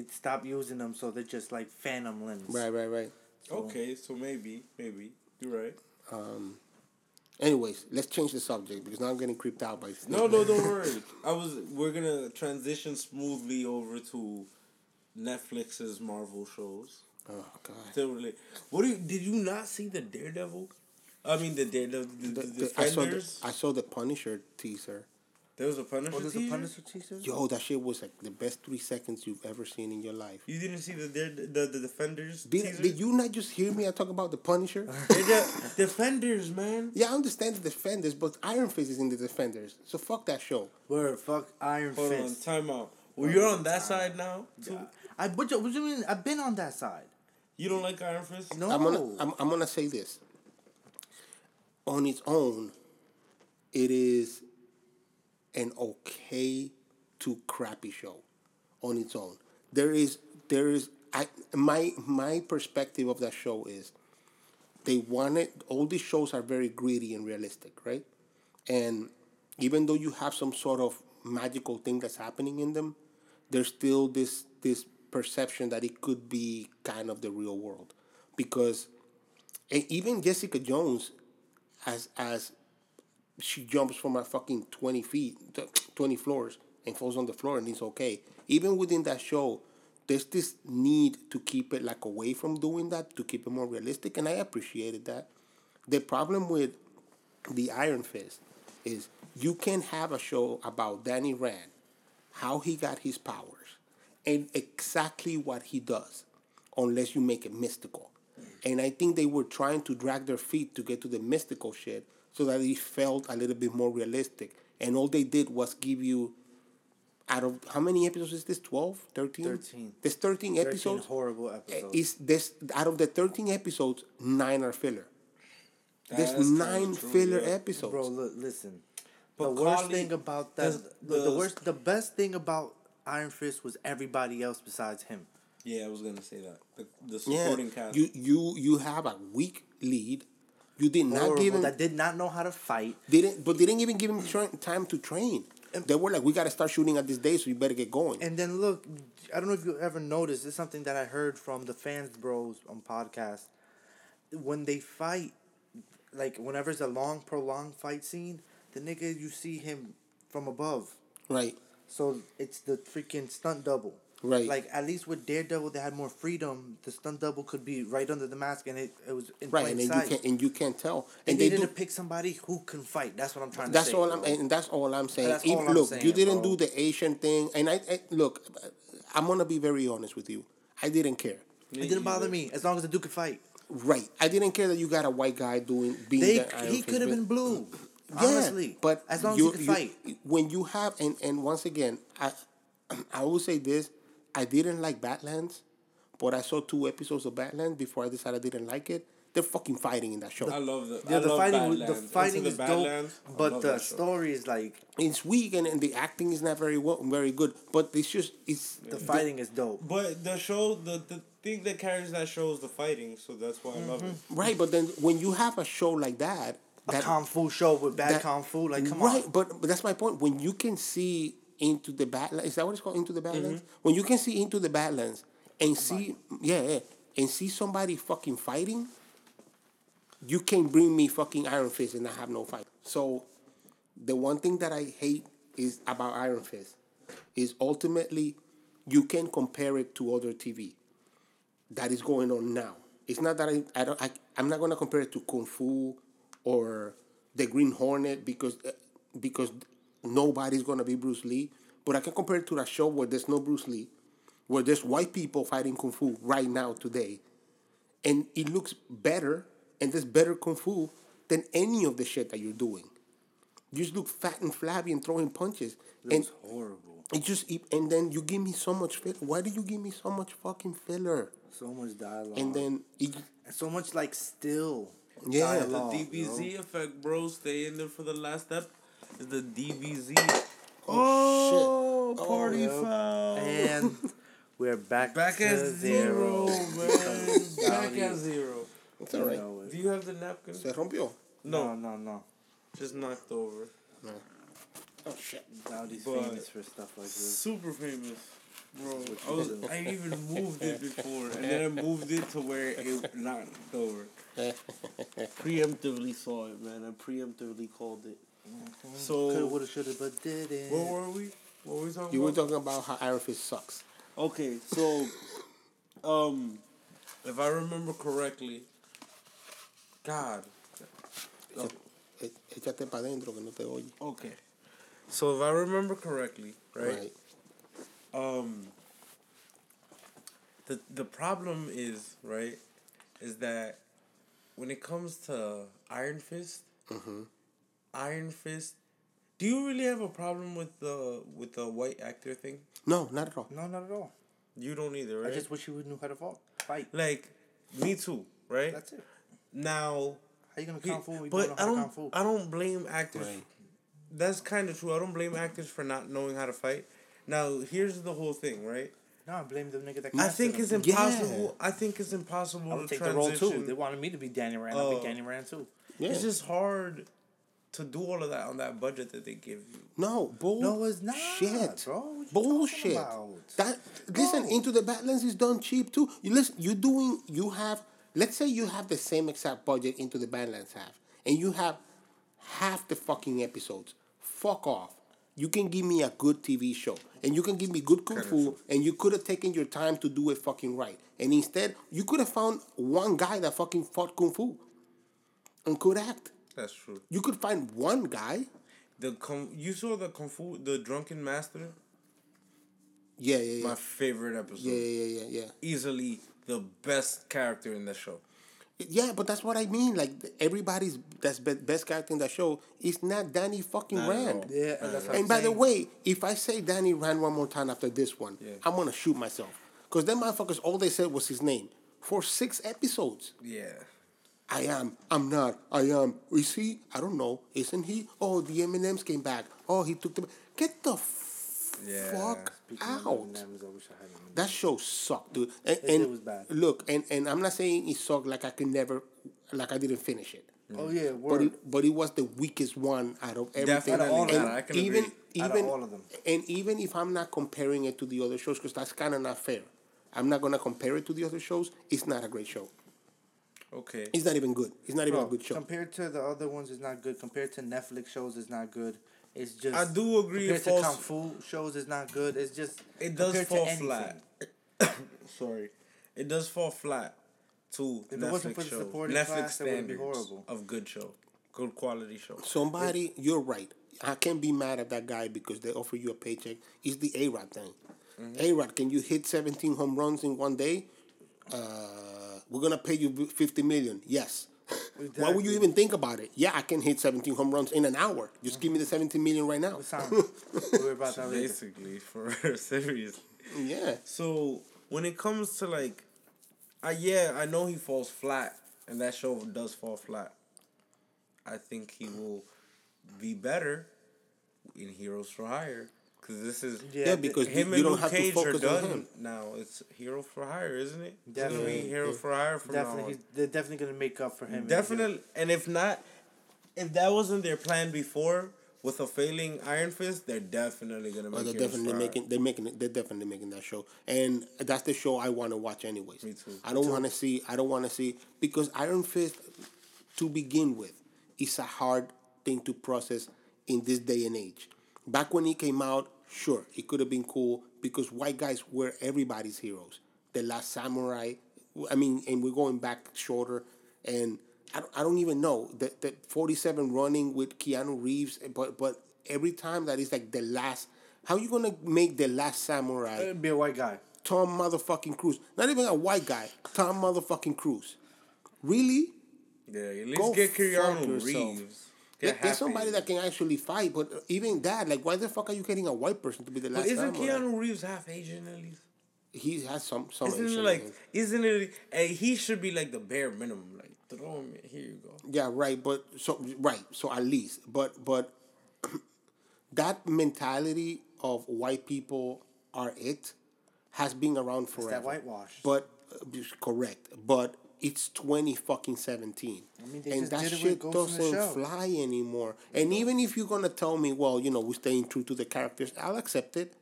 Speaker 2: they stopped using them, so they're just like phantom limbs.
Speaker 3: right, right, right.
Speaker 1: Okay, so maybe, maybe you're right. Um.
Speaker 3: Anyways, let's change the subject because now I'm getting creeped out by snakes.
Speaker 1: No, no, don't worry. I was. We're gonna transition smoothly over to Netflix's Marvel shows.
Speaker 3: Oh god.
Speaker 1: Still really. What do you? Did you not see the Daredevil? I mean the Daredevil, the, the,
Speaker 3: The- the- I saw the I saw the Punisher teaser.
Speaker 1: There was a Punisher.
Speaker 2: Oh, there's a? Punisher teaser.
Speaker 3: Yo, that shit was like the best three seconds you've ever seen in your life.
Speaker 1: You didn't see the Dare, the the Defenders
Speaker 3: Did,
Speaker 1: teaser?
Speaker 3: did you not just hear me? I talk about the Punisher.
Speaker 1: The Defenders, man.
Speaker 3: yeah, I understand the Defenders, but Iron Fist is in the Defenders, so fuck that show.
Speaker 2: Word, fuck Iron
Speaker 1: Hold on,
Speaker 2: Fist.
Speaker 1: time out. Well, you're on that side now too.
Speaker 2: I what you, what you mean? I've been on that side.
Speaker 1: You don't like Iron Fist?
Speaker 2: No.
Speaker 3: I'm gonna I'm, I'm gonna say this. On its own, it is an okay to crappy show. On its own, there is there is I my my perspective of that show is they wanted all these shows are very gritty and realistic, right? And even though you have some sort of magical thing that's happening in them, there's still this this perception that it could be kind of the real world, because and even Jessica Jones, as as she jumps from a fucking twenty feet, twenty floors, and falls on the floor, and it's okay. Even within that show, there's this need to keep it like away from doing that to keep it more realistic, and I appreciated that. The problem with the Iron Fist is you can have a show about Danny Rand, how he got his powers, and exactly what he does, unless you make it mystical. And I think they were trying to drag their feet to get to the mystical shit so that it felt a little bit more realistic. And all they did was give you out of how many episodes is this? 12? 13?
Speaker 2: 13.
Speaker 3: There's 13
Speaker 2: 13
Speaker 3: episodes.
Speaker 2: horrible eh, episodes.
Speaker 3: Is this out of the 13 episodes, 9 are filler. There's
Speaker 1: That's
Speaker 3: nine
Speaker 1: true,
Speaker 3: filler
Speaker 1: yeah.
Speaker 3: episodes.
Speaker 2: Bro, look, listen.
Speaker 1: But
Speaker 2: the worst thing about that, the, the worst, the best thing about Iron Fist was everybody else besides him.
Speaker 1: Yeah, I was gonna say that. The, the
Speaker 3: Yeah,
Speaker 1: supporting cast.
Speaker 3: you you you have a weak lead. You did not
Speaker 2: Horrible,
Speaker 3: give him
Speaker 2: that did not know how to fight.
Speaker 3: didn't but they didn't even give him tra- time to train. They were like, we got to start shooting at this day, so you better get going.
Speaker 2: And then look, I don't know if you ever noticed. It's something that I heard from the fans bros on podcast. When they fight, like whenever it's a long, prolonged fight scene, the nigga you see him from above.
Speaker 3: right,
Speaker 2: So it's the freaking stunt double.
Speaker 3: Right.
Speaker 2: Like at least with Daredevil, they had more freedom. The stunt double could be right under the mask, and it, it was in
Speaker 3: right,
Speaker 2: plain
Speaker 3: and you can't and you can't tell.
Speaker 2: they
Speaker 3: And they
Speaker 2: needed
Speaker 3: do.
Speaker 2: pick somebody who can fight. That's what I'm trying
Speaker 3: That's
Speaker 2: to say.
Speaker 3: all I'm, and that's all I'm saying.
Speaker 2: That's
Speaker 3: If-
Speaker 2: all I'm
Speaker 3: look,
Speaker 2: saying,
Speaker 3: you didn't
Speaker 2: bro.
Speaker 3: do the Asian thing, and I, I look. I'm gonna be very honest with you. I didn't care.
Speaker 2: It didn't bother me as long as the dude could fight.
Speaker 3: Right. I didn't care that you got a white guy doing being
Speaker 2: They,
Speaker 3: the
Speaker 2: he could have been blue.
Speaker 3: Yeah,
Speaker 2: honestly,
Speaker 3: but
Speaker 2: as long
Speaker 3: you-
Speaker 2: as he
Speaker 3: you-
Speaker 2: could fight.
Speaker 3: When you have and and once again, I I will say this: I didn't like Badlands, but I saw two episodes of Badlands before I decided I didn't like it. They're fucking fighting in that show.
Speaker 1: I love the.
Speaker 2: Yeah,
Speaker 1: I
Speaker 2: the
Speaker 1: love
Speaker 2: fighting, was- the fighting is dope,
Speaker 1: Badlands,
Speaker 2: but the story is like
Speaker 3: it's weak and, and the acting is not very well, very good. But it's just it's
Speaker 2: the fighting is dope.
Speaker 1: But the show, the the thing that carries that show is the fighting, so that's why I love it. Mm-hmm.
Speaker 3: right. But then when you have a show like that,
Speaker 2: A
Speaker 3: that
Speaker 2: kung fu show with bad
Speaker 3: that-
Speaker 2: kung fu, like come
Speaker 3: right,
Speaker 2: on.
Speaker 3: but, but that's my point. When you can see into the Badlands, is that what it's called? Into the Badlands?
Speaker 2: Mm-hmm.
Speaker 3: When you can see into the Badlands and see, yeah, yeah, and see somebody fucking fighting, you can't bring me fucking Iron Fist and I have no fight. So, the one thing that I hate is about Iron Fist is ultimately you can compare it to other TV that is going on now. It's not that I, I don't I, I'm not gonna compare it to Kung Fu or the Green Hornet because uh, because nobody's gonna be Bruce Lee. But I can compare it to that show where there's no Bruce Lee, where there's white people fighting Kung Fu right now today, and it looks better and there's better Kung Fu than any of the shit that you're doing. You just look fat and flabby and throwing punches.
Speaker 2: It
Speaker 3: and
Speaker 2: was horrible.
Speaker 3: it just and then you give me so much filler. Why do you give me so much fucking filler?
Speaker 2: So much dialogue.
Speaker 3: And then it,
Speaker 2: And so much like still.
Speaker 3: Yeah. The
Speaker 2: dialogue,
Speaker 1: The DBZ
Speaker 2: bro.
Speaker 1: effect, bro. Stay in there for the last step. Is the DBZ.
Speaker 3: Oh,
Speaker 1: Oh, party
Speaker 2: Yep.
Speaker 1: foul.
Speaker 2: And we're back,
Speaker 1: Back
Speaker 2: to
Speaker 1: at zero, man. Back at zero.
Speaker 3: it's all right.
Speaker 2: know.
Speaker 1: Do you have the napkin?
Speaker 3: Se rompió.
Speaker 2: No,
Speaker 1: No,
Speaker 2: no, no.
Speaker 1: just knocked over. No.
Speaker 3: Oh shit.
Speaker 2: Saudi's
Speaker 1: But-
Speaker 2: famous for stuff like this.
Speaker 1: Super famous, bro. I was. I even moved it before, and then I moved it to where it knocked over. Preemptively saw it, man. I preemptively called it.
Speaker 2: Coulda,
Speaker 1: So
Speaker 2: woulda, shoulda, but didn't.
Speaker 1: where were we? What were we talking
Speaker 3: You were talking about how Iron Fist sucks.
Speaker 1: Okay, so, um, if I remember correctly, God. Oh,
Speaker 3: Échate para adentro que no te oye.
Speaker 1: okay. So if I remember correctly, right?
Speaker 3: Right.
Speaker 1: Um. The the problem is right, is that when it comes to Iron Fist,
Speaker 3: Mm-hmm.
Speaker 1: Iron Fist. Do you really have a problem with the with the white actor thing?
Speaker 3: No, not at all.
Speaker 2: No, not at all.
Speaker 1: You don't either, right?
Speaker 2: I just wish he would knew how to fought. fight.
Speaker 1: like me too, right?
Speaker 2: That's it.
Speaker 1: Now,
Speaker 2: How you gonna
Speaker 1: he-
Speaker 2: kung fu? you
Speaker 1: but I don't. I don't blame actors.
Speaker 3: Right.
Speaker 1: That's kind of true. I don't blame actors for not knowing how to fight. Now, here's the whole thing, right?
Speaker 2: No, I blame the nigga that.
Speaker 1: I think it's impossible. I think it's impossible
Speaker 2: I
Speaker 1: to
Speaker 2: would take the role too. They wanted me to be Danny Rand. I'd
Speaker 1: Oh.
Speaker 2: be Danny Rand too.
Speaker 3: Yeah.
Speaker 1: It's just hard to do all of that on that budget that they give you.
Speaker 3: No, bull.
Speaker 2: No, it's not,
Speaker 3: Shit,
Speaker 2: bro.
Speaker 3: Bullshit. That listen,
Speaker 2: No.
Speaker 3: Into the Badlands is done cheap too. You listen, You're doing, you have. Let's say you have the same exact budget Into the Badlands have, and you have half the fucking episodes. Fuck off. You can give me a good TV show, and you can give me good kung fu, and you could have taken your time to do it fucking right. And instead, you could have found one guy that fucking fought kung fu, and could act.
Speaker 1: That's true.
Speaker 3: You could find one guy.
Speaker 1: The kung, you saw the kung fu, the drunken master.
Speaker 3: Yeah, yeah, yeah.
Speaker 1: My favorite episode.
Speaker 3: Yeah, yeah, yeah, yeah.
Speaker 1: Easily the best character in the show.
Speaker 3: Yeah, but that's what I mean. Like everybody's that's be- best character in that show is not Danny fucking
Speaker 1: Not
Speaker 3: Rand.
Speaker 2: Yeah, and that's
Speaker 3: And
Speaker 2: I'm
Speaker 3: by the way, if I say Danny Rand one more time after this one,
Speaker 1: Yeah.
Speaker 3: I'm gonna shoot myself. Cause them motherfuckers, all they said was his name for six episodes.
Speaker 1: Yeah.
Speaker 3: I am. I'm not. I am. Is he? I don't know. Isn't he? Oh, the M and M's came back. Oh, he took them. Get the f-
Speaker 1: Yeah.
Speaker 3: fuck
Speaker 2: Speaking of
Speaker 3: out.
Speaker 2: M&Ms, I wish I had.
Speaker 3: That show sucked, dude. And, and
Speaker 2: it was bad.
Speaker 3: Look, and, and I'm not saying it sucked like I could never, like I didn't finish it. Mm.
Speaker 2: Oh yeah,
Speaker 3: But it, but it was the weakest one out of everything.
Speaker 1: Definitely
Speaker 2: Out of all of
Speaker 3: and
Speaker 2: them.
Speaker 1: I can
Speaker 3: even
Speaker 1: agree.
Speaker 2: Out of
Speaker 3: even
Speaker 2: all of them.
Speaker 3: and even if I'm not comparing it to the other shows, because that's kind of not fair. I'm not gonna compare it to the other shows. It's not a great show.
Speaker 1: Okay.
Speaker 3: It's not even good. It's not even
Speaker 2: Bro,
Speaker 3: a good show.
Speaker 2: compared to the other ones, it's not good. Compared to Netflix shows, it's not good. It's just.
Speaker 1: I do agree
Speaker 2: Compared
Speaker 1: it
Speaker 2: to
Speaker 1: falls-
Speaker 2: kung fu shows, it's not good. It's just.
Speaker 1: It does
Speaker 2: compared to
Speaker 1: fall flat. Sorry. It does fall flat to
Speaker 2: If it
Speaker 1: Netflix
Speaker 2: wasn't for the supporting
Speaker 1: Netflix
Speaker 2: cast, it wouldn't be
Speaker 1: standards
Speaker 2: horrible.
Speaker 1: of good show. Good quality show.
Speaker 3: Somebody, you're right. I can't be mad at that guy because they offer you a paycheck. It's the A Rod thing.
Speaker 1: Mm-hmm.
Speaker 3: A Rod, can you hit 17 home runs in one day? Uh, We're gonna pay you fifty million. Yes. Why would you even think about it? Yeah, I can hit seventeen home runs in an hour. Just give me the seventeen million right now.
Speaker 2: We sound- we were about that later.
Speaker 1: Basically, for serious.
Speaker 3: yeah.
Speaker 1: So when it comes to like, uh, yeah, I know he falls flat, and that show does fall flat. I think he will be better in Heroes for Hire because this is
Speaker 2: Yeah,
Speaker 3: Yeah,
Speaker 2: th-
Speaker 3: because
Speaker 1: him
Speaker 3: you
Speaker 1: and
Speaker 3: don't
Speaker 1: Luke
Speaker 3: have to
Speaker 1: Cage are
Speaker 3: focus on him.
Speaker 1: now. It's Hero for Hire, isn't it?
Speaker 2: Definitely.
Speaker 1: be Hero for Hire from now
Speaker 2: Definitely,
Speaker 1: on.
Speaker 2: they're definitely gonna make up for him.
Speaker 1: Definitely, and if not, if that wasn't their plan before with a failing Iron Fist, they're definitely gonna oh, make.
Speaker 3: Oh, they're
Speaker 1: Heroes
Speaker 3: definitely
Speaker 1: for Hire.
Speaker 3: making. They're making. it- They're definitely making that show, and that's the show I want to watch anyways.
Speaker 1: Me too.
Speaker 3: I don't want to see. I don't want to see because Iron Fist, to begin with, is a hard thing to process in this day and age. Back when he came out, sure, it could have been cool because white guys were everybody's heroes. The Last Samurai. I mean, and we're going back shorter, and I don't, I don't even know that the forty seven Ronin with Keanu Reeves, but but every time that is like the last. How you gonna make the Last Samurai?
Speaker 2: It'd be a white guy.
Speaker 3: Tom motherfucking Cruise. Not even a white guy. Tom motherfucking Cruise. Really?
Speaker 1: Yeah, at least
Speaker 3: Go
Speaker 1: get Keanu. Reeves.
Speaker 3: Get,
Speaker 1: Get
Speaker 3: get somebody that can actually fight, but even that, like, why the fuck are you getting a white person to be the
Speaker 1: But
Speaker 3: last
Speaker 1: isn't
Speaker 3: samurai?
Speaker 1: Keanu Reeves half Asian at least?
Speaker 3: He has some some
Speaker 1: Isn't
Speaker 3: Asian
Speaker 1: it like? Isn't it? Hey, he should be like the bare minimum. Like throw him. Here you go.
Speaker 3: Yeah, right. But so right. So at least, but but that mentality of white people are it has been around forever.
Speaker 2: that whitewash.
Speaker 3: But uh, correct. But it's twenty fucking seventeen,
Speaker 2: I mean,
Speaker 3: and that
Speaker 2: it
Speaker 3: shit doesn't fly anymore. And even if you're gonna tell me, well, you know, we're staying true to the characters, I'll accept it.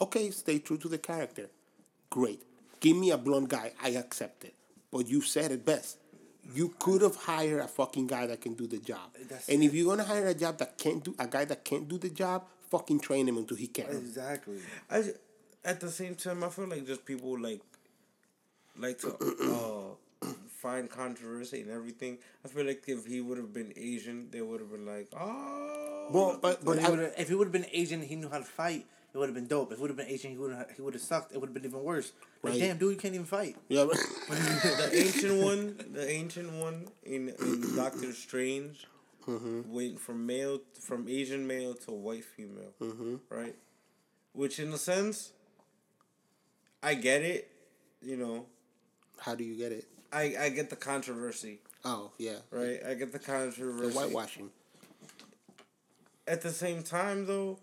Speaker 3: Okay, stay true to the character. Great. Give me a blonde guy. I accept it. But you said it best. You could have hired a fucking guy that can do the job.
Speaker 2: That's
Speaker 3: and if you're gonna hire a job that can't do a guy that can't do the job, fucking train him until he can.
Speaker 2: Exactly.
Speaker 1: I at the same time I feel like just people like like to uh find controversy and everything. I feel like if he would have been Asian, they would have been like, oh.
Speaker 3: Well, but
Speaker 2: But he if he would have been Asian, he knew how to fight. It would have been dope. If it would have been Asian, he would have he would have sucked. It would have been even worse. Like,
Speaker 3: Right.
Speaker 2: damn, dude, you can't even fight.
Speaker 3: yeah,
Speaker 1: the ancient one, the ancient one in, in Doctor Strange,
Speaker 3: Mm-hmm.
Speaker 1: went from male from Asian male to white female,
Speaker 3: Mm-hmm.
Speaker 1: right? Which, in a sense, I get it. You know,
Speaker 3: how do you get it?
Speaker 1: I I get the controversy,
Speaker 3: Oh yeah,
Speaker 1: right? I get the controversy.
Speaker 3: The
Speaker 1: controversy.
Speaker 3: whitewashing.
Speaker 1: At the same time, though,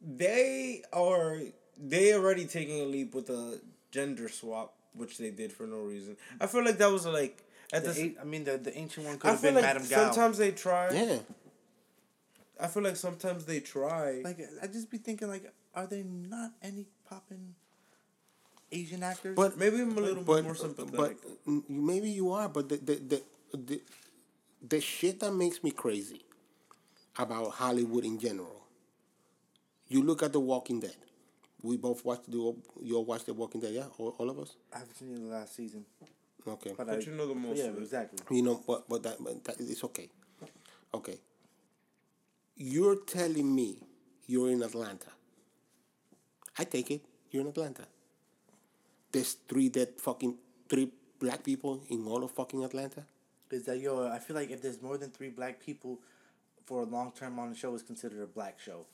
Speaker 1: they are they already taking a leap with the gender swap, which they did for no reason. I feel like that was like at the.
Speaker 2: The,
Speaker 1: s-
Speaker 2: a- I mean, the, the ancient one could
Speaker 1: I
Speaker 2: have
Speaker 1: feel
Speaker 2: been
Speaker 1: like
Speaker 2: Madame Gao.
Speaker 1: sometimes they try.
Speaker 3: Yeah,
Speaker 1: I feel like sometimes they try.
Speaker 2: Like, I just be thinking, like, are there not any popping Asian actors?
Speaker 3: but
Speaker 1: Maybe I'm a little
Speaker 3: but
Speaker 1: bit more sympathetic.
Speaker 3: but maybe you are. But the the, the the the shit that makes me crazy about Hollywood in general. You look at The Walking Dead. We both watched the you all watched The Walking Dead, yeah, all, all of us.
Speaker 2: I haven't seen the last season.
Speaker 3: Okay.
Speaker 2: But,
Speaker 1: But
Speaker 2: I,
Speaker 1: you know the most
Speaker 2: Yeah, exactly.
Speaker 3: You know, but but that, but that it's okay. Okay. You're telling me you're in Atlanta. I take it. You're in Atlanta. There's three dead fucking three black people in all of fucking Atlanta.
Speaker 2: Is that yo? I feel like if there's more than three black people for a long term on the show, it's considered a black show.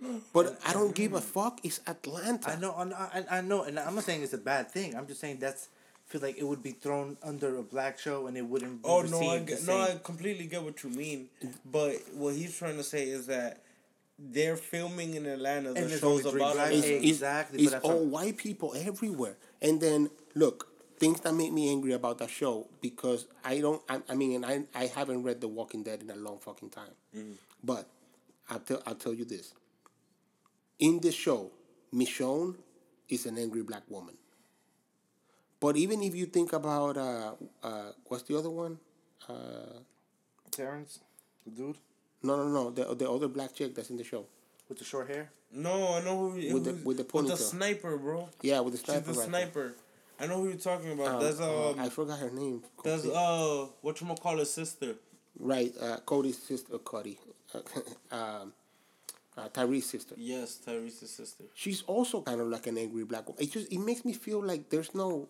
Speaker 3: But I don't give a fuck. It's Atlanta.
Speaker 2: I know, I know, I, I know, and I'm not saying it's a bad thing. I'm just saying that's feel like it would be thrown under a black show and it wouldn't. Be
Speaker 1: Oh no, I get, no, I completely get what you mean. But what he's trying to say is that they're filming in Atlanta. The
Speaker 2: there's
Speaker 1: show's
Speaker 2: only
Speaker 1: about
Speaker 2: black-
Speaker 1: Atlanta.
Speaker 3: It's, it's,
Speaker 2: Exactly,
Speaker 3: It's all
Speaker 2: what-
Speaker 3: white people everywhere. And then look, things that make me angry about that show because I don't. I, I mean, and I I haven't read The Walking Dead in a long fucking time.
Speaker 2: Mm.
Speaker 3: But I'll tell I'll tell you this. In this show, Michonne is an angry black woman. But even if you think about uh, uh, what's the other one? Uh,
Speaker 2: Terrence, the dude
Speaker 3: no, no, no. The the other black chick that's in the show.
Speaker 2: with the short hair.
Speaker 1: No, I know who
Speaker 3: With the-
Speaker 1: who's-
Speaker 3: with the
Speaker 1: with the sniper, bro.
Speaker 3: Yeah, with the sniper.
Speaker 1: She's the
Speaker 3: rifle.
Speaker 1: sniper. I know who you're talking about.
Speaker 3: Um,
Speaker 1: that's
Speaker 3: uh,
Speaker 1: um,
Speaker 3: I forgot her name.
Speaker 1: that's uh, what you call his sister.
Speaker 3: Right, uh, Cody's sister, uh, Cody, um, uh, Tyree's sister.
Speaker 1: Yes, Tyreese's sister.
Speaker 3: She's also kind of like an angry black woman. It just it makes me feel like there's no,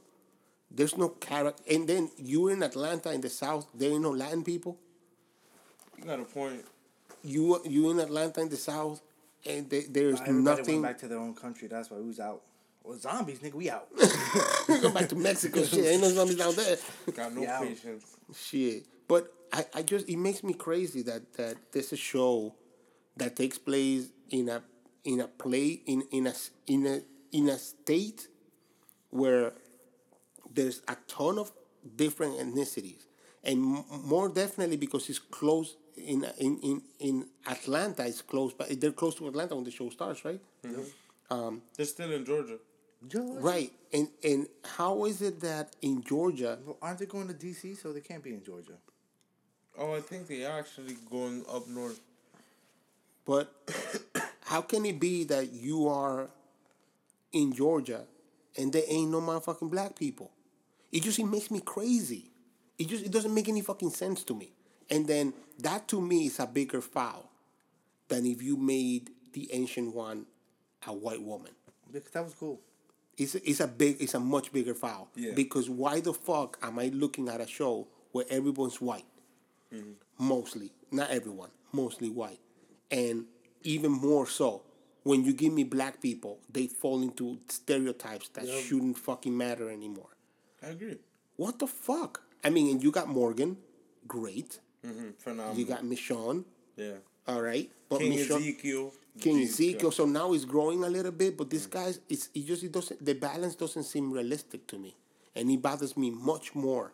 Speaker 3: There's no character. And then you're in Atlanta in the South, there ain't no Latin people.
Speaker 1: You got a point.
Speaker 3: You you in Atlanta in the South, and they, there's
Speaker 2: Everybody
Speaker 3: nothing.
Speaker 2: went back to their own country. That's why we was out. Well, zombies, nigga, we out.
Speaker 3: we Go back to Mexico. shit, ain't no zombies down there.
Speaker 1: Got no
Speaker 2: Yeah.
Speaker 1: patience.
Speaker 3: Shit. But I, I just it makes me crazy that that there's a show that takes place in a in a play in in a s- in a in a state where there's a ton of different ethnicities and more definitely because it's close in in in, in Atlanta it's close but they're close to Atlanta when the show starts right mm-hmm.
Speaker 1: um, They're still in Georgia.
Speaker 2: Georgia.
Speaker 3: right and and how is it that in Georgia
Speaker 2: Well, aren't they going to DC? So they can't be in Georgia.
Speaker 1: Oh, I think they are actually going up north.
Speaker 3: But how can it be that you are in Georgia and there ain't no motherfucking black people? It just it makes me crazy. It just it doesn't make any fucking sense to me. And then that to me is a bigger foul than if you made the ancient one a white woman.
Speaker 2: Because that was cool.
Speaker 3: It's a, it's a big it's a much bigger foul.
Speaker 1: Yeah.
Speaker 3: Because why the fuck am I looking at a show where everyone's white? Mm-hmm. Mostly, not everyone, mostly white, and even more so when you give me black people, they fall into stereotypes that shouldn't fucking matter anymore.
Speaker 1: I agree.
Speaker 3: What the fuck? I mean, and you got Morgan, great.
Speaker 1: Mm-hmm. Phenomenal.
Speaker 3: You got Michonne,
Speaker 1: yeah.
Speaker 3: all right, but
Speaker 1: King
Speaker 3: Michonne-
Speaker 1: Ezekiel.
Speaker 3: King Ezekiel. So now it's growing a little bit, but this guy's—it's—he just it doesn't the balance doesn't seem realistic to me, and it bothers me much more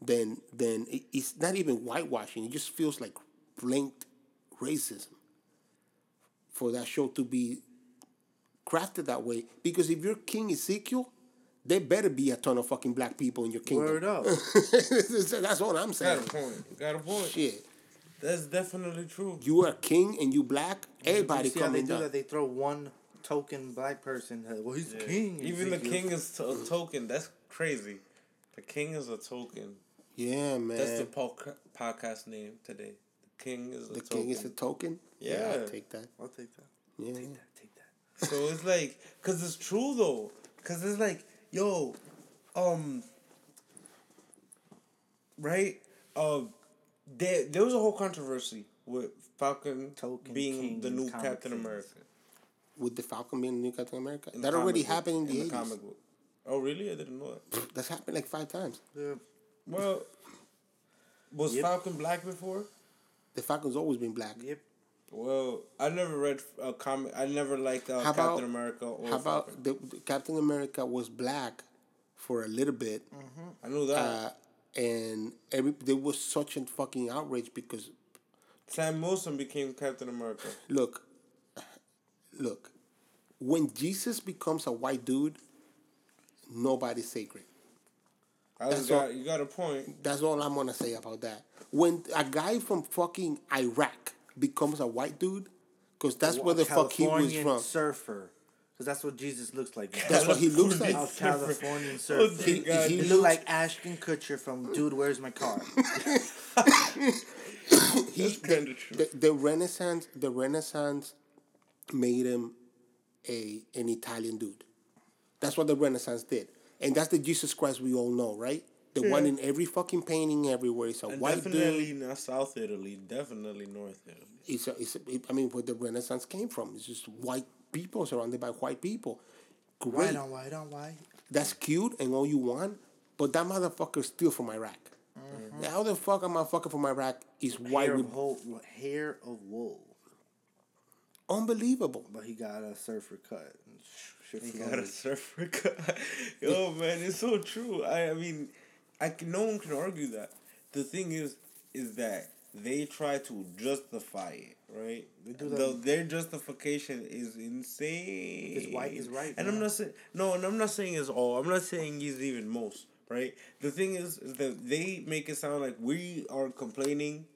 Speaker 3: than than it- it's not even whitewashing. It just feels like blatant racism for that show to be crafted that way. Because if you're King Ezekiel, there better be a ton of fucking black people in your kingdom.
Speaker 2: Word up.
Speaker 3: That's all I'm saying.
Speaker 1: Got
Speaker 3: saying.
Speaker 1: a point. Got a point.
Speaker 3: Shit,
Speaker 1: That's definitely true.
Speaker 3: you are king and you black. Everybody
Speaker 2: you see how they
Speaker 3: coming
Speaker 2: do
Speaker 3: down.
Speaker 2: that? They throw one token black person. uh, Well, he's the king.
Speaker 1: Even the king is a token. That's crazy. The king is a token.
Speaker 3: Yeah, man.
Speaker 1: That's the podca- podcast name today. The king is a
Speaker 3: The
Speaker 1: token.
Speaker 3: king is a token.
Speaker 1: Yeah.
Speaker 3: I'll take that.
Speaker 2: I'll take that.
Speaker 3: Yeah,
Speaker 2: Take that. Take that.
Speaker 1: so it's like, cause it's true though. Cause it's like, yo, um, right? Um, there there was a whole controversy with Falcon
Speaker 2: Token
Speaker 1: being
Speaker 2: king
Speaker 1: the new Captain
Speaker 2: things.
Speaker 1: America.
Speaker 3: with the Falcon being the new Captain America.
Speaker 1: in
Speaker 3: that already
Speaker 1: book-
Speaker 3: happened in the
Speaker 1: the
Speaker 3: eighties.
Speaker 1: comic book. Oh really? I didn't know that.
Speaker 3: That's happened like five times.
Speaker 2: Yeah.
Speaker 1: Well, was
Speaker 2: Yep.
Speaker 1: Falcon black before?
Speaker 3: The Falcon's always been black.
Speaker 2: Yep.
Speaker 1: Well, I never read a comic. I never liked uh,
Speaker 3: How
Speaker 1: Captain
Speaker 3: about-
Speaker 1: America or
Speaker 3: How about the, the Captain America was black for a little bit,
Speaker 1: I knew that.
Speaker 3: uh, and every there was such a fucking outrage because
Speaker 1: Sam Wilson became Captain America.
Speaker 3: look, look, when Jesus becomes a white dude, nobody's sacred.
Speaker 1: I
Speaker 3: That's
Speaker 1: got,
Speaker 3: all-
Speaker 1: you got a point.
Speaker 3: That's all I'm gonna say about that. When a guy from fucking Iraq becomes a white dude, because that's where the fuck he was
Speaker 2: Californian
Speaker 3: from.
Speaker 2: surfer. Because that's what Jesus looks like. now.
Speaker 3: That's what he looks like.
Speaker 2: A Californian
Speaker 1: Oh,
Speaker 2: surfer.
Speaker 1: dear
Speaker 3: He-
Speaker 1: God.
Speaker 3: he-
Speaker 2: He looked like Ashton Kutcher from Dude, Where's My Car?
Speaker 3: He,
Speaker 1: That's kinda true.
Speaker 3: The, the Renaissance, the Renaissance, made him a an Italian dude. That's what the Renaissance did, and that's the Jesus Christ we all know, right? The one in every fucking painting everywhere. It's a
Speaker 1: And
Speaker 3: white
Speaker 1: definitely
Speaker 3: dude.
Speaker 1: not South Italy. Definitely North Italy.
Speaker 3: It's a, it's a, I mean, where the Renaissance came from. It's just white people surrounded by white people. Great.
Speaker 2: White on white on white.
Speaker 3: That's cute and all you want, but that motherfucker's still from Iraq. Mm-hmm. How the fuck a motherfucker from Iraq is white
Speaker 2: Hair
Speaker 3: with
Speaker 2: of, whole, hair of wool.
Speaker 3: unbelievable?
Speaker 2: But he got a surfer cut. Shit
Speaker 1: You got a surfer cut. Yo, man, it's so true. I, I mean, I can, no one can argue that. The thing is, is that they try to justify it, right?
Speaker 2: They do
Speaker 1: The-
Speaker 2: that.
Speaker 1: their justification is insane.
Speaker 2: Because white is right,
Speaker 1: and I'm not saying no, and I'm not saying it's all. I'm not saying he's even most. Right. The thing is, is that they make it sound like we are complaining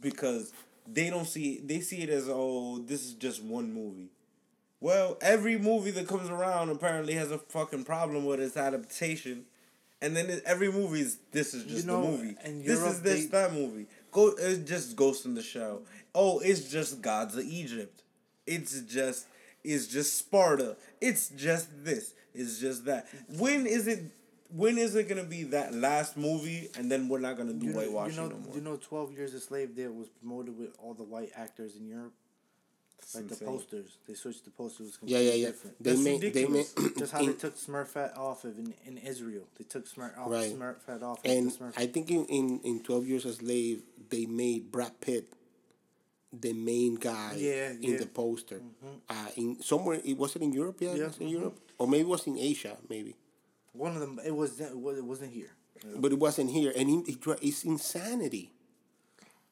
Speaker 1: because they don't see they see it as oh this is just one movie. Well, every movie that comes around apparently has a fucking problem with its adaptation, and then every movie is this is just
Speaker 2: know,
Speaker 1: the movie.
Speaker 2: in
Speaker 1: This
Speaker 2: Europe,
Speaker 1: is this
Speaker 2: they-
Speaker 1: that movie. Go, it's just Ghost in the Shell. Oh, it's just Gods of Egypt. It's just it's just Sparta. It's just this. It's just that. When is it when is it gonna be that last movie, and then we're not gonna do
Speaker 2: You know,
Speaker 1: whitewashing
Speaker 2: you know,
Speaker 1: no more?
Speaker 2: you know, Twelve Years a Slave. There was promoted with all the white actors in Europe. Like the posters, they switched the posters.
Speaker 3: Yeah, yeah, yeah.
Speaker 2: Different.
Speaker 3: They
Speaker 1: That's
Speaker 3: made they made
Speaker 1: ridiculous.
Speaker 2: Just how they
Speaker 3: in-
Speaker 2: took Smurfette off of in, in Israel. They took Smurf off
Speaker 3: Right.
Speaker 2: Smurfette off.
Speaker 3: and
Speaker 2: of the
Speaker 3: I think in, in in Twelve Years a Slave they made Brad Pitt the main guy
Speaker 2: Yeah,
Speaker 3: in
Speaker 2: yeah.
Speaker 3: the poster. Uh, in somewhere it was it in Europe? Yeah,
Speaker 2: Yeah.
Speaker 3: it was in Europe, or maybe it was in Asia, maybe.
Speaker 2: One of them. It was. It was- it wasn't here.
Speaker 3: but it wasn't here, and it, it, it's insanity.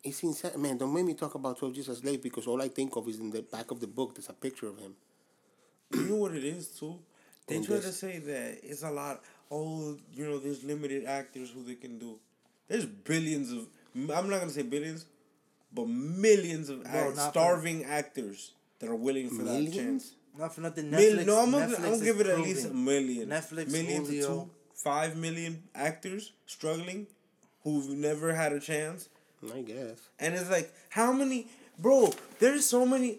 Speaker 3: It's insane, man. Don't make me talk about Twelve Years a Slave because all I think of is in the back of the book. There's a picture of him.
Speaker 1: You know what it is too? They
Speaker 3: And
Speaker 1: try to say that it's a lot. Oh, you know, there's limited actors who they can do. There's billions of. I'm not gonna say billions, but millions of
Speaker 2: Bro,
Speaker 1: act-
Speaker 2: not for-
Speaker 1: starving actors that are willing for that chance.
Speaker 2: Not for nothing.
Speaker 1: Mil-
Speaker 2: Netflix.
Speaker 1: no, I'm gonna, I'm gonna
Speaker 2: is
Speaker 1: give it at least a million.
Speaker 2: Netflix,
Speaker 1: million to two, five million actors struggling, who've never had a chance.
Speaker 3: I guess.
Speaker 1: And it's like, how many, bro? There's so many.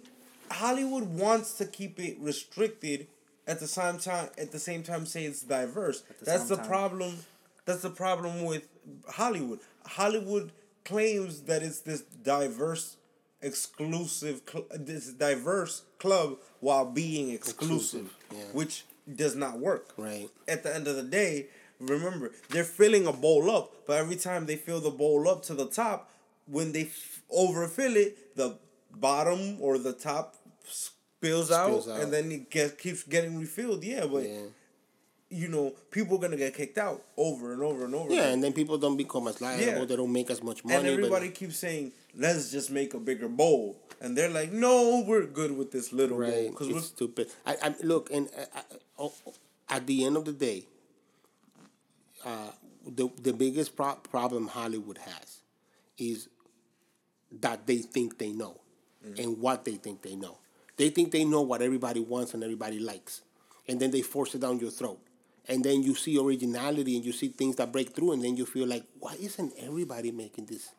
Speaker 1: Hollywood wants to keep it restricted. At the same time, at the same time, say it's diverse.
Speaker 2: the
Speaker 1: That's the
Speaker 2: time.
Speaker 1: problem. That's the problem with Hollywood. Hollywood claims that it's this diverse, exclusive, cl- this diverse club while being exclusive,
Speaker 3: Exclusive, yeah.
Speaker 1: which does not work
Speaker 3: Right.
Speaker 1: at the end of the day, remember they're filling a bowl up, but every time they fill the bowl up to the top, when they f- overfill it, the bottom or the top spills, out,
Speaker 3: Spills out.
Speaker 1: and then it gets keeps getting refilled. Yeah, but
Speaker 3: Yeah.
Speaker 1: you know people are gonna get kicked out over and over and over.
Speaker 3: Yeah,
Speaker 1: again.
Speaker 3: and then people don't become as liable.
Speaker 1: Yeah.
Speaker 3: They don't make as much money.
Speaker 1: and everybody
Speaker 3: but,
Speaker 1: keeps saying, "Let's just make a bigger bowl," and they're like, "No, we're good with this little bowl
Speaker 3: right?
Speaker 1: because
Speaker 3: It's stupid. I, I look, and uh, uh, oh, at the end of the day, uh, the the biggest pro- problem Hollywood has is that they think they know, and what they think they know. They think they know what everybody wants and everybody likes, and then they force it down your throat. And then you see originality and you see things that break through, and then you feel like, why isn't everybody making this?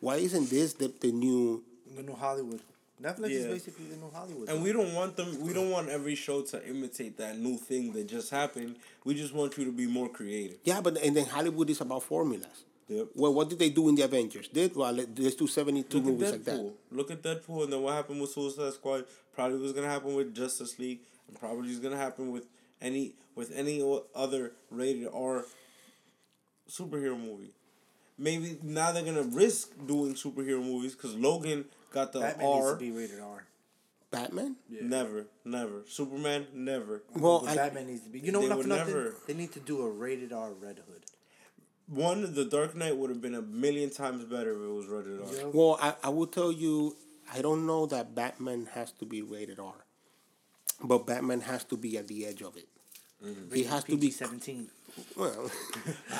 Speaker 3: Why isn't this the, the new
Speaker 2: The new Hollywood. Netflix is basically the new Hollywood.
Speaker 1: And we don't want them. We don't want every show to imitate that new thing that just happened. We just want you to be more creative.
Speaker 3: Yeah, but and then Hollywood is about formulas.
Speaker 1: Yep.
Speaker 3: Well, what did they do in the Avengers? Did well, let- let's do seventy two
Speaker 1: Look at
Speaker 3: movies
Speaker 1: Deadpool.
Speaker 3: like that.
Speaker 1: Look at Deadpool, and then what happened with Suicide Squad? Probably was gonna happen with Justice League, and probably is gonna happen with any with any other rated R superhero movie. Maybe now they're gonna risk doing superhero movies because Logan got the
Speaker 2: Batman needs
Speaker 1: R.
Speaker 2: to be rated R.
Speaker 3: Batman.
Speaker 1: Never, never. Superman, never.
Speaker 3: Well,
Speaker 2: But
Speaker 3: I,
Speaker 2: Batman needs to be. You know,
Speaker 1: They
Speaker 2: not
Speaker 1: would
Speaker 2: for nothing.
Speaker 1: never-
Speaker 2: They need to do a rated R Red Hood.
Speaker 1: One, The Dark Knight would have been a million times better if it was rated R.
Speaker 2: Yo.
Speaker 3: well, I, I will tell you, I don't know that Batman has to be rated R, but Batman has to be at the edge of it. Mm-hmm. He has to be
Speaker 2: seventeen.
Speaker 3: Well.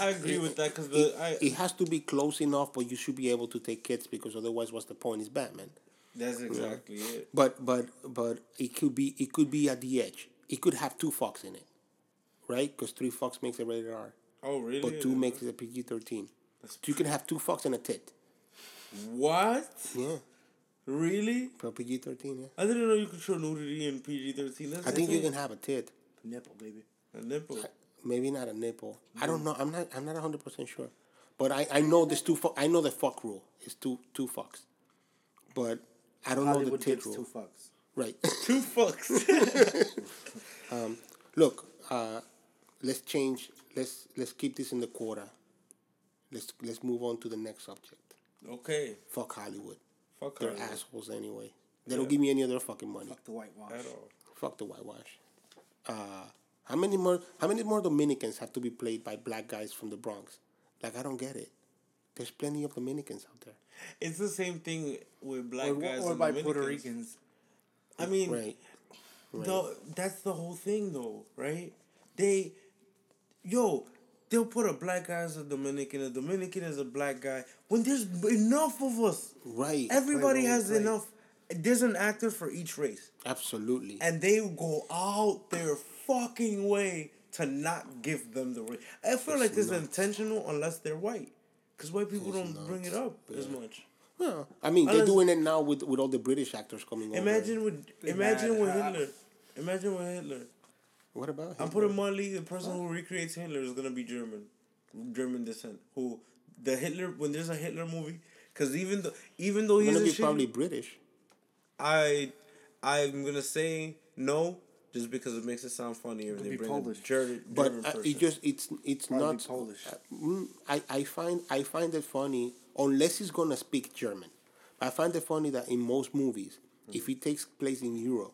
Speaker 1: I agree with that because the I,
Speaker 3: it has to be close enough, but you should be able to take kids because otherwise, what's the point? Is Batman.
Speaker 1: that's exactly it.
Speaker 3: But but but it could be it could be at the edge. It could have two fucks in it, right? Because three fucks makes it rated R,
Speaker 1: Oh really?
Speaker 3: but two makes it a PG thirteen. So you can have two fucks and a tit.
Speaker 1: What?
Speaker 3: Yeah,
Speaker 1: Really?
Speaker 3: for PG thirteen. Yeah,
Speaker 1: I didn't know you could show nudity in PG thirteen.
Speaker 3: I think you can have a tit.
Speaker 2: Nipple, baby.
Speaker 1: a nipple.
Speaker 3: Maybe not a nipple. I don't know. I'm not. I'm not hundred percent sure. But I, I know there's two. Fuck, I know the fuck rule is two two fucks. But I don't know the tit rule.
Speaker 2: two fucks.
Speaker 3: Right.
Speaker 1: Two fucks.
Speaker 3: Look, uh, let's change. Let's let's keep this in the quarter. Let's let's move on to the next subject.
Speaker 1: okay.
Speaker 3: Fuck Hollywood.
Speaker 1: Fuck
Speaker 3: They're
Speaker 1: Hollywood.
Speaker 3: assholes anyway. They don't give me any other fucking money.
Speaker 2: Fuck the whitewash.
Speaker 1: At all.
Speaker 3: Fuck the whitewash. Uh, how many more? How many more Dominicans have to be played by black guys from the Bronx? Like I don't get it. There's plenty of Dominicans out there.
Speaker 1: It's the same thing with black
Speaker 2: Or,
Speaker 1: guys
Speaker 2: or
Speaker 1: and
Speaker 2: by
Speaker 1: Dominicans.
Speaker 2: Puerto Ricans.
Speaker 1: I mean,
Speaker 3: Right.
Speaker 1: the, that's the whole thing, though, right? They, yo, they'll put a black guy as a Dominican, a Dominican as a black guy. When there's enough of us,
Speaker 3: Right.
Speaker 1: everybody
Speaker 2: right,
Speaker 1: has
Speaker 2: right.
Speaker 1: enough. There's an actor for each race.
Speaker 3: Absolutely.
Speaker 1: and they go out their fucking way to not give them the right. I feel like it's intentional unless they're white, because white people don't bring it up as much.
Speaker 3: Well, I mean, they're doing it now with with all the British actors coming over.
Speaker 1: Imagine with imagine
Speaker 2: mad
Speaker 1: with
Speaker 2: half.
Speaker 1: Hitler. Imagine with Hitler.
Speaker 3: What about?
Speaker 1: I'm putting money. The person who recreates Hitler is gonna be German, German descent. Who the Hitler when there's a Hitler movie, because even though even though he's
Speaker 3: gonna be
Speaker 1: shit,
Speaker 3: probably British.
Speaker 1: I I'm gonna say no just because it makes it sound funnier. if They
Speaker 2: be
Speaker 1: bring
Speaker 2: Polish.
Speaker 1: a German,
Speaker 3: But
Speaker 1: German
Speaker 3: uh, it just it's it's
Speaker 2: Probably
Speaker 3: not
Speaker 2: Polish.
Speaker 3: uh, mm, I, I find I find it funny unless he's gonna speak German. I find it funny that in most movies, if it takes place in Europe,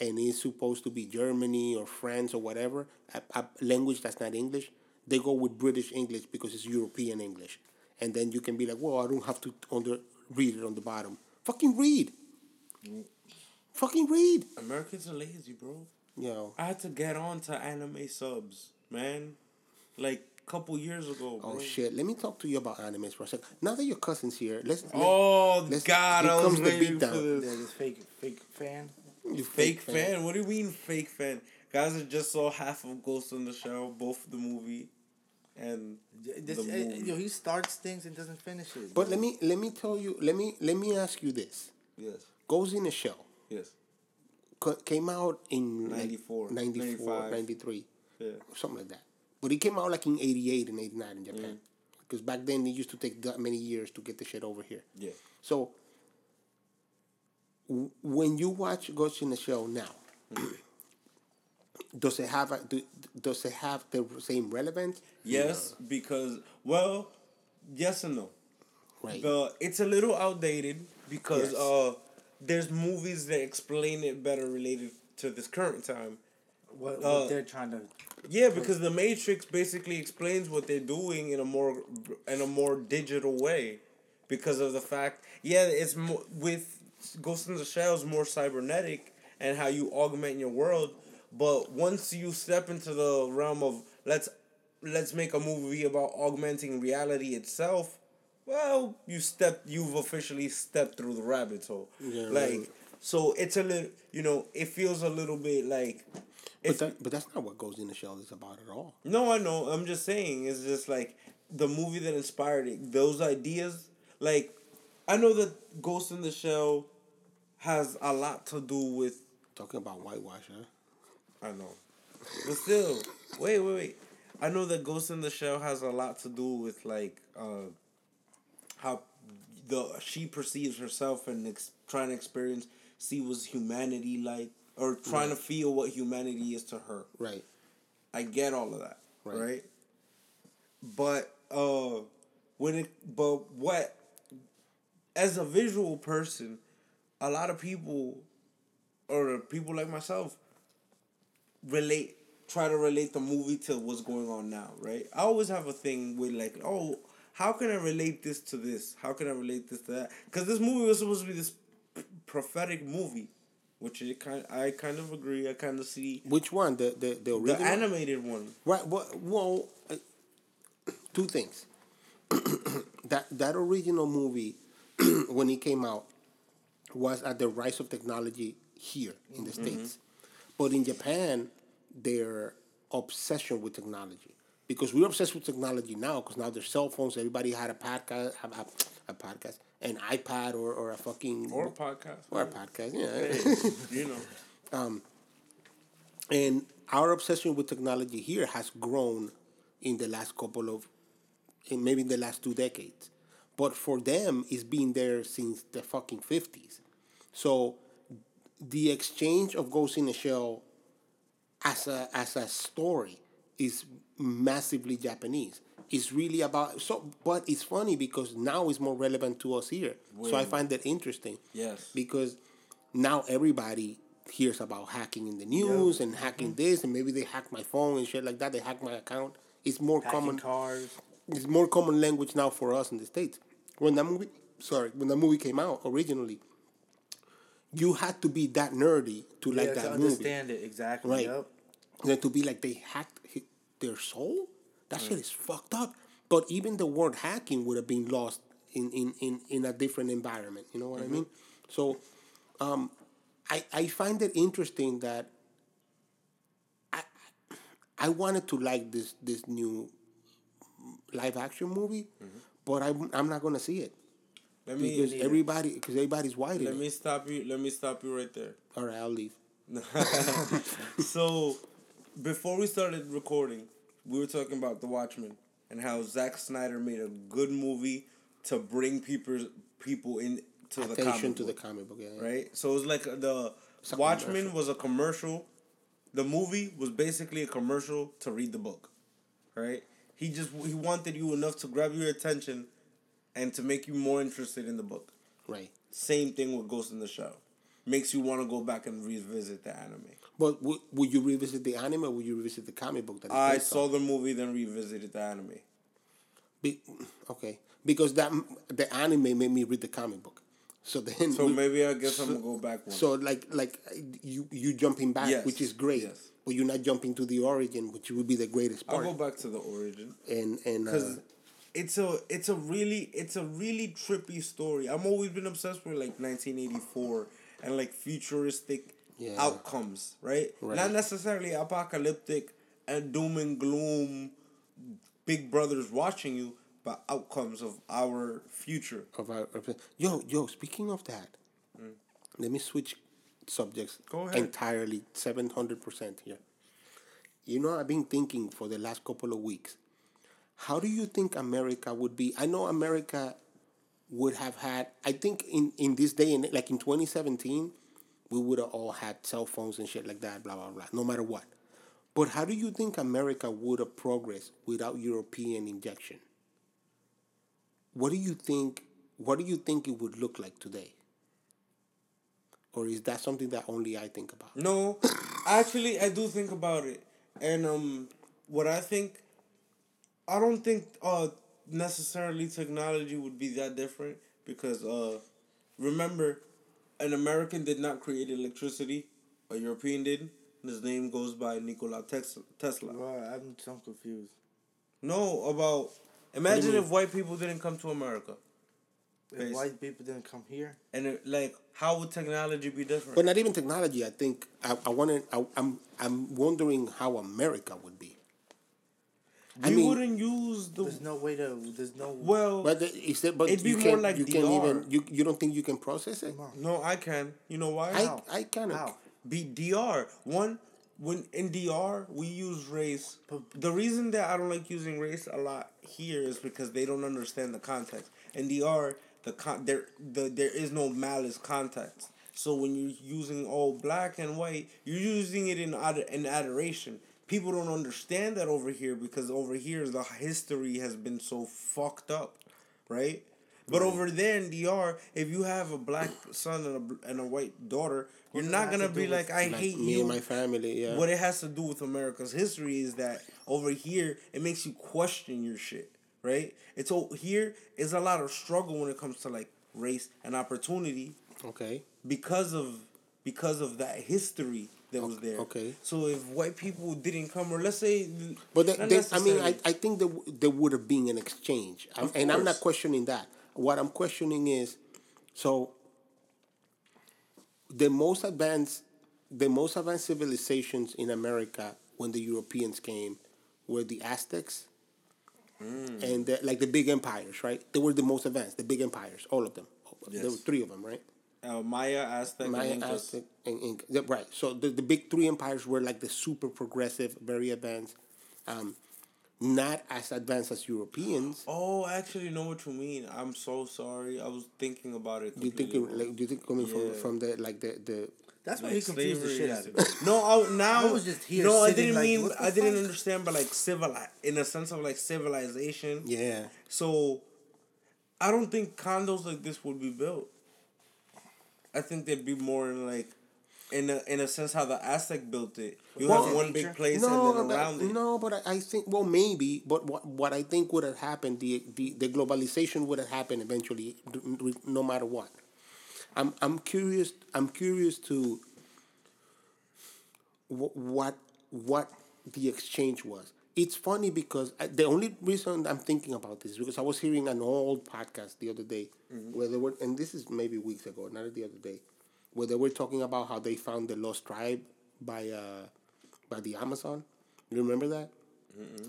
Speaker 3: and it's supposed to be Germany or France or whatever, a, a language that's not English, they go with British English because it's European English, and then you can be like, well, I don't have to under read it on the bottom. Fucking read. Fucking read.
Speaker 1: Americans are lazy, bro.
Speaker 3: You know.
Speaker 1: I had to get on to anime subs, man. Like a couple years ago, bro.
Speaker 3: Oh shit! Let me talk to you about animes for a second. Now that your cousin's here, let's. let-
Speaker 1: Oh
Speaker 3: let's-
Speaker 1: God,
Speaker 3: here
Speaker 1: I was
Speaker 3: comes the
Speaker 1: waiting for
Speaker 3: beatdown.
Speaker 1: this.
Speaker 2: There's this fake fake fan.
Speaker 3: you
Speaker 1: Fake fan? What do you mean fake fan? Guys, I just saw half of Ghost in the Shell, both the movie and
Speaker 2: This,
Speaker 1: the
Speaker 2: eh,
Speaker 1: movie.
Speaker 2: yo, he starts things and doesn't finish it.
Speaker 3: But let me let me tell you. Let me let me ask you this.
Speaker 1: yes,
Speaker 3: Ghost in a Shell
Speaker 1: yes,
Speaker 3: co- came out in like
Speaker 1: 94,
Speaker 3: 94, 93,
Speaker 1: yeah.
Speaker 3: something like that. But it came out like in 88 and 89 in Japan. Because back then it used to take that many years to get the shit over here.
Speaker 1: Yeah.
Speaker 3: So w- when you watch Ghost in the Shell now, does it have a, do, does it have the same relevance?
Speaker 1: Yes, because well, yes and no.
Speaker 3: Right.
Speaker 1: The it's a little outdated because
Speaker 3: Yes.
Speaker 1: uh there's movies that explain it better related to this current time.
Speaker 2: what,
Speaker 1: uh,
Speaker 2: they're trying to.
Speaker 1: Yeah, because the Matrix basically explains what they're doing in a more in a more digital way, because of the fact, yeah, it's more with Ghost in the Shell is more cybernetic and how you augment your world. But once you step into the realm of let's let's make a movie about augmenting reality itself, well, you step you've officially stepped through the rabbit hole.
Speaker 3: Yeah,
Speaker 1: like
Speaker 3: right.
Speaker 1: so, it's a little you know it feels a little bit like.
Speaker 3: But, that, but that's not what Ghost in the Shell is about at all.
Speaker 1: no, I know. I'm just saying. It's just like the movie that inspired it. Those ideas, like, I know that Ghost in the Shell has a lot to do with.
Speaker 3: Talking about whitewash, huh?
Speaker 1: I know, but still, wait, wait, wait. I know that Ghost in the Shell has a lot to do with like uh, how the she perceives herself and ex- trying to experience see what's humanity like or trying to feel what humanity is to her.
Speaker 3: Right.
Speaker 1: I get all of that,
Speaker 3: Right.
Speaker 1: right? But uh when it but what as a visual person, a lot of people or people like myself relate try to relate the movie to what's going on now, right? I always have a thing with like, oh, how can I relate this to this? How can I relate this to that? Because this movie was supposed to be this p- prophetic movie, which it kind I kind of agree. I kind of see
Speaker 3: Which one? The the the original?
Speaker 1: the animated one.
Speaker 3: Right. Well, well uh, two things. that that original movie, when it came out, was at the rise of technology here in the states, but in Japan, their obsession with technology. Because we're obsessed with technology now, because now there's cell phones. Everybody had a podcast, have a, a podcast, an iPad, or, or a fucking
Speaker 1: Or a podcast.
Speaker 3: or a podcast. Yeah,
Speaker 1: Hey, you know.
Speaker 3: Um, and our obsession with technology here has grown in the last couple of in maybe in the last two decades but for them it's been there since the fucking 50s so the exchange of ghost in the shell as a as a story is massively japanese. It's really about so but it's funny because now it's more relevant to us here. So i find that interesting.
Speaker 1: Yes.
Speaker 3: because now everybody hears about hacking in the news and hacking mm-hmm. this and maybe they hack my phone and shit like that. They hack my account. It's more
Speaker 2: Hacking
Speaker 3: common
Speaker 2: cars.
Speaker 3: it's more common language now for us in the states. When that movie sorry when that movie came out originally you had to be that nerdy to like that
Speaker 2: to
Speaker 3: movie.
Speaker 2: understand it. Exactly.
Speaker 3: Right.
Speaker 2: Yep.
Speaker 3: and to be like they hacked their soul? That shit mm. is fucked up. But even the word hacking would have been lost in in in, in a different environment you know what i mm-hmm. mean? So um i i find it interesting that i i wanted to like this this new live action movie mm-hmm. but I, i'm not gonna see it.
Speaker 1: Let me
Speaker 3: because everybody because everybody's white
Speaker 1: let
Speaker 3: it.
Speaker 1: me stop you. Let me stop you right there.
Speaker 3: all right i'll leave.
Speaker 1: So before we started recording, we were talking about The Watchmen and how Zack Snyder made a good movie to bring people people in to the
Speaker 3: Attention
Speaker 1: comic
Speaker 3: to the
Speaker 1: book,
Speaker 3: comic book. Yeah, yeah.
Speaker 1: right? So it was like the
Speaker 3: It's
Speaker 1: Watchmen
Speaker 3: commercial.
Speaker 1: was a commercial. The movie was basically a commercial to read the book, right? He just he wanted you enough to grab your attention, and to make you more interested in the book.
Speaker 3: Right.
Speaker 1: Same thing with Ghost in the Shell, makes you want to go back and revisit the anime.
Speaker 3: But would, would you revisit the anime or would you revisit the comic book that
Speaker 1: I saw
Speaker 3: on?
Speaker 1: the movie, then revisited the anime.
Speaker 3: Be, okay, because that the anime made me read the comic book. So then,
Speaker 1: So
Speaker 3: we-
Speaker 1: maybe I guess I'm gonna go back one.
Speaker 3: so like like you you jumping back,
Speaker 1: Yes,
Speaker 3: which is great,
Speaker 1: yes.
Speaker 3: but you're not jumping to the origin, which would be the greatest
Speaker 1: I'll go back to the origin
Speaker 3: and and
Speaker 1: because
Speaker 3: uh,
Speaker 1: it's a it's a really it's a really trippy story. I'm always been obsessed with like 1984 and like futuristic
Speaker 3: Yeah.
Speaker 1: outcomes, right?
Speaker 3: Right.
Speaker 1: Not necessarily apocalyptic and doom and gloom, big brothers watching you, but outcomes of our future.
Speaker 3: of our, yo yo. Speaking of that, let me switch subjects
Speaker 1: Mm. Go ahead.
Speaker 3: entirely, seven hundred percent here. You know, I've been thinking for the last couple of weeks. How do you think America would be? I know America would have had. I think in in this day and like in twenty seventeen, we would have all had cell phones and shit like that. Blah blah blah. No matter what. But how do you think America would have progressed without European injection? What do you think? What do you think it would look like today? Or is that something that only I think about?
Speaker 1: No, actually, I do think about it, and um, what I think, I don't think uh necessarily technology would be that different because uh, remember, an American did not create electricity, a European did. and His name goes by Nikola Tesla.
Speaker 2: Well, I'm so confused.
Speaker 1: No, about imagine if white people didn't come to America,
Speaker 2: If white people didn't come here,
Speaker 1: and it, like, how would technology be different?
Speaker 3: But not even technology. I think I, I want to. I'm I'm wondering how America would be. I
Speaker 1: we
Speaker 3: mean-
Speaker 1: wouldn't use the
Speaker 2: there's no way to. There's no.
Speaker 1: well.
Speaker 3: But the, is that, but
Speaker 1: It'd be
Speaker 3: you
Speaker 1: more
Speaker 3: can't.
Speaker 1: like
Speaker 3: you can't even. You, you don't think you can process it?
Speaker 1: No, I can. You know why?
Speaker 3: I I kind of.
Speaker 2: How?
Speaker 1: Be DR. One when in DR we use race. The reason that I don't like using race a lot here is because they don't understand the context. In DR, the con there the there is no malice context. So when you're using all black and white, you're using it in ad- in adoration. People don't understand that over here because over here the history has been so fucked up, right? But over there in DR, if you have a black son and a, and a white daughter, you're not gonna
Speaker 2: to
Speaker 1: be like, I
Speaker 3: Like
Speaker 1: hate
Speaker 3: me
Speaker 1: you.
Speaker 3: and my family. Yeah.
Speaker 1: What it has to do with America's history is that over here it makes you question your shit, right? It's o- here is a lot of struggle when it comes to like race and opportunity
Speaker 3: okay.
Speaker 1: because of because of that history that was there.
Speaker 3: okay.
Speaker 1: So if white people didn't come, or let's say,
Speaker 3: But they, I mean, I. I think there, there would have been an exchange. I'm- and I'm not questioning that. What I'm questioning is so the most advanced the most advanced civilizations in America when the Europeans came were the Aztecs
Speaker 1: Mm.
Speaker 3: and the, like the big empires, right? They were the most advanced, the big empires, all of them. Yes. There were three of them, right?
Speaker 1: Uh, Maya, Aztec,
Speaker 3: Maya,
Speaker 1: and Incas.
Speaker 3: Aztec, and Inca. Right. So the, the big three empires were like the super progressive, very advanced, um, not as advanced as Europeans.
Speaker 1: Oh, I actually know what you mean. I'm so sorry. I was thinking about it.
Speaker 3: Do you think it, like do you think coming
Speaker 1: Yeah.
Speaker 3: from from the like the the
Speaker 2: That's why
Speaker 1: Like
Speaker 2: he confused the shit out of me.
Speaker 1: No, I, now
Speaker 2: I was just here
Speaker 1: No, I didn't
Speaker 2: like,
Speaker 1: mean.
Speaker 2: what the
Speaker 1: I didn't understand, but like civil, in a sense of like civilization.
Speaker 3: yeah
Speaker 1: So, I don't think condos like this would be built. I think they'd be more in like, in a in a sense how the Aztec built it. You
Speaker 3: Well,
Speaker 1: have one big place
Speaker 3: no
Speaker 1: and then
Speaker 3: that-
Speaker 1: around it.
Speaker 3: no but I, I think well maybe but what what I think would have happened the the, the globalization would have happened eventually no matter what. I'm I'm curious I'm curious to wh- what what the exchange was. It's funny because I, the only reason I'm thinking about this is because I was hearing an old podcast the other day where they were, and this is maybe weeks ago, not the other day, where they were talking about how they found the lost tribe by uh, by the Amazon. You remember that?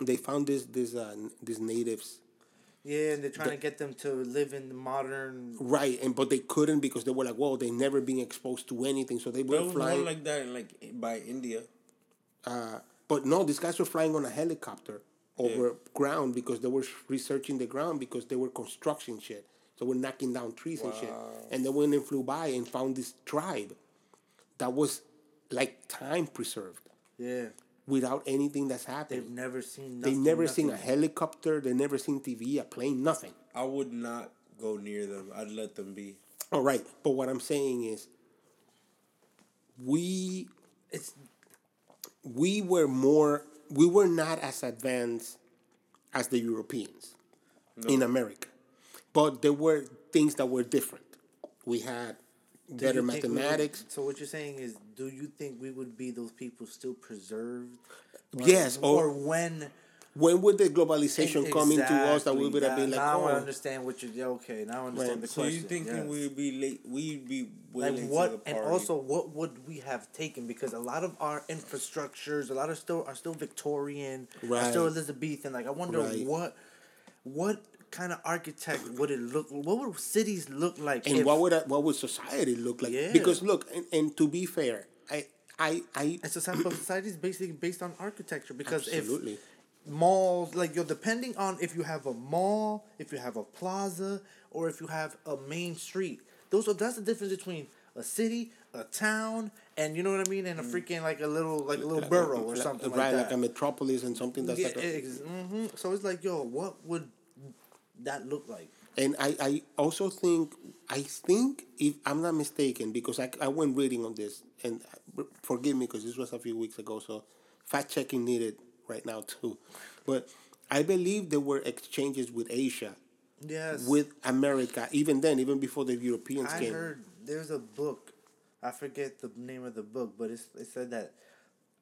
Speaker 3: They found this this uh, these natives
Speaker 2: Yeah, and they're trying to get them to live in the modern.
Speaker 3: right, and but they couldn't because they were like, well, they never been exposed to anything, so they were flying.
Speaker 1: like that, like by India.
Speaker 3: But no, these guys were flying on a helicopter over ground because they were researching the ground because they were construction shit. So we're knocking down trees and shit. And they went and flew by and found this tribe that was like time preserved
Speaker 2: Yeah.
Speaker 3: without anything that's
Speaker 2: happened.
Speaker 3: They've
Speaker 2: never seen.
Speaker 3: nothing, They've
Speaker 2: Nothing,
Speaker 3: never seen a helicopter. They've never seen TV, a plane, nothing.
Speaker 1: I would not go near them. I'd let them be.
Speaker 3: All right, but what I'm saying is, we
Speaker 2: It's
Speaker 3: we were more we were not as advanced as the Europeans in America, but there were things that were different. We had
Speaker 2: do
Speaker 3: better
Speaker 2: you think we would-
Speaker 3: mathematics.
Speaker 2: so what you're saying is, do you think we would be those people still preserved?
Speaker 3: Yes,
Speaker 2: Or,
Speaker 3: or
Speaker 2: when
Speaker 3: when would the globalization come into us that we would have been like,
Speaker 2: now I
Speaker 3: oh,
Speaker 2: understand what you. yeah, Okay, now I understand
Speaker 3: Right.
Speaker 2: the
Speaker 1: So
Speaker 2: question.
Speaker 1: So you thinking
Speaker 2: yes.
Speaker 1: we'd be late? We'd be way
Speaker 2: like what and also what would we have taken because a lot of our infrastructures a lot of still are still victorian are still elizabethan like i wonder
Speaker 3: Right.
Speaker 2: what what kind of architect would it look what would cities look like
Speaker 3: and
Speaker 2: if-
Speaker 3: what would what would society look like?
Speaker 2: Yeah.
Speaker 3: Because look, and, and to be fair, I I I
Speaker 2: and society, society is basically based on architecture because
Speaker 3: Absolutely.
Speaker 2: if malls like you're depending on if you have a mall if you have a plaza or if you have a main street those are that's the difference between a city a town and you know what i mean? And a freaking like a little like a little borough or
Speaker 3: like-
Speaker 2: something
Speaker 3: right,
Speaker 2: like
Speaker 3: like a metropolis and something that's
Speaker 2: yeah,
Speaker 3: like a,
Speaker 2: ex- mhm. so it's like yo what would that look like?
Speaker 3: And I, I also think I think if I'm not mistaken because I, I went reading on this and uh, forgive me because this was a few weeks ago so fact checking needed right now too, but I believe there were exchanges with Asia,
Speaker 2: yes
Speaker 3: with America even then even before the Europeans
Speaker 2: I
Speaker 3: came.
Speaker 2: I heard there's a book. I forget the name of the book, but it's, it said that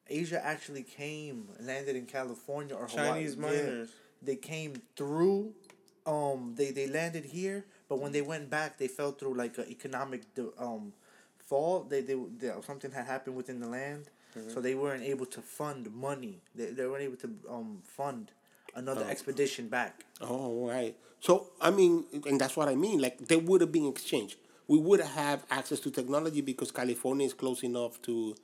Speaker 2: Asia actually came, landed in California or Hawaii.
Speaker 1: Chinese
Speaker 2: Yeah.
Speaker 1: miners.
Speaker 2: They came through. Um, they they landed here, but when they went back, they fell through like an economic um fall. They, they they something had happened within the land,
Speaker 1: Mm-hmm.
Speaker 2: so they weren't able to fund money. They they weren't able to um fund another oh. expedition back.
Speaker 3: Oh, right. So I mean, and that's what I mean. Like there would have been exchange. We would have access to technology because California is close enough to.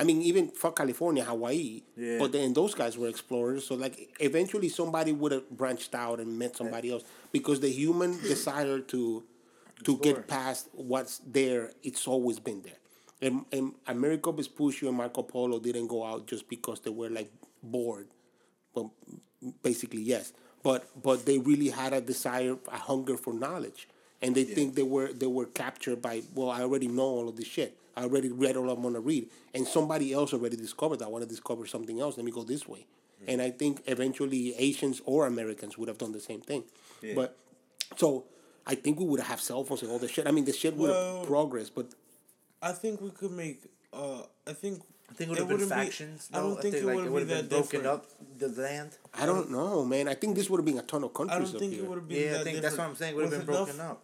Speaker 3: I mean, even for California, Hawaii.
Speaker 2: Yeah.
Speaker 3: But then those guys were explorers. So like, eventually somebody would have branched out and met somebody else because the human desire to to
Speaker 2: Explore.
Speaker 3: get past what's there, it's always been there. And, and Amerigo Vespucci and Marco Polo didn't go out just because they were like bored well, basically yes. But but they really had a desire, a hunger for knowledge, and they think they were they were captured by well, I already know all of this shit. I already read all I want to read, and somebody else already discovered. that. I want to discover something else. Let me go this way, and I think eventually Asians or Americans would have done the same thing. yeah. But so I think we would have cell phones and all the shit. I mean, the shit would have progressed, but
Speaker 1: I think we could make. Uh, I think.
Speaker 2: I think it would have been
Speaker 1: wouldn't be-
Speaker 2: factions.
Speaker 1: I don't
Speaker 2: though.
Speaker 1: think it
Speaker 2: like
Speaker 1: would
Speaker 2: it
Speaker 1: have
Speaker 2: would
Speaker 1: been
Speaker 2: have been broken
Speaker 1: different.
Speaker 2: up the land.
Speaker 3: I don't know, man. I think this would have been a ton of
Speaker 1: I
Speaker 3: countries
Speaker 1: don't
Speaker 3: up
Speaker 1: think
Speaker 3: here.
Speaker 1: it would have been.
Speaker 2: Yeah, I
Speaker 1: that
Speaker 2: think that's what I'm saying. Would have been broken
Speaker 1: enough-
Speaker 2: up,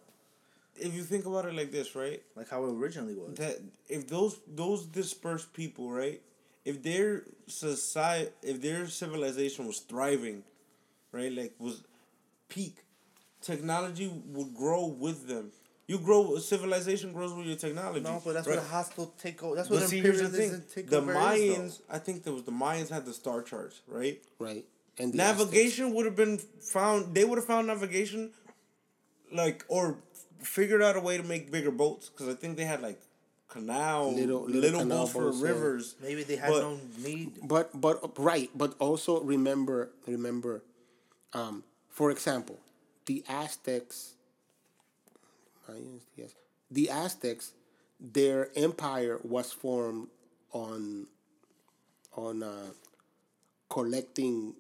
Speaker 1: If you think about it like this, right?
Speaker 2: like how it originally was.
Speaker 1: that if those those dispersed people, right, if their society, if their civilization was thriving, right, like was peak, technology would grow with them. You grow, civilization grows with your technology.
Speaker 2: No, but that's
Speaker 1: right?
Speaker 2: what a hostile takeover. That's
Speaker 1: But
Speaker 2: what
Speaker 1: see, here's the
Speaker 2: imperialism
Speaker 1: thing:
Speaker 2: takeover
Speaker 1: the
Speaker 2: is.
Speaker 1: Mayans, I think there was the Mayans had the star charts, right?
Speaker 3: right? And the
Speaker 1: navigation would have been found. They would have found navigation, like or figured out a way to make bigger boats because I think they had like canal
Speaker 3: Little-
Speaker 1: little,
Speaker 3: little canal
Speaker 1: boats for
Speaker 3: boats, yeah.
Speaker 1: rivers.
Speaker 2: Maybe they had
Speaker 1: But-
Speaker 2: no need.
Speaker 3: But but right, but also remember remember, um, for example, the Aztecs. Yes, the Aztecs, their empire was formed on. On uh, collecting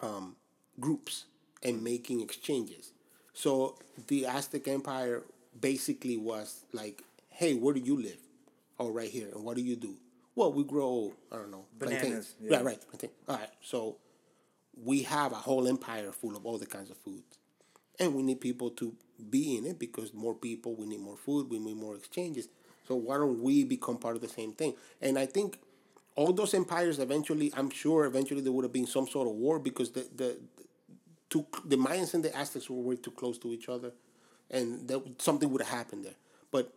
Speaker 3: um, groups and making exchanges. So the Aztec Empire basically was like, hey, where do you live? Oh, right here. And what do you do? Well, we grow, I don't know,
Speaker 2: Bananas, yeah.
Speaker 3: Yeah, right. Plantain. All right. So we have a whole empire full of all the kinds of foods. And we need people to be in it because more people, we need more food, we need more exchanges. So why don't we become part of the same thing? And I think all those empires eventually, I'm sure eventually there would have been some sort of war because the the too, the Mayans and the Aztecs were way too close to each other, and that something would have happened there. But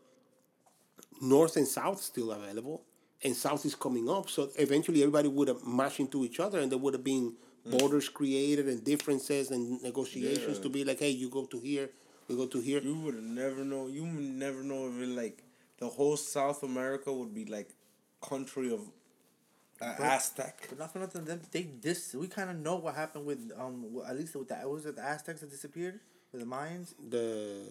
Speaker 3: north and south still available. and South is coming up. So eventually, everybody would have mashed into each other, and there would have been borders created and differences and negotiations
Speaker 1: Yeah.
Speaker 3: to be like, hey, you go to here, we go to here.
Speaker 1: You would never know. You would never know if it like the whole South America would be like country of uh, Aztec.
Speaker 2: But not for nothing. Them they this we kind of know what happened with um at least with the was it the Aztecs that disappeared with the Mayans.
Speaker 3: The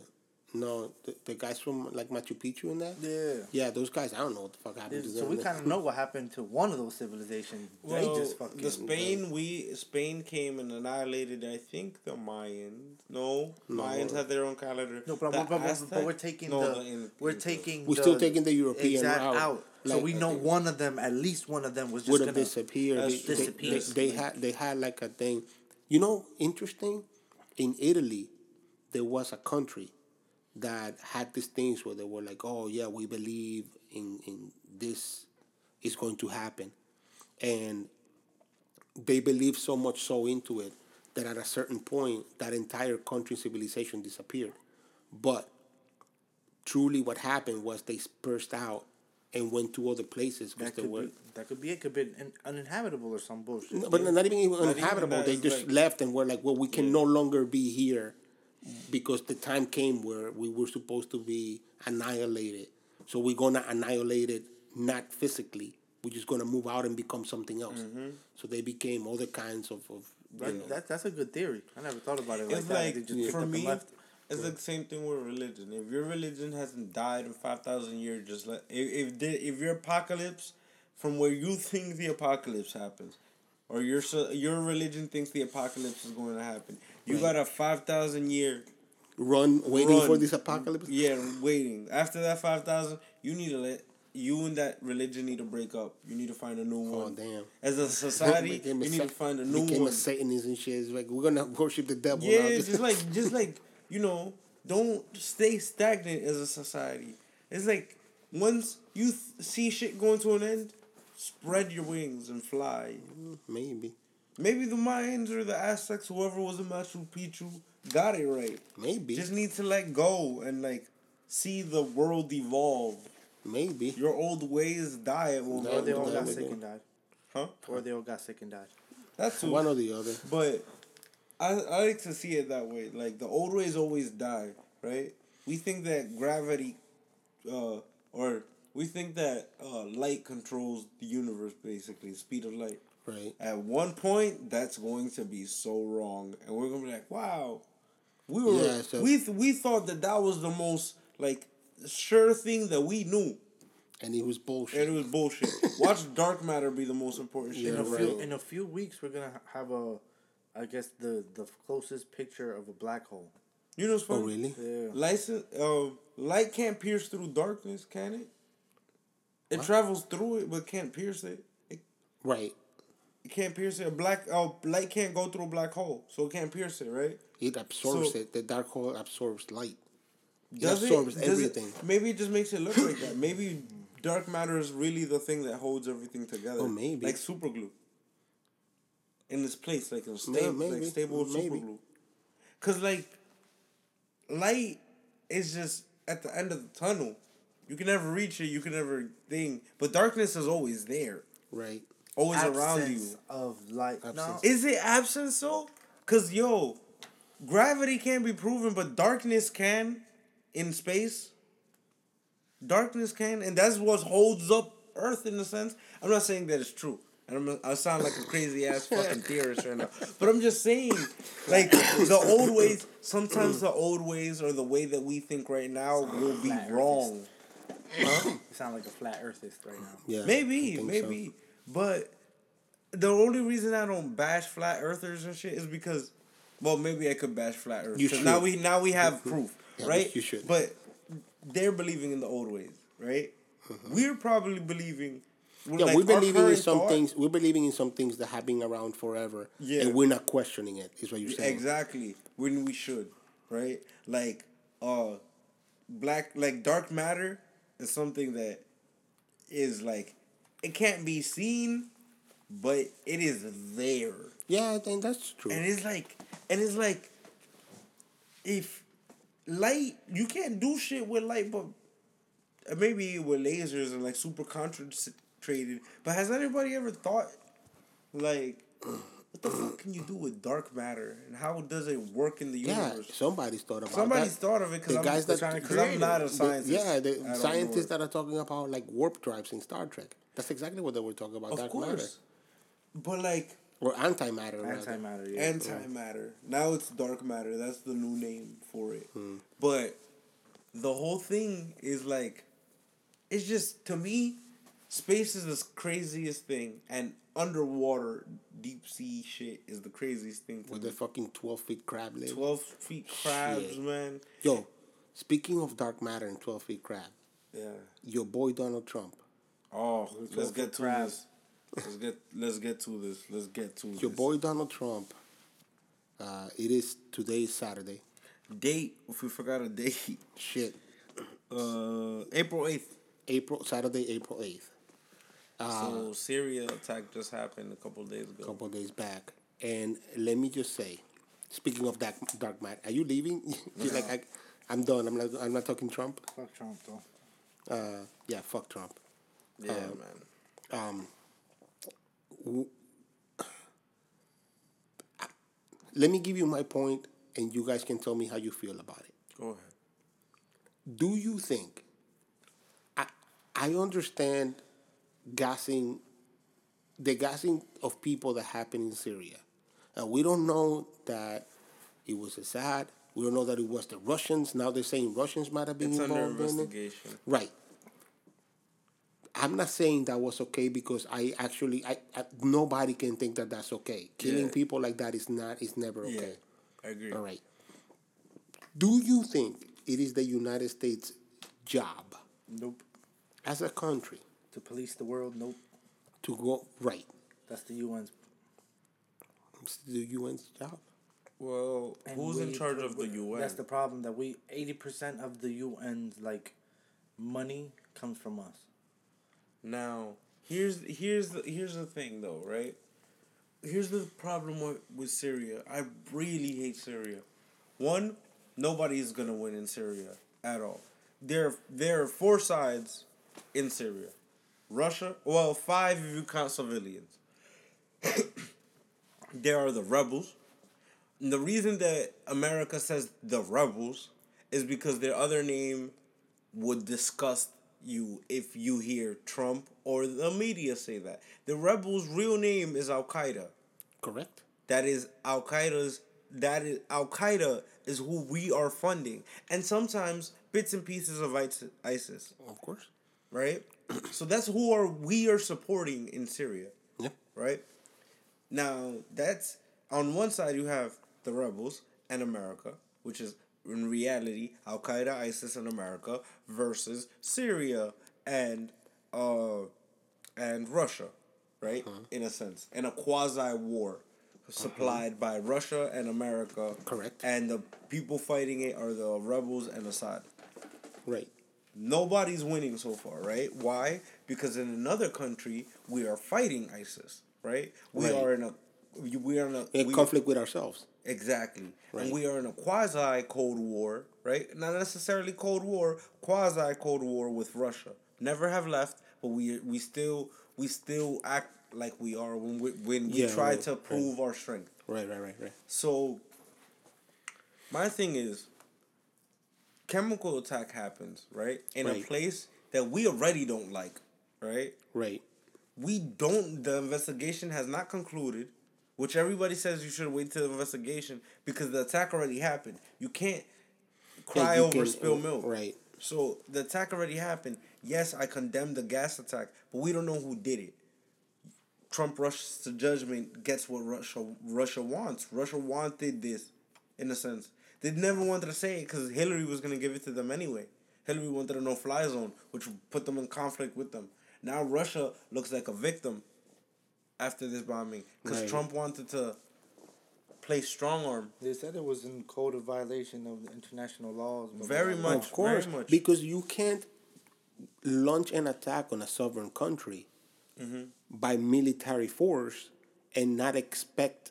Speaker 3: no, the, the guys from like Machu Picchu and that.
Speaker 2: Yeah.
Speaker 3: Yeah, those guys. I don't know what the fuck happened to
Speaker 2: So we kind of know what happened to one of those civilizations. they
Speaker 1: Well,
Speaker 2: just fucking
Speaker 1: the Spain we Spain came and annihilated. I think the Mayans. No, Mayans had their own calendar.
Speaker 2: No, but,
Speaker 1: The
Speaker 2: but, but, but we're taking
Speaker 1: No,
Speaker 2: the,
Speaker 1: in-
Speaker 2: we're taking
Speaker 3: We're
Speaker 2: the
Speaker 3: still taking the European
Speaker 2: exact
Speaker 3: route.
Speaker 2: out. so
Speaker 3: Like,
Speaker 2: we know one of them, at least one of them, was just
Speaker 3: would have disappeared.
Speaker 1: That's
Speaker 3: They, they, they, they had they had like a thing. You know, interesting. In Italy, there was a country that had these things where they were like, "Oh yeah, we believe in in this is going to happen," and they believed so much so into it that at a certain point, that entire country civilization disappeared. But truly, what happened was they dispersed out and went to other places because they were.
Speaker 2: be, that could be it. Could be un- uninhabitable or some bullshit.
Speaker 3: No, but not even
Speaker 1: even
Speaker 3: uninhabitable.
Speaker 1: that,
Speaker 3: They just
Speaker 1: like-
Speaker 3: left and were like, "Well, we can no longer be here because the time came where we were supposed to be annihilated. So we're gonna annihilate it not physically. We're just gonna move out and become something else.
Speaker 1: Mm-hmm.
Speaker 3: So they became other kinds of, of you
Speaker 2: That,
Speaker 3: know,
Speaker 2: that, that's a good theory. I never thought about it like
Speaker 1: It's
Speaker 2: that.
Speaker 1: like
Speaker 2: They just
Speaker 1: for me,
Speaker 2: left.
Speaker 1: it's the same thing with religion. If your religion hasn't died in five thousand years, just let if if, the, if your apocalypse from where you think the apocalypse happens, or your your religion thinks the apocalypse is going to happen, you
Speaker 3: Right.
Speaker 1: got a five thousand year
Speaker 3: run waiting for this apocalypse.
Speaker 1: Yeah, waiting. After that five thousand, you need to let you and that religion need to break up. You need to find a new
Speaker 3: Oh
Speaker 1: one.
Speaker 3: damn!
Speaker 1: As a society, you need to find a new
Speaker 3: became
Speaker 1: one.
Speaker 3: a Satanist and shit. It's like we're gonna worship the devil.
Speaker 1: Yeah,
Speaker 3: now.
Speaker 1: just like just like you know, don't stay stagnant as a society. It's like once you th- see shit going to an end, spread your wings and fly.
Speaker 3: maybe,
Speaker 1: Maybe the Mayans or the Aztecs, whoever was in Machu Picchu, got it right.
Speaker 3: maybe,
Speaker 1: Just need to let go and like see the world evolve.
Speaker 3: maybe.
Speaker 1: Your old ways die at one
Speaker 3: No,
Speaker 2: Or
Speaker 1: point.
Speaker 2: they all
Speaker 3: There
Speaker 2: got
Speaker 3: we
Speaker 2: sick
Speaker 3: go.
Speaker 2: and died.
Speaker 1: Huh?
Speaker 2: Or they all got sick and died.
Speaker 1: That's who.
Speaker 3: One or the other.
Speaker 1: But I I like to see it that way. Like the old ways always die, right? We think that gravity, uh, or we think that uh, light controls the universe, basically, speed of light.
Speaker 3: Right.
Speaker 1: At one point, that's going to be so wrong, and we're gonna be like, "Wow, we were
Speaker 3: Yeah, so-
Speaker 1: we th- we thought that that was the most like sure thing that we knew,
Speaker 3: And it was bullshit.
Speaker 1: and it was bullshit." Watch dark matter be the most important shit.
Speaker 2: In
Speaker 3: Yeah,
Speaker 2: a
Speaker 1: ever.
Speaker 2: few in a few weeks, we're gonna have a, I guess the the closest picture of a black hole.
Speaker 1: You know what's
Speaker 3: oh
Speaker 1: funny?
Speaker 3: really?
Speaker 2: Yeah.
Speaker 1: License, uh, light can't pierce through darkness, can it? It travels through it, but can't pierce it. It,
Speaker 3: Right.
Speaker 1: it can't pierce it. A black, oh, light can't go through a black hole, so it can't pierce it, right?
Speaker 3: It absorbs
Speaker 1: So-
Speaker 3: it. The dark hole absorbs light. It
Speaker 1: Does
Speaker 3: absorbs
Speaker 1: Does
Speaker 3: everything.
Speaker 1: maybe it just makes it look like that. Maybe dark matter is really the thing that holds everything together.
Speaker 3: Oh, maybe.
Speaker 1: like super glue. In its place, like a stable,
Speaker 3: maybe.
Speaker 1: like stable super glue. Cause like, light is just at the end of the tunnel. You can never reach it. You can never thing. But darkness is always there,
Speaker 3: Right.
Speaker 1: always around you.
Speaker 2: Of light. No,
Speaker 1: Is it absence though? Cause yo, gravity can't be proven, but darkness can, in space. Darkness can, and that's what holds up Earth in a sense. I'm not saying that it's true, and I'm I sound like a crazy ass fucking theorist right now, but I'm just saying, like the old ways. Sometimes the old ways or the way that we think right now will be
Speaker 2: Flat
Speaker 1: wrong.
Speaker 2: you sound like a flat earthist right now.
Speaker 3: Yeah. I
Speaker 1: Maybe,
Speaker 3: so.
Speaker 1: maybe. But the only reason I don't bash flat earthers and shit is because well, maybe I could bash flat earth.
Speaker 3: You
Speaker 1: 'cause
Speaker 3: should.
Speaker 1: Now we now we have proof,
Speaker 3: Yeah,
Speaker 1: right?
Speaker 3: you should.
Speaker 1: But they're believing in the old ways, right? We're probably believing
Speaker 3: Mm-hmm. Yeah,
Speaker 1: like,
Speaker 3: we're believing in some
Speaker 1: thought-
Speaker 3: things. We're believing in some things that have been around forever,
Speaker 1: Yeah.
Speaker 3: and we're not questioning it. Is what you're saying?
Speaker 1: Exactly. When we should, right? Like uh black like dark matter is something that is like it can't be seen, but it is there.
Speaker 3: Yeah, I think that's true.
Speaker 1: And it's like and it's like if light you can't do shit with light but maybe with lasers and like super concentrated. But has anybody ever thought, like, what the fuck can you do with dark matter, and how does it work in the universe?
Speaker 3: Yeah, somebody's thought about
Speaker 1: Somebody's
Speaker 3: that.
Speaker 1: thought of it because I'm,
Speaker 3: guys that
Speaker 1: trying, cause I'm not a
Speaker 3: The-
Speaker 1: scientist.
Speaker 3: yeah, the scientists that are talking about like warp drives in Star Trek. That's exactly what they were talking about.
Speaker 1: of
Speaker 3: dark
Speaker 1: course, but like
Speaker 3: matter or antimatter.
Speaker 2: Antimatter. Yeah.
Speaker 1: antimatter. Now it's dark matter. That's the new name for it.
Speaker 3: Hmm.
Speaker 1: But the whole thing is like, it's just to me, space is the craziest thing, and underwater deep sea shit is the craziest thing. To
Speaker 3: With the fucking twelve feet crab leg.
Speaker 1: Twelve feet crabs,
Speaker 3: Shit.
Speaker 1: man.
Speaker 3: Yo, speaking of dark matter and twelve feet crab,
Speaker 1: Yeah.
Speaker 3: your boy Donald Trump,
Speaker 1: Oh, let's get to
Speaker 2: crab.
Speaker 1: this. Let's get let's get to this. Let's get to
Speaker 3: your
Speaker 1: this.
Speaker 3: boy Donald Trump. Uh, it is today is Saturday.
Speaker 1: date. If we forgot a date,
Speaker 3: Shit,
Speaker 1: uh, April eighth.
Speaker 3: April Saturday, April eighth.
Speaker 1: So Syria attack just happened a couple days ago.
Speaker 3: a couple days back. And let me just say, speaking of dark dark matter, are you leaving? You're like, I, I'm done. I'm not. I'm not talking Trump.
Speaker 2: Fuck Trump though.
Speaker 3: Uh, yeah, fuck Trump.
Speaker 1: Yeah,
Speaker 3: Um,
Speaker 1: man.
Speaker 3: Let me give you my point, and you guys can tell me how you feel about it.
Speaker 1: Go ahead.
Speaker 3: Do you think? I I understand gassing, the gassing of people that happened in Syria, and we don't know that it was Assad. We don't know that it was the Russians. Now they're saying Russians might have been
Speaker 1: It's
Speaker 3: involved in it. Right. I'm not saying that was okay because I actually I, I nobody can think that that's okay. Killing
Speaker 1: Yeah.
Speaker 3: people like that is not is never okay.
Speaker 1: Yeah, I agree.
Speaker 3: All right. Do you think it is the United States job
Speaker 2: Nope.
Speaker 3: as a country
Speaker 2: To police the world. Nope.
Speaker 3: to go right?
Speaker 2: That's the UN's.
Speaker 3: It's the UN's job.
Speaker 1: Well,
Speaker 2: and
Speaker 1: who's in charge of the UN?
Speaker 2: That's the problem. That we eighty percent of the UN's like money comes from us.
Speaker 1: Now, here's here's the here's the thing though, right? Here's the problem with, with Syria. I really hate Syria. One, nobody's gonna win in Syria at all. There there are four sides in Syria. Russia, well, five if you count civilians. there are the rebels. And the reason that America says the rebels is because their other name would disgust you if you hear Trump or the media say that. The rebels' real name is Al Qaeda.
Speaker 3: Correct.
Speaker 1: That is Al Qaeda's. That is Al Qaeda is who we are funding, and sometimes bits and pieces of ISIS- ISIS,
Speaker 3: Of course.
Speaker 1: right? So that's who are we are supporting in Syria,
Speaker 3: Yeah.
Speaker 1: right? Now that's on one side you have the rebels and America, which is in reality Al Qaeda, ISIS, and America versus Syria and uh and Russia, right? In a sense, in a quasi war supplied by Russia and America.
Speaker 3: Correct.
Speaker 1: And the people fighting it are the rebels and Assad.
Speaker 3: Right.
Speaker 1: Nobody's winning so far, right? Why? Because in another country we are fighting ISIS, right? We
Speaker 3: Right.
Speaker 1: are in a we are in a
Speaker 3: In
Speaker 1: we-
Speaker 3: conflict with ourselves.
Speaker 1: Exactly.
Speaker 3: Right.
Speaker 1: And we are in a quasi Cold War, right? Not necessarily Cold War, quasi Cold War with Russia. Never have left, but we we still we still act like we are when we when we
Speaker 3: Yeah,
Speaker 1: try
Speaker 3: right,
Speaker 1: to
Speaker 3: right.
Speaker 1: prove our strength.
Speaker 3: Right. Right. Right. Right.
Speaker 1: So my thing is chemical attack happens, right? In a place that we already don't like, right?
Speaker 3: Right.
Speaker 1: we don't the investigation has not concluded which everybody says you should wait till the investigation because the attack already happened you can't cry
Speaker 3: you
Speaker 1: over
Speaker 3: can-
Speaker 1: spilled milk
Speaker 3: right.
Speaker 1: so the attack already happened yes i condemn the gas attack but we don't know who did it trump rushes to judgment gets what russia russia wants russia wanted this in a sense they never wanted to say it because hillary was going to give it to them anyway hillary wanted a no-fly zone which would put them in conflict with them now russia looks like a victim after this bombing because
Speaker 3: Right.
Speaker 1: trump wanted to play strong arm
Speaker 2: They said it was in code of violation of the international laws.
Speaker 1: Very
Speaker 2: we-
Speaker 1: much.
Speaker 3: of course,
Speaker 1: very much.
Speaker 3: because you can't launch an attack on a sovereign country
Speaker 1: Mm-hmm.
Speaker 3: by military force and not expect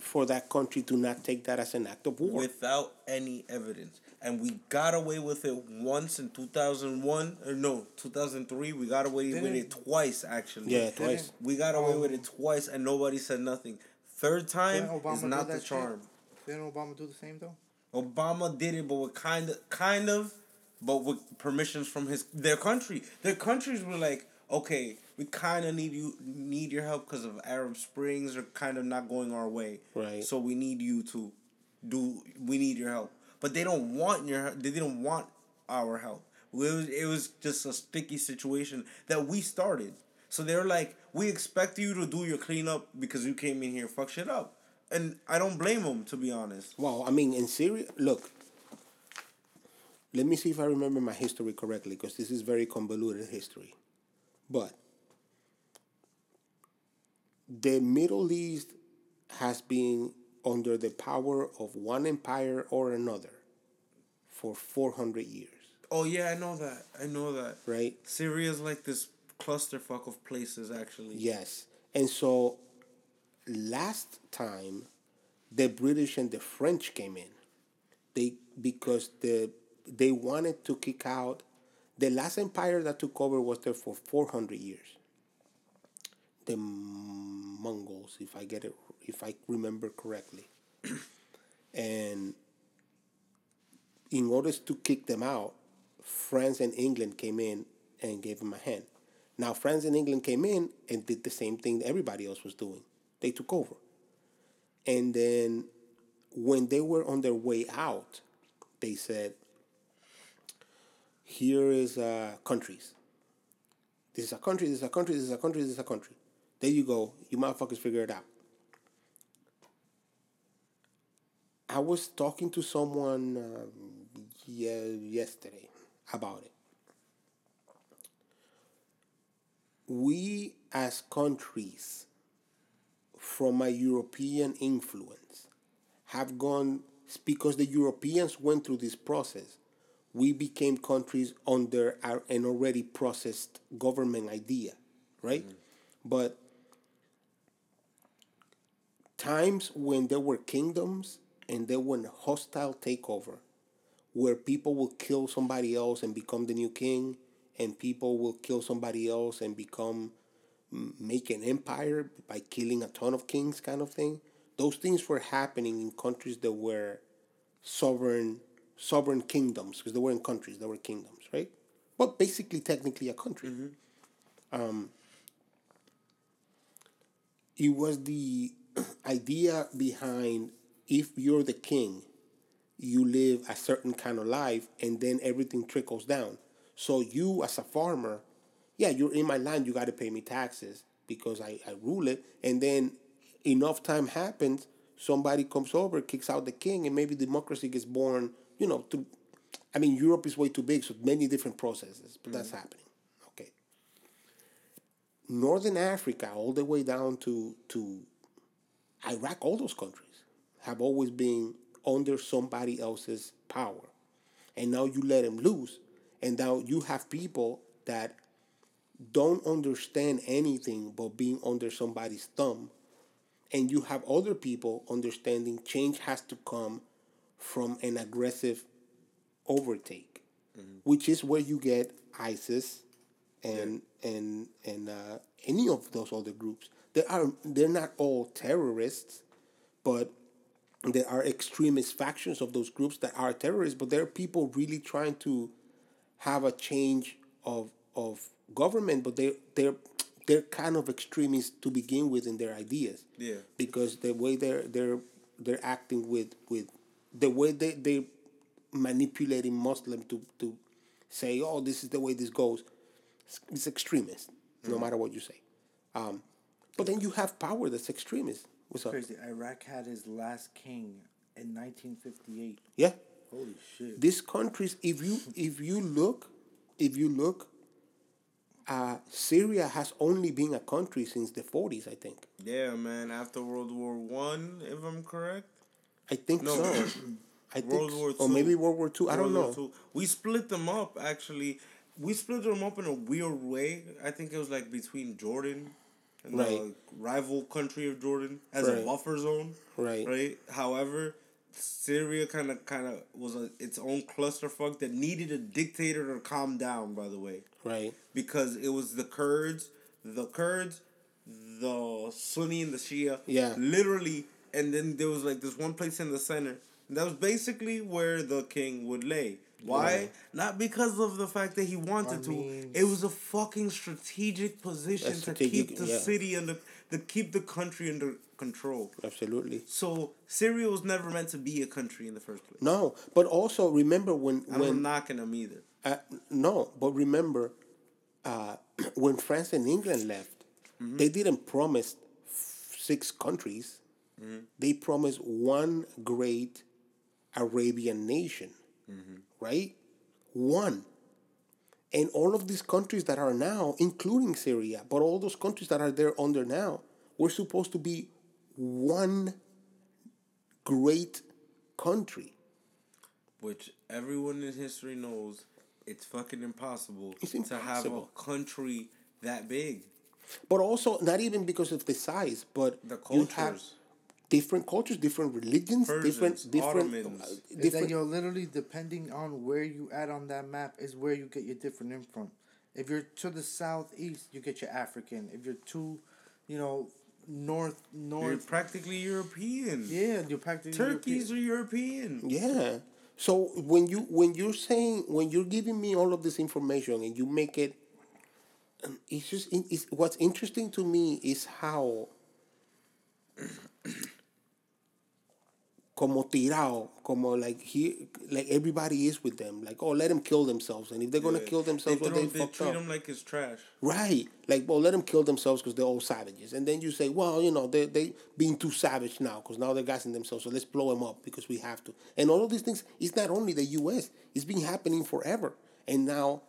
Speaker 3: for that country to not take that as an act of war.
Speaker 1: without any evidence. And we got away with it once in 2001, or no, 2003. We got away with it twice, actually.
Speaker 3: Yeah, twice.
Speaker 1: We got away with it twice, and nobody said nothing. Third time is not
Speaker 2: that
Speaker 1: the
Speaker 2: shit?
Speaker 1: charm.
Speaker 2: Didn't Obama do the same though?
Speaker 1: Obama did it, but with kind of, kind of, but with permissions from his their country. Their countries were like, okay, we kind of need you, need your help because of Arab Springs are kind of not going our way.
Speaker 3: Right.
Speaker 1: So we need you to do. We need your help, but they don't want your. They didn't want our help. It was, it was just a sticky situation that we started. So they're like, we expect you to do your cleanup because you came in here, fuck shit up, and I don't blame them to be honest.
Speaker 3: Well, I mean, in Syria, look. Let me see if I remember my history correctly, because this is very convoluted history. But the Middle East has been under the power of one empire or another for 400 years,
Speaker 1: Oh yeah, I know that. I know that.
Speaker 3: right?
Speaker 1: Syria's like this clusterfuck of places actually.
Speaker 3: Yes. And so last time the British and the French came in, they because the they wanted to kick out the last empire that took over was there for 400 years. The Mongols, if I get it if I remember correctly. and in order to kick them out, France and England came in and gave them a hand. Now, France and England came in and did the same thing everybody else was doing. They took over. And then when they were on their way out, they said, here is uh, countries. This is a country, this is a country, this is a country, this is a country. There you go. You motherfuckers figure it out. I was talking to someone um, yeah, yesterday about it. We, as countries, from a European influence, have gone because the Europeans went through this process. We became countries under our, an already processed government idea, right? But times when there were kingdoms and there were hostile takeover, where people will kill somebody else and become the new king, and people will kill somebody else and become make an empire by killing a ton of kings, kind of thing. Those things were happening in countries that were sovereign sovereign kingdoms because they weren't countries; they were kingdoms, right? But basically, technically, a country. Um, it was the idea behind if you're the king, you live a certain kind of life, and then everything trickles down. So you, as a farmer, yeah, you're in my land, you got to pay me taxes because I, I rule it, and then enough time happens, somebody comes over, kicks out the king, and maybe democracy gets born. You know, to, I mean, Europe is way too big, so many different processes, but that's mm. happening. Okay. Northern Africa, all the way down to to Iraq, all those countries have always been under somebody else's power. And now you let them loose. And now you have people that don't understand anything but being under somebody's thumb. And you have other people understanding change has to come from an aggressive overtake, which is where you get ISIS and and and uh, any of those other groups. They are they're not all terrorists, but there are extremist factions of those groups that are terrorists. But there are people really trying to have a change of of government, but they they're they're kind of extremists to begin with in their ideas.
Speaker 1: Yeah.
Speaker 3: Because the way they're they're they're acting with with the way they they manipulating Muslim to to say, oh, this is the way this goes. It's, it's extremist, no matter what you say. Um, but then you have power that's extremist. What's up?
Speaker 2: Crazy. Iraq had his last king in 1958.
Speaker 3: Yeah.
Speaker 2: Holy shit.
Speaker 3: these countries if you if you look if you look uh, syria has only been a country since the 40s i think
Speaker 1: Yeah, man. After World War One, if I'm correct.
Speaker 3: i think
Speaker 1: No.
Speaker 3: so i think
Speaker 1: World
Speaker 3: so.
Speaker 1: War
Speaker 3: or
Speaker 1: Two.
Speaker 3: maybe world war ii i don't know
Speaker 1: Two. We split them up actually. We split them up in a weird way. I think it was like between Jordan in
Speaker 3: Right.
Speaker 1: the rival country of Jordan as
Speaker 3: Right.
Speaker 1: a buffer zone.
Speaker 3: Right.
Speaker 1: Right. However, Syria kind of kind of was a, its own clusterfuck that needed a dictator to calm down. By the way,
Speaker 3: Right.
Speaker 1: because it was the Kurds, the Kurds, the Sunni and the Shia.
Speaker 3: Yeah.
Speaker 1: Literally, and then there was like this one place in the center. That was basically where the king would lay. Why?
Speaker 3: Yeah.
Speaker 1: Not because of the fact that he wanted
Speaker 2: I
Speaker 1: to. it was a fucking strategic position
Speaker 3: A
Speaker 1: to keep the
Speaker 3: yeah.
Speaker 1: city under, to keep the country under control.
Speaker 3: Absolutely.
Speaker 1: So Syria was never meant to be a country in the first place.
Speaker 3: No, but also remember when
Speaker 1: I'm not
Speaker 3: when
Speaker 1: knocking them either.
Speaker 3: uh, no, but remember uh, when France and England left,
Speaker 1: Mm-hmm.
Speaker 3: they didn't promise f- six countries.
Speaker 1: Mm-hmm.
Speaker 3: They promised one great Arabian nation,
Speaker 1: Mm-hmm.
Speaker 3: right? One. And all of these countries that are now, including Syria, but all those countries that are there under now, were supposed to be one great country.
Speaker 1: Which everyone in history knows it's fucking impossible,
Speaker 3: It's
Speaker 1: to have a country that big.
Speaker 3: But also not even because of the size, but
Speaker 1: The
Speaker 3: you have
Speaker 1: cultures.
Speaker 3: Different cultures, different religions,
Speaker 1: Persians,
Speaker 3: different different
Speaker 1: Ottomans.
Speaker 3: uh,
Speaker 2: Is that you're literally depending on where you at on that map is where you get your different in from. If you're to the southeast, you get your African. If you're to, you know, north
Speaker 1: You're
Speaker 2: north,
Speaker 1: practically European.
Speaker 2: yeah, you're practically
Speaker 1: Turkeys
Speaker 2: European.
Speaker 1: are European.
Speaker 3: yeah. So when you when you're saying when you're giving me all of this information and you make it, um, it's just it's what's interesting to me is how. Como tirado, como like he, like everybody is with them. Like, oh, let them kill themselves, and if they're gonna kill themselves,
Speaker 1: they,
Speaker 3: well,
Speaker 1: throw-
Speaker 3: they
Speaker 1: they
Speaker 3: fucked
Speaker 1: treat
Speaker 3: up.
Speaker 1: them like it's trash.
Speaker 3: Right. Like, well, let them kill themselves because they're all savages. And then you say, well, you know, they they being too savage now because now they're gassing themselves. So let's blow them up because we have to. And all of these things, it's not only the U.S. It's been happening forever. And now,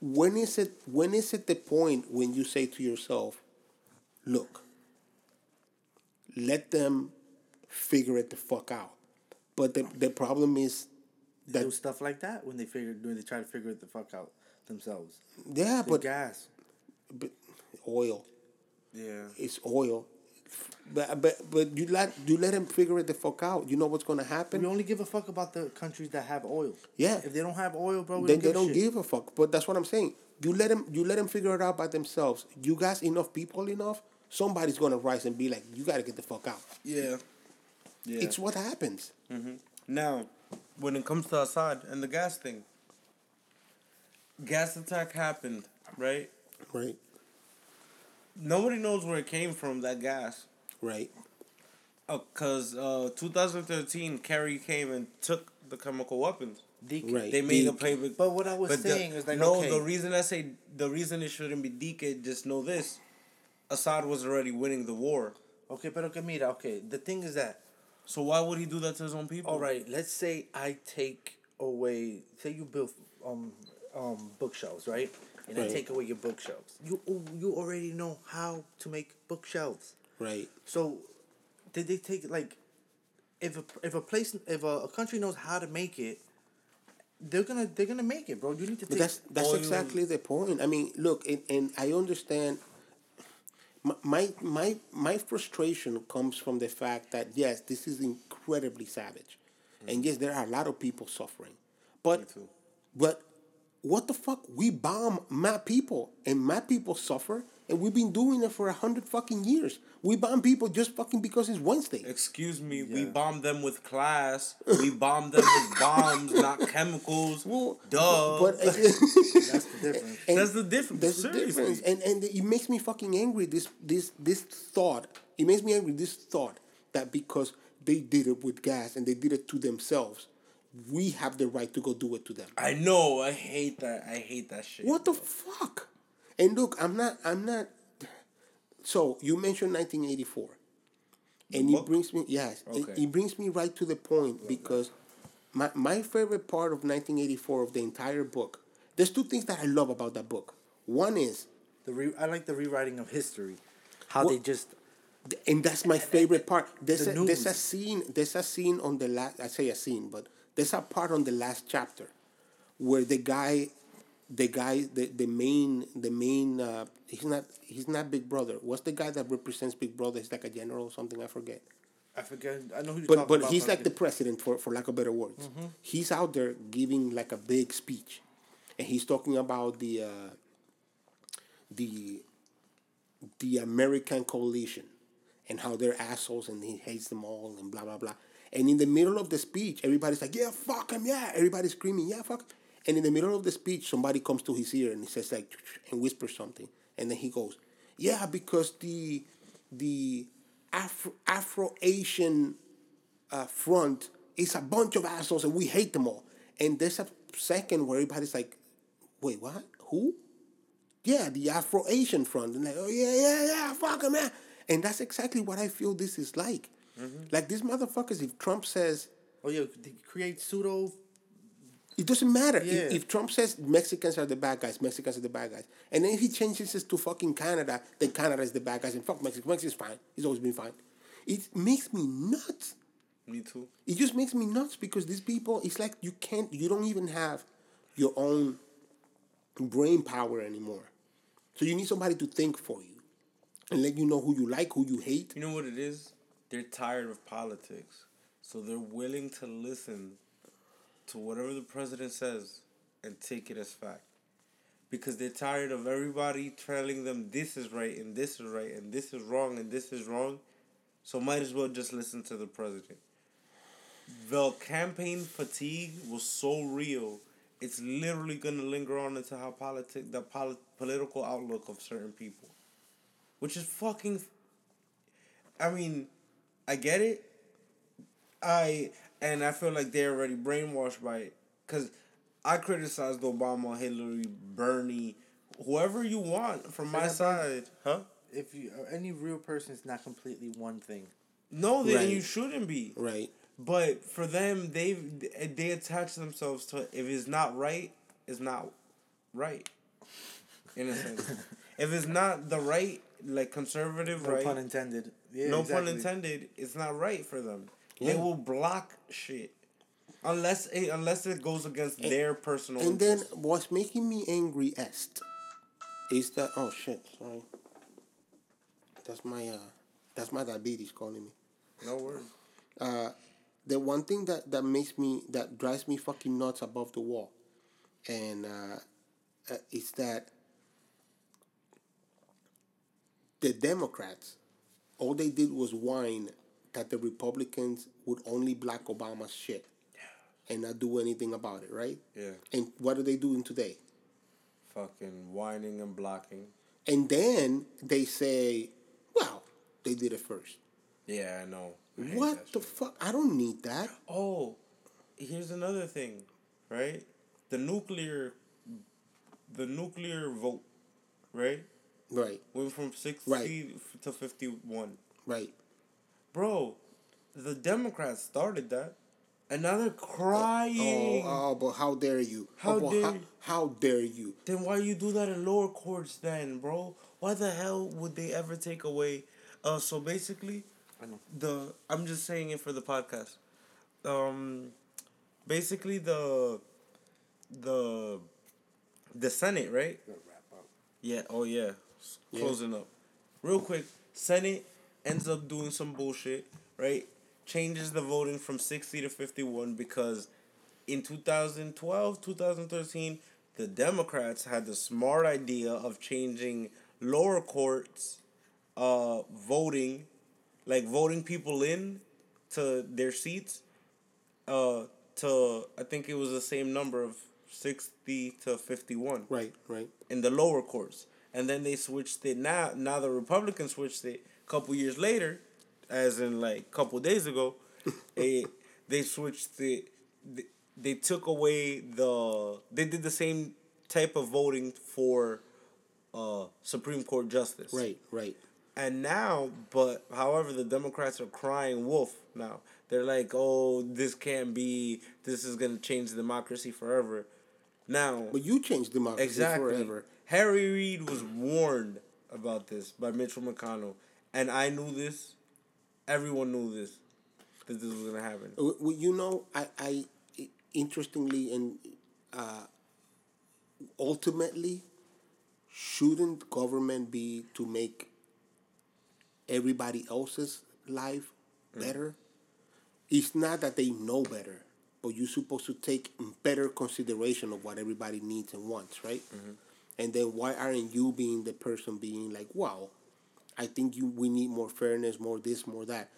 Speaker 3: when is it? When is it the point when you say to yourself, look, let them figure it the fuck out. But the the problem is
Speaker 2: They do stuff like that when they figure when they try to figure it the fuck out themselves.
Speaker 3: yeah,
Speaker 2: But
Speaker 3: but,
Speaker 2: gas.
Speaker 3: but oil.
Speaker 1: Yeah.
Speaker 3: it's oil. But but but you let you let them figure it the fuck out. You know what's gonna happen.
Speaker 2: We only give a fuck about the countries that have oil.
Speaker 3: Yeah.
Speaker 2: If they don't have oil, bro,
Speaker 3: Then they
Speaker 2: don't
Speaker 3: don't
Speaker 2: give, a shit.
Speaker 3: give a fuck. But that's what I'm saying. You let them you let them figure it out by themselves. You guys enough people enough. Somebody's gonna rise and be like, you gotta get the fuck out.
Speaker 1: Yeah. Yeah.
Speaker 3: It's what happens.
Speaker 1: Now, when it comes to Assad and the gas thing, gas attack happened, right?
Speaker 3: Right.
Speaker 1: Nobody knows where it came from, that gas.
Speaker 3: Right.
Speaker 1: Because uh, 2013, Kerry came and took the chemical weapons.
Speaker 2: Deacon.
Speaker 3: Right.
Speaker 1: They made a
Speaker 3: Deek.
Speaker 1: play with.
Speaker 2: But what I was
Speaker 1: but the-
Speaker 2: saying is like,
Speaker 1: no,
Speaker 2: okay,
Speaker 1: the reason I say the reason it shouldn't be Dike, just know this: Assad was already winning the war.
Speaker 2: okay, pero que mira, okay, the thing is that,
Speaker 1: So why would he do that to his own people?
Speaker 2: all right, let's say I take away, say you build um um bookshelves, right? And I take away your bookshelves. You you already know how to make bookshelves.
Speaker 3: Right.
Speaker 2: So, did they take like, if a if a place if a, a country knows how to make it, they're gonna they're gonna make it, bro. You need to
Speaker 3: But that's that's exactly the point. I mean, look, and, and I understand. My, my my frustration comes from the fact that yes, this is incredibly savage, and mm-hmm. yes, there are a lot of people suffering, but but what the fuck? We bomb my people, and my people suffer, and we've been doing it for a hundred fucking years. We bomb people just fucking because it's Wednesday.
Speaker 1: Excuse me, we bomb them with class. We bomb them with bombs, not chemicals.
Speaker 3: Well,
Speaker 1: Duh.
Speaker 3: but
Speaker 2: that's the difference.
Speaker 3: And
Speaker 1: That's the difference.
Speaker 3: That's the difference, and and it makes me fucking angry. This this this thought. It makes me angry. This thought that because they did it with gas and they did it to themselves, we have the right to go do it to them.
Speaker 1: I know. I hate that. I hate that shit.
Speaker 3: What the fuck? And look, I'm not. I'm not. So you mentioned 1984, and
Speaker 1: book?
Speaker 3: it brings me yes, it,
Speaker 1: Okay.
Speaker 3: it brings me right to the point because my my favorite part of 1984 of the entire book. There's two things that I love about that book. One is
Speaker 2: The re- I like the rewriting of history. How
Speaker 3: Well-
Speaker 2: they just
Speaker 3: and that's my favorite part. There's
Speaker 2: The
Speaker 3: a, there's a scene. There's a scene on the last. I say a scene, but there's a part on the last chapter where the guy the guy, the, the main, the main, uh, he's not, he's not Big Brother. What's the guy that represents Big Brother? He's like a general or something. I forget.
Speaker 2: I forget. I know who you're
Speaker 3: But but he's like the president for for lack of better words. He's out there giving like a big speech, and he's talking about the uh, the the American coalition and how they're assholes and he hates them all and blah blah blah. And in the middle of the speech, everybody's like, "Yeah, fuck him, yeah." Everybody's screaming, "Yeah, fuck." And in the middle of the speech, somebody comes to his ear and he says like and whispers something, and then he goes, "Yeah, because the the Afro Afro Asian uh, front is a bunch of assholes and we hate them all." And there's a second where everybody's like, "Wait, what? Who?" yeah, the Afro Asian front. And like, oh yeah, yeah, yeah, fuck him, man. And that's exactly what I feel this is like. Like these motherfuckers, if Trump says
Speaker 2: Oh yeah, they create pseudo.
Speaker 3: It doesn't matter. If-
Speaker 2: Yeah.
Speaker 3: If, Trump says Mexicans are the bad guys, Mexicans are the bad guys. And then if he changes this to fucking Canada, then Canada is the bad guys and fuck Mexico. Mexico's fine. He's always been fine. It makes me nuts.
Speaker 1: Me too.
Speaker 3: It just makes me nuts because these people, it's like you can't, you don't even have your own brain power anymore. So you need somebody to think for you and let you know who you like, who you hate.
Speaker 1: You know what it is? They're tired of politics. So they're willing to listen to whatever the president says and take it as fact. Because they're tired of everybody telling them this is right and this is right and this is wrong and this is wrong. So might as well just listen to the president. The campaign fatigue was so real. It's literally gonna linger on into how politic the poli- political outlook of certain people, which is fucking I mean, I get it. I and I feel like they're already brainwashed by it because I criticized Obama, Hillary, Bernie, whoever you want from my
Speaker 2: that
Speaker 1: side, huh?
Speaker 2: If you uh, any real person is not completely one thing.
Speaker 1: No, then
Speaker 3: Right.
Speaker 1: you shouldn't be.
Speaker 3: Right.
Speaker 1: But for them, they they attach themselves to if it's not right, it's not right. In a sense, if it's not the right, like conservative
Speaker 2: No
Speaker 1: right,
Speaker 2: pun intended. Yeah,
Speaker 1: no
Speaker 2: exactly.
Speaker 1: pun intended, it's not right for them. They
Speaker 3: Yeah.
Speaker 1: will block shit unless it, unless it goes against their personal.
Speaker 3: And then what's making me angry est is that oh shit, sorry. That's my uh that's my diabetes calling me.
Speaker 1: no words.
Speaker 3: Uh the one thing that, that makes me that drives me fucking nuts above the wall and uh, uh is that the Democrats all they did was whine that the Republicans would only block Obama's shit and not do anything about it, right?
Speaker 1: Yeah,
Speaker 3: And what are they doing today?
Speaker 1: fucking whining and blocking.
Speaker 3: And then they say, well, they did it first.
Speaker 1: Yeah, I know. I
Speaker 3: What the
Speaker 1: shit.
Speaker 3: fuck? I don't need that.
Speaker 1: Oh, here's another thing, right? The nuclear, the nuclear vote, right?
Speaker 3: Right,
Speaker 1: Went from sixty
Speaker 3: Right.
Speaker 1: to fifty-one.
Speaker 3: right.
Speaker 1: Bro, the Democrats started that, and now they're crying.
Speaker 3: Oh, oh, but how dare you?
Speaker 1: How
Speaker 3: oh, but
Speaker 1: dare
Speaker 3: how, how dare you?
Speaker 1: Then why you do that in lower courts then, bro? Why the hell would they ever take away? Uh, so basically,
Speaker 2: I know.
Speaker 1: the I'm just saying it for the podcast. Um, basically the the the Senate, right? Yeah. Oh yeah.
Speaker 3: Yeah.
Speaker 1: Closing up, real quick. Senate ends up doing some bullshit, right? Changes the voting from sixty to fifty one because in 2012, 2013, the Democrats had the smart idea of changing lower courts uh voting like voting people in to their seats uh to I think it was the same number of 60 to 51
Speaker 3: Right, right.
Speaker 1: in the lower courts. And then they switched it now. Now the Republicans switched it a couple years later, as in like a couple days ago. they they switched it. They, they took away the. They did the same type of voting for uh, Supreme Court justice.
Speaker 3: Right, right.
Speaker 1: And now, but however, the Democrats are crying wolf now. They're like, oh, this can't be. This is gonna change democracy forever. Now,
Speaker 3: But you changed democracy
Speaker 1: Exactly.
Speaker 3: forever.
Speaker 1: Harry Reid was warned about this by Mitchell McConnell, and I knew this. Everyone knew this that this was gonna happen.
Speaker 3: Uh, well, you know, I, I interestingly, and uh, ultimately, shouldn't government be to make everybody else's life mm. better? It's not that they know better, but you're supposed to take better consideration of what everybody needs and wants, right? Mm-hmm. And then why aren't you being the person being like, wow, I think you we need more fairness, more this, more that.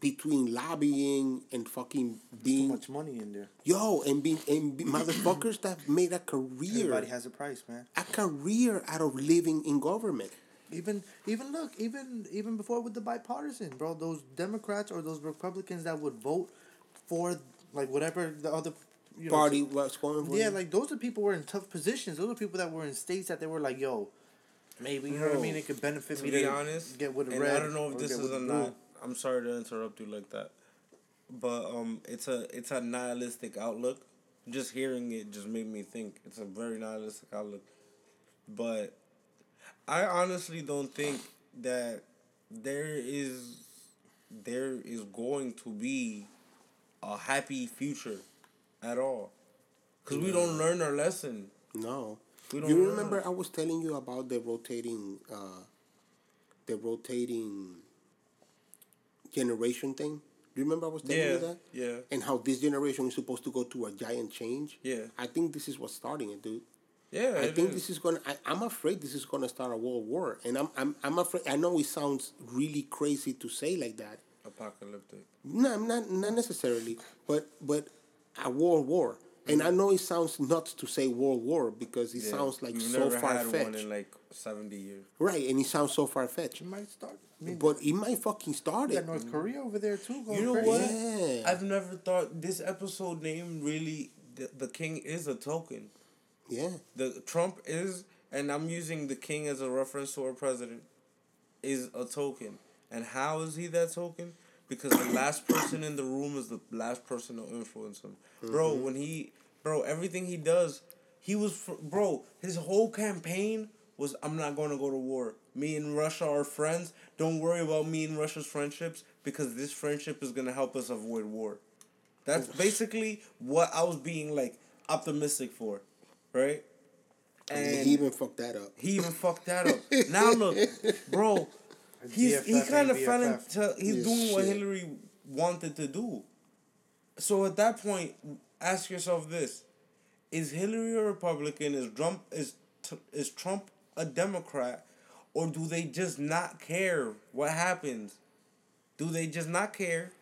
Speaker 3: Between lobbying and fucking being Too
Speaker 2: much money in there.
Speaker 3: yo and being and be, motherfuckers that made a career
Speaker 2: Everybody has a price, man.
Speaker 3: a career out of living in government.
Speaker 2: Even even look even even before with the bipartisan, bro. Those Democrats or those Republicans that would vote for like whatever the other you know,
Speaker 3: Party was going for
Speaker 2: Yeah, like those are people were in tough positions. Those are people that were in states that they were like, yo, maybe you know what I mean. It could benefit me
Speaker 1: to
Speaker 2: me
Speaker 1: be
Speaker 2: to
Speaker 1: honest,
Speaker 2: get with the
Speaker 1: and
Speaker 2: red.
Speaker 1: I don't know if this is
Speaker 2: with
Speaker 1: a not. I'm sorry to interrupt you like that, but um, it's a it's a nihilistic outlook. Just hearing it just made me think it's a very nihilistic outlook. But I honestly don't think that there is there is going to be a happy future at all, because we don't learn our lesson.
Speaker 3: no.
Speaker 1: We don't
Speaker 3: You remember I was telling you about the rotating, uh, the rotating generation thing. Do you remember I was telling
Speaker 1: Yeah,
Speaker 3: you that?
Speaker 1: yeah.
Speaker 3: And how this generation is supposed to go through a giant change.
Speaker 1: Yeah.
Speaker 3: I think this is what's starting it, dude.
Speaker 1: Yeah,
Speaker 3: I think
Speaker 1: is.
Speaker 3: this is gonna. I, I'm afraid this is gonna start a world war, and I'm I'm I'm afraid. I know it sounds really crazy to say like that.
Speaker 1: apocalyptic.
Speaker 3: No, I'm not not necessarily, but but a world war. And I know it sounds nuts to say world war because it
Speaker 1: Yeah.
Speaker 3: sounds like
Speaker 1: We've
Speaker 3: so
Speaker 1: never
Speaker 3: far
Speaker 1: had one
Speaker 3: fetched,
Speaker 1: in like seventy years.
Speaker 3: right? And it sounds so far fetched,
Speaker 2: It might start. I mean,
Speaker 3: but it might fucking start
Speaker 2: you
Speaker 3: it.
Speaker 2: got North Korea over there too. Going
Speaker 1: You know
Speaker 2: crazy.
Speaker 1: what?
Speaker 3: Yeah.
Speaker 1: I've never thought this episode name really. The, the king is a token.
Speaker 3: Yeah,
Speaker 1: The Trump is, and I'm using the king as a reference to our president, is a token. And how is he that token? Because the last person in the room is the last person to influence him, bro. Mm-hmm. When he, bro, everything he does, he was, fr- bro. His whole campaign was, I'm not going to go to war. Me and Russia are friends. Don't worry about me and Russia's friendships because this friendship is gonna help us avoid war. That's basically what I was being like optimistic for, right?
Speaker 3: and he even fucked that up.
Speaker 1: He even fucked that up. Now look, bro, he's he kind of fell into he's
Speaker 3: Yeah,
Speaker 1: doing what
Speaker 3: shit.
Speaker 1: Hillary wanted to do. So at that point, ask yourself this: Is Hillary a Republican? Is Trump is is Trump a Democrat, or do they just not care what happens? Do they just not care,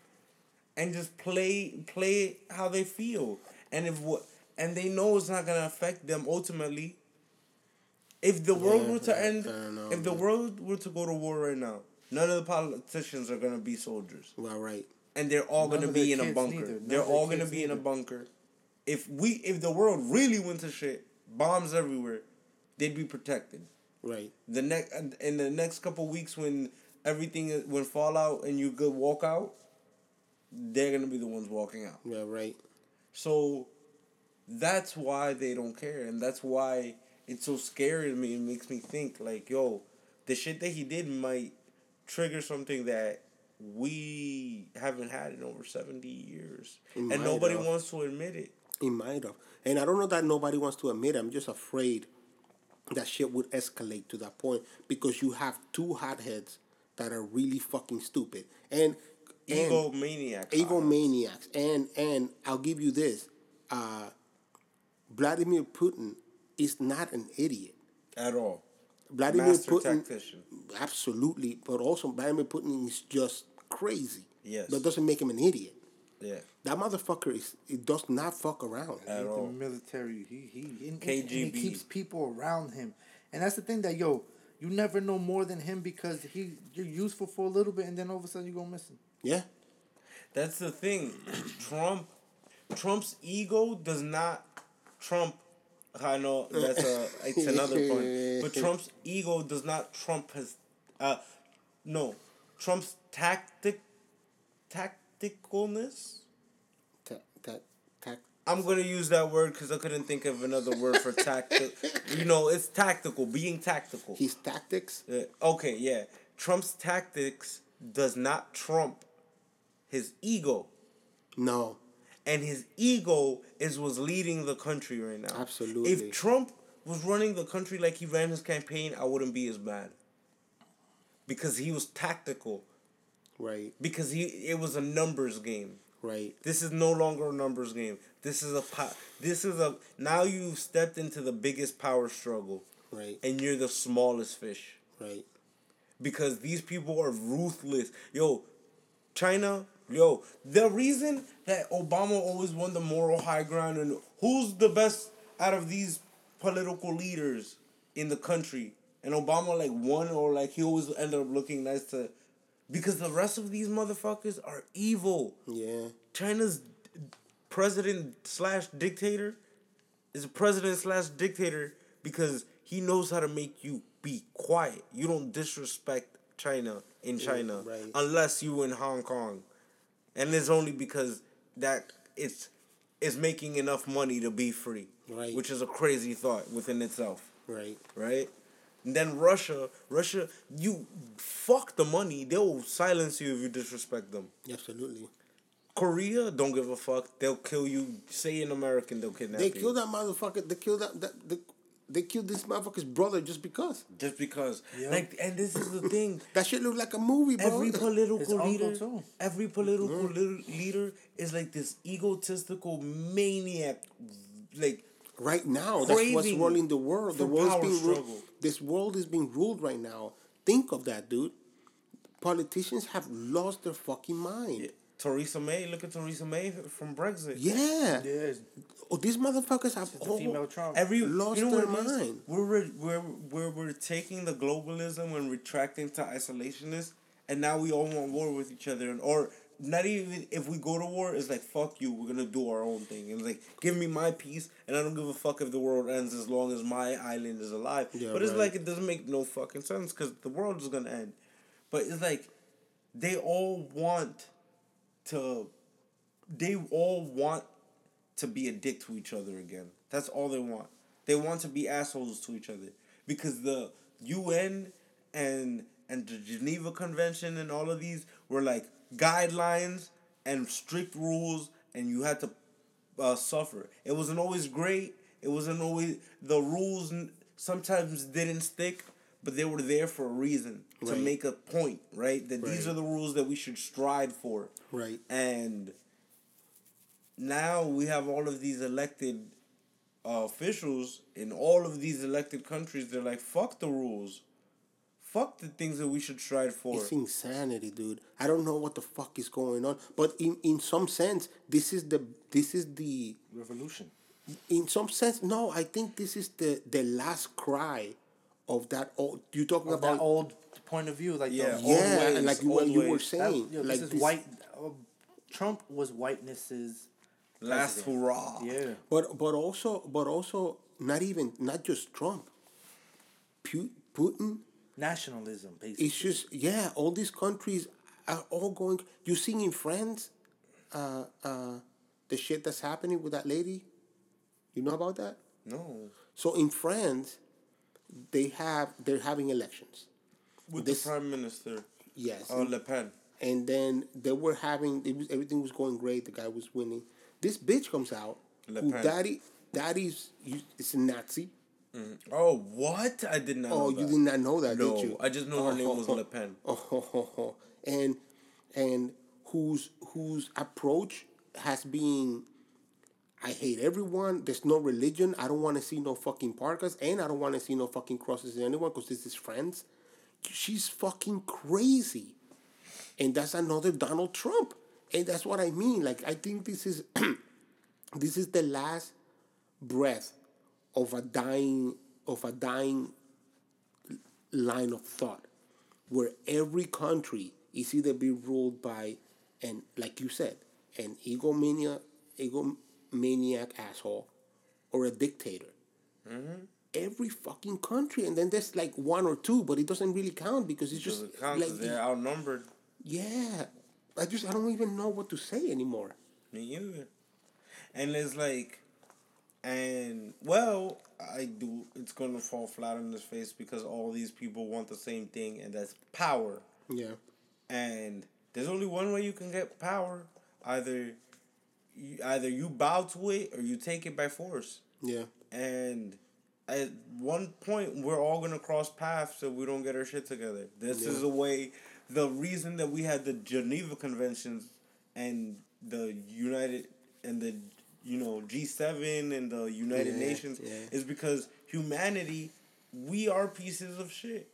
Speaker 1: and just play play how they feel? And if what and they know it's not gonna affect them ultimately. If the world
Speaker 3: Yeah,
Speaker 1: were to end,
Speaker 3: I know,
Speaker 1: if the
Speaker 3: man.
Speaker 1: world were to go to war right now, none of the politicians are gonna be soldiers,
Speaker 3: Well, right.
Speaker 1: and they're all
Speaker 2: None
Speaker 1: gonna be in a bunker. They're all gonna
Speaker 2: kids
Speaker 1: be in a bunker. If we, if the world really went to shit, bombs everywhere, they'd be protected.
Speaker 3: Right.
Speaker 1: The next in the next couple weeks when everything is, when Fallout and you could walk out, they're gonna be the ones walking out.
Speaker 3: Yeah. Right.
Speaker 1: So that's why they don't care, and that's why it's so scary to me. It makes me think like, yo, the shit that he did might trigger something that we haven't had in over seventy years,
Speaker 3: It
Speaker 1: and nobody
Speaker 3: have.
Speaker 1: wants to admit it.
Speaker 3: It might have. And I don't know that nobody wants to admit. it. I'm just afraid that shit would escalate to that point because you have two hotheads that are really fucking stupid and and
Speaker 1: Ego maniac.
Speaker 3: egomaniacs. And and I'll give you this: uh, Vladimir Putin is not an idiot.
Speaker 1: at all.
Speaker 3: Vladimir
Speaker 1: Master
Speaker 3: Putin,
Speaker 1: tactician.
Speaker 3: absolutely, but also Vladimir Putin is just crazy.
Speaker 1: Yes.
Speaker 3: that doesn't make him an idiot.
Speaker 1: Yeah.
Speaker 3: That motherfucker is it does not fuck around.
Speaker 1: At all.
Speaker 2: the military. He he and, and- and he keeps people around him, and that's the thing that yo, you never know more than him because he you're useful for a little bit, and then all of a sudden you go missing.
Speaker 3: Yeah,
Speaker 1: That's the thing. Trump, Trump's ego does not trump. I know that's a it's another point, but Trump's ego does not trump his. Uh, no, Trump's tactic, tacticalness.
Speaker 3: ta- ta- ta-
Speaker 1: I'm gonna use that word because I couldn't think of another word for tactic. you know, it's tactical, being tactical.
Speaker 3: his tactics.
Speaker 1: Uh, okay, yeah. Trump's tactics does not trump his ego.
Speaker 3: No,
Speaker 1: and his ego is what's leading the country right now.
Speaker 3: Absolutely.
Speaker 1: If Trump was running the country like he ran his campaign, I wouldn't be as mad. Because he was tactical.
Speaker 3: Right.
Speaker 1: Because he it was a numbers game.
Speaker 3: Right.
Speaker 1: This is no longer a numbers game. This is a po- this is a now you've stepped into the biggest power struggle
Speaker 3: Right.
Speaker 1: and you're the smallest fish
Speaker 3: Right.
Speaker 1: because these people are ruthless. Yo, China, yo, the reason that Obama always won the moral high ground and who's the best out of these political leaders in the country? And Obama like won or like he always ended up looking nice to because the rest of these motherfuckers are evil.
Speaker 3: Yeah.
Speaker 1: China's president slash dictator is a president slash dictator because he knows how to make you be quiet. You don't disrespect China in China
Speaker 3: right.
Speaker 1: unless you in Hong Kong, and it's only because that it's it's making enough money to be free,
Speaker 3: Right.
Speaker 1: Which is a crazy thought within itself
Speaker 3: Right.
Speaker 1: right? And then Russia, Russia, you fuck the money. They'll silence you if you disrespect them.
Speaker 3: Absolutely.
Speaker 1: Korea, don't give a fuck. They'll kill you. Say an American, they'll kidnap
Speaker 3: They
Speaker 1: you.
Speaker 3: killed that motherfucker. They killed that. that they, they killed this motherfucker's brother just because.
Speaker 1: just because.
Speaker 2: Yeah.
Speaker 1: Like, and this is the thing.
Speaker 3: That shit looked like a movie, bro.
Speaker 1: Every
Speaker 2: His
Speaker 1: political
Speaker 2: uncle
Speaker 1: leader,
Speaker 2: too.
Speaker 1: every political leader, leader is like this egotistical maniac, like
Speaker 3: right now, that's what's
Speaker 1: craving
Speaker 3: rolling the world. The
Speaker 1: for
Speaker 3: world's
Speaker 1: power
Speaker 3: being ruled. This world is being ruled right now. Think of that, dude. Politicians have lost their fucking mind.
Speaker 1: Theresa May. Look at Theresa May from Brexit.
Speaker 3: Yeah.
Speaker 2: Yeah,
Speaker 3: Oh, these motherfuckers have
Speaker 2: the female Trump.
Speaker 1: Every
Speaker 3: Lost
Speaker 1: you know
Speaker 3: their mind.
Speaker 1: We're, re- we're we're we're taking the globalism and retracting to isolationists, and now we all want war with each other, and or not even if we go to war, it's like fuck you, we're gonna do our own thing, and like give me my peace, and I don't give a fuck if the world ends as long as my island is alive.
Speaker 3: Yeah,
Speaker 1: but it's
Speaker 3: right.
Speaker 1: like it doesn't make no fucking sense because the world is gonna end. But it's like they all want to they all want to be a dick to each other again. That's all they want. They want to be assholes to each other because the UN and and the Geneva Convention and all of these were like guidelines and strict rules, and you had to uh, suffer. It wasn't always great. It wasn't always the rules. Sometimes didn't stick, but they were there for a reason to make a point. Right, that these are the rules that we should strive for.
Speaker 3: Right.
Speaker 1: And now we have all of these elected uh, officials in all of these elected countries. They're like, fuck the rules. Fuck the things that we should strive for.
Speaker 3: It's insanity, dude. I don't know what the fuck is going on, but in in some sense, this is the this is the
Speaker 2: revolution.
Speaker 3: in some sense. No, I think this is the the last cry of that old. You talking
Speaker 2: Of
Speaker 3: about
Speaker 2: that old point of view, like
Speaker 1: Yeah,
Speaker 2: the,
Speaker 1: old
Speaker 3: yeah,
Speaker 1: ways,
Speaker 3: like you, you were
Speaker 1: ways.
Speaker 2: that,
Speaker 3: saying,
Speaker 2: yo,
Speaker 3: like
Speaker 2: this is white. Uh, Trump was whiteness's.
Speaker 1: Last
Speaker 2: president.
Speaker 1: hurrah.
Speaker 2: Yeah.
Speaker 3: But but also but also not even not just Trump. Pu- Putin.
Speaker 2: Nationalism, basically.
Speaker 3: It's just yeah. All these countries are all going. You seeing in France, uh, uh, the shit that's happening with that lady. You know about that?
Speaker 1: No.
Speaker 3: So in France, they have they're having elections.
Speaker 1: With
Speaker 3: This-
Speaker 1: the prime minister,
Speaker 3: Yes.
Speaker 1: uh, Le Pen.
Speaker 3: and then they were having it was everything was going great. The guy was winning. This bitch comes out.
Speaker 1: Le
Speaker 3: who
Speaker 1: Pen.
Speaker 3: daddy daddy's you- is a Nazi. Mm-hmm.
Speaker 1: Oh, what? I did not
Speaker 3: Oh, you did not know that,
Speaker 1: No,
Speaker 3: did you?
Speaker 1: I just know her name was oh. Le Pen.
Speaker 3: Oh, and and whose whose approach has been I hate everyone. There's no religion. I don't want to see no fucking burkas, and I don't want to see no fucking crosses in anyone because this is France. She's fucking crazy, and that's another Donald Trump, and that's what I mean. Like I think this is this is the last breath of a dying of a dying line of thought where every country is either being ruled by an like you said an egomaniac egomaniac asshole or a dictator mm-hmm. every fucking country and then there's like one or two but it doesn't really count because it's just
Speaker 1: Doesn't
Speaker 3: like
Speaker 1: they're outnumbered.
Speaker 3: yeah i just i don't even know what to say anymore
Speaker 1: Me either. And it's like, and well, I do. It's gonna fall flat on his face because all these people want the same thing, and that's power.
Speaker 3: yeah
Speaker 1: And there's only one way you can get power. Either you, either you bow to it or you take it by force.
Speaker 3: Yeah.
Speaker 1: And at one point, we're all gonna cross paths if we don't get our shit together. This
Speaker 3: Yeah.
Speaker 1: is a way. The reason that we had the Geneva Conventions and the United and the you know G seven and the United
Speaker 3: Yeah,
Speaker 1: Nations
Speaker 3: yeah.
Speaker 1: is because humanity, we are pieces of shit,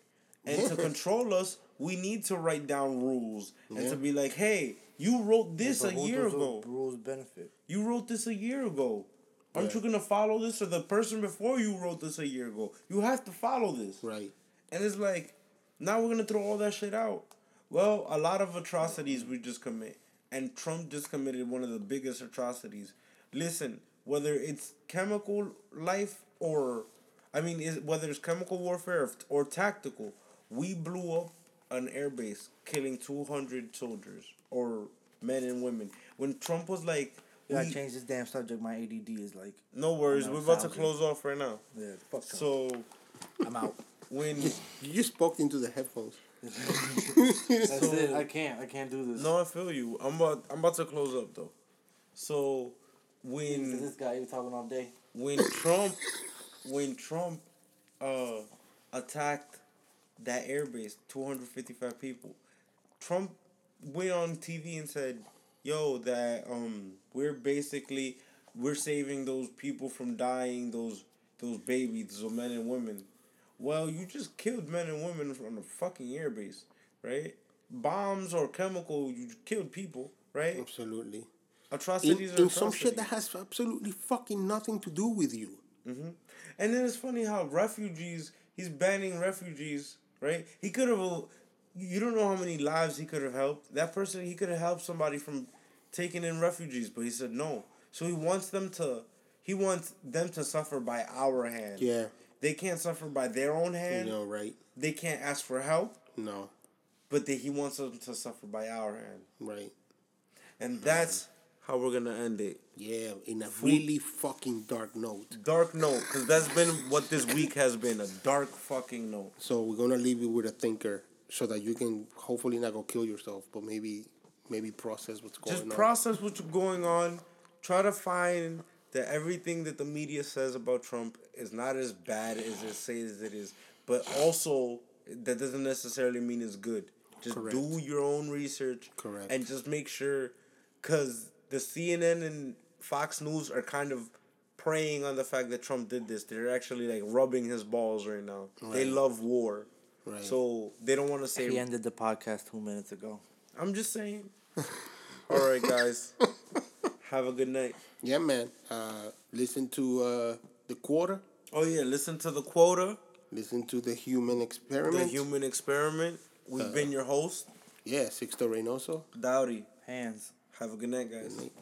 Speaker 1: and to control us, we need to write down rules and to be like, hey, you wrote this a year ago.
Speaker 2: rules benefit.
Speaker 1: You wrote this a year ago. Aren't you gonna follow this, or the person before you wrote this a year ago? You have to follow this.
Speaker 3: Right.
Speaker 1: And it's like, now we're gonna throw all that shit out. Well, a lot of atrocities we just commit, and Trump just committed one of the biggest atrocities. Listen, whether it's chemical life or, I mean, is whether it's chemical warfare or, or tactical, we blew up an airbase, killing two hundred soldiers or men and women. When Trump was like,
Speaker 2: Yeah, I changed this damn subject. My ADD is like,
Speaker 1: no worries, we're
Speaker 2: a
Speaker 1: about to close off right now.
Speaker 2: yeah, fuck.
Speaker 1: So
Speaker 2: I'm out.
Speaker 1: when
Speaker 3: You just spoke into the headphones.
Speaker 2: That's it. I can't. I can't do this.
Speaker 1: No, I feel you. I'm about I'm about to close up though. So when This
Speaker 2: guy you talking all day.
Speaker 1: when Trump when Trump uh attacked that airbase, two hundred fifty five people, Trump went on TV and said, "Yo, that um we're basically we're saving those people from dying, those those babies, those men and women." Well, you just killed men and women from a fucking airbase, right? Bombs or chemical, you killed people, right?
Speaker 3: Absolutely. In,
Speaker 1: Atrocities are
Speaker 3: in some shit that has absolutely fucking nothing to do with you. Mm-hmm.
Speaker 1: And then it's funny how refugees, he's banning refugees, right? He could have, you don't know how many lives he could have helped. That person, he could have helped somebody from taking in refugees, but he said no. So he wants them to, he wants them to suffer by our hand.
Speaker 3: Yeah.
Speaker 1: They can't suffer by their own
Speaker 3: You
Speaker 1: hand.
Speaker 3: know, right?
Speaker 1: They can't ask for help,
Speaker 3: No.
Speaker 1: but they, he wants them to suffer by our hand.
Speaker 3: Right.
Speaker 1: And that's how we're gonna end it.
Speaker 3: Yeah, in a really fucking dark note.
Speaker 1: Dark note, because that's been what this week has been a dark fucking note.
Speaker 3: So we're gonna leave you with a thinker so that you can hopefully not go kill yourself, but maybe maybe process what's going
Speaker 1: Just
Speaker 3: on.
Speaker 1: process what's going on. Try to find that everything that the media says about Trump is not as bad as it says it is, but also that doesn't necessarily mean it's good. Just
Speaker 3: Correct.
Speaker 1: do your own research.
Speaker 3: Correct.
Speaker 1: And just make sure, because the CNN and Fox News are kind of preying on the fact that Trump did this. They're actually like rubbing his balls right now. They love war.
Speaker 3: Right.
Speaker 1: So they don't want to say.
Speaker 2: He ended the podcast two minutes ago.
Speaker 1: I'm just saying. All right, guys. Have a good night.
Speaker 3: yeah, man. Uh, listen to uh, the quarter.
Speaker 1: Oh yeah, listen to the quota,
Speaker 3: Listen to the human experiment.
Speaker 1: the human experiment. We've been your host,
Speaker 3: yeah, Sixto Reynoso.
Speaker 1: Dowdy.
Speaker 2: Hands.
Speaker 1: Have a good night, guys.
Speaker 3: Good night.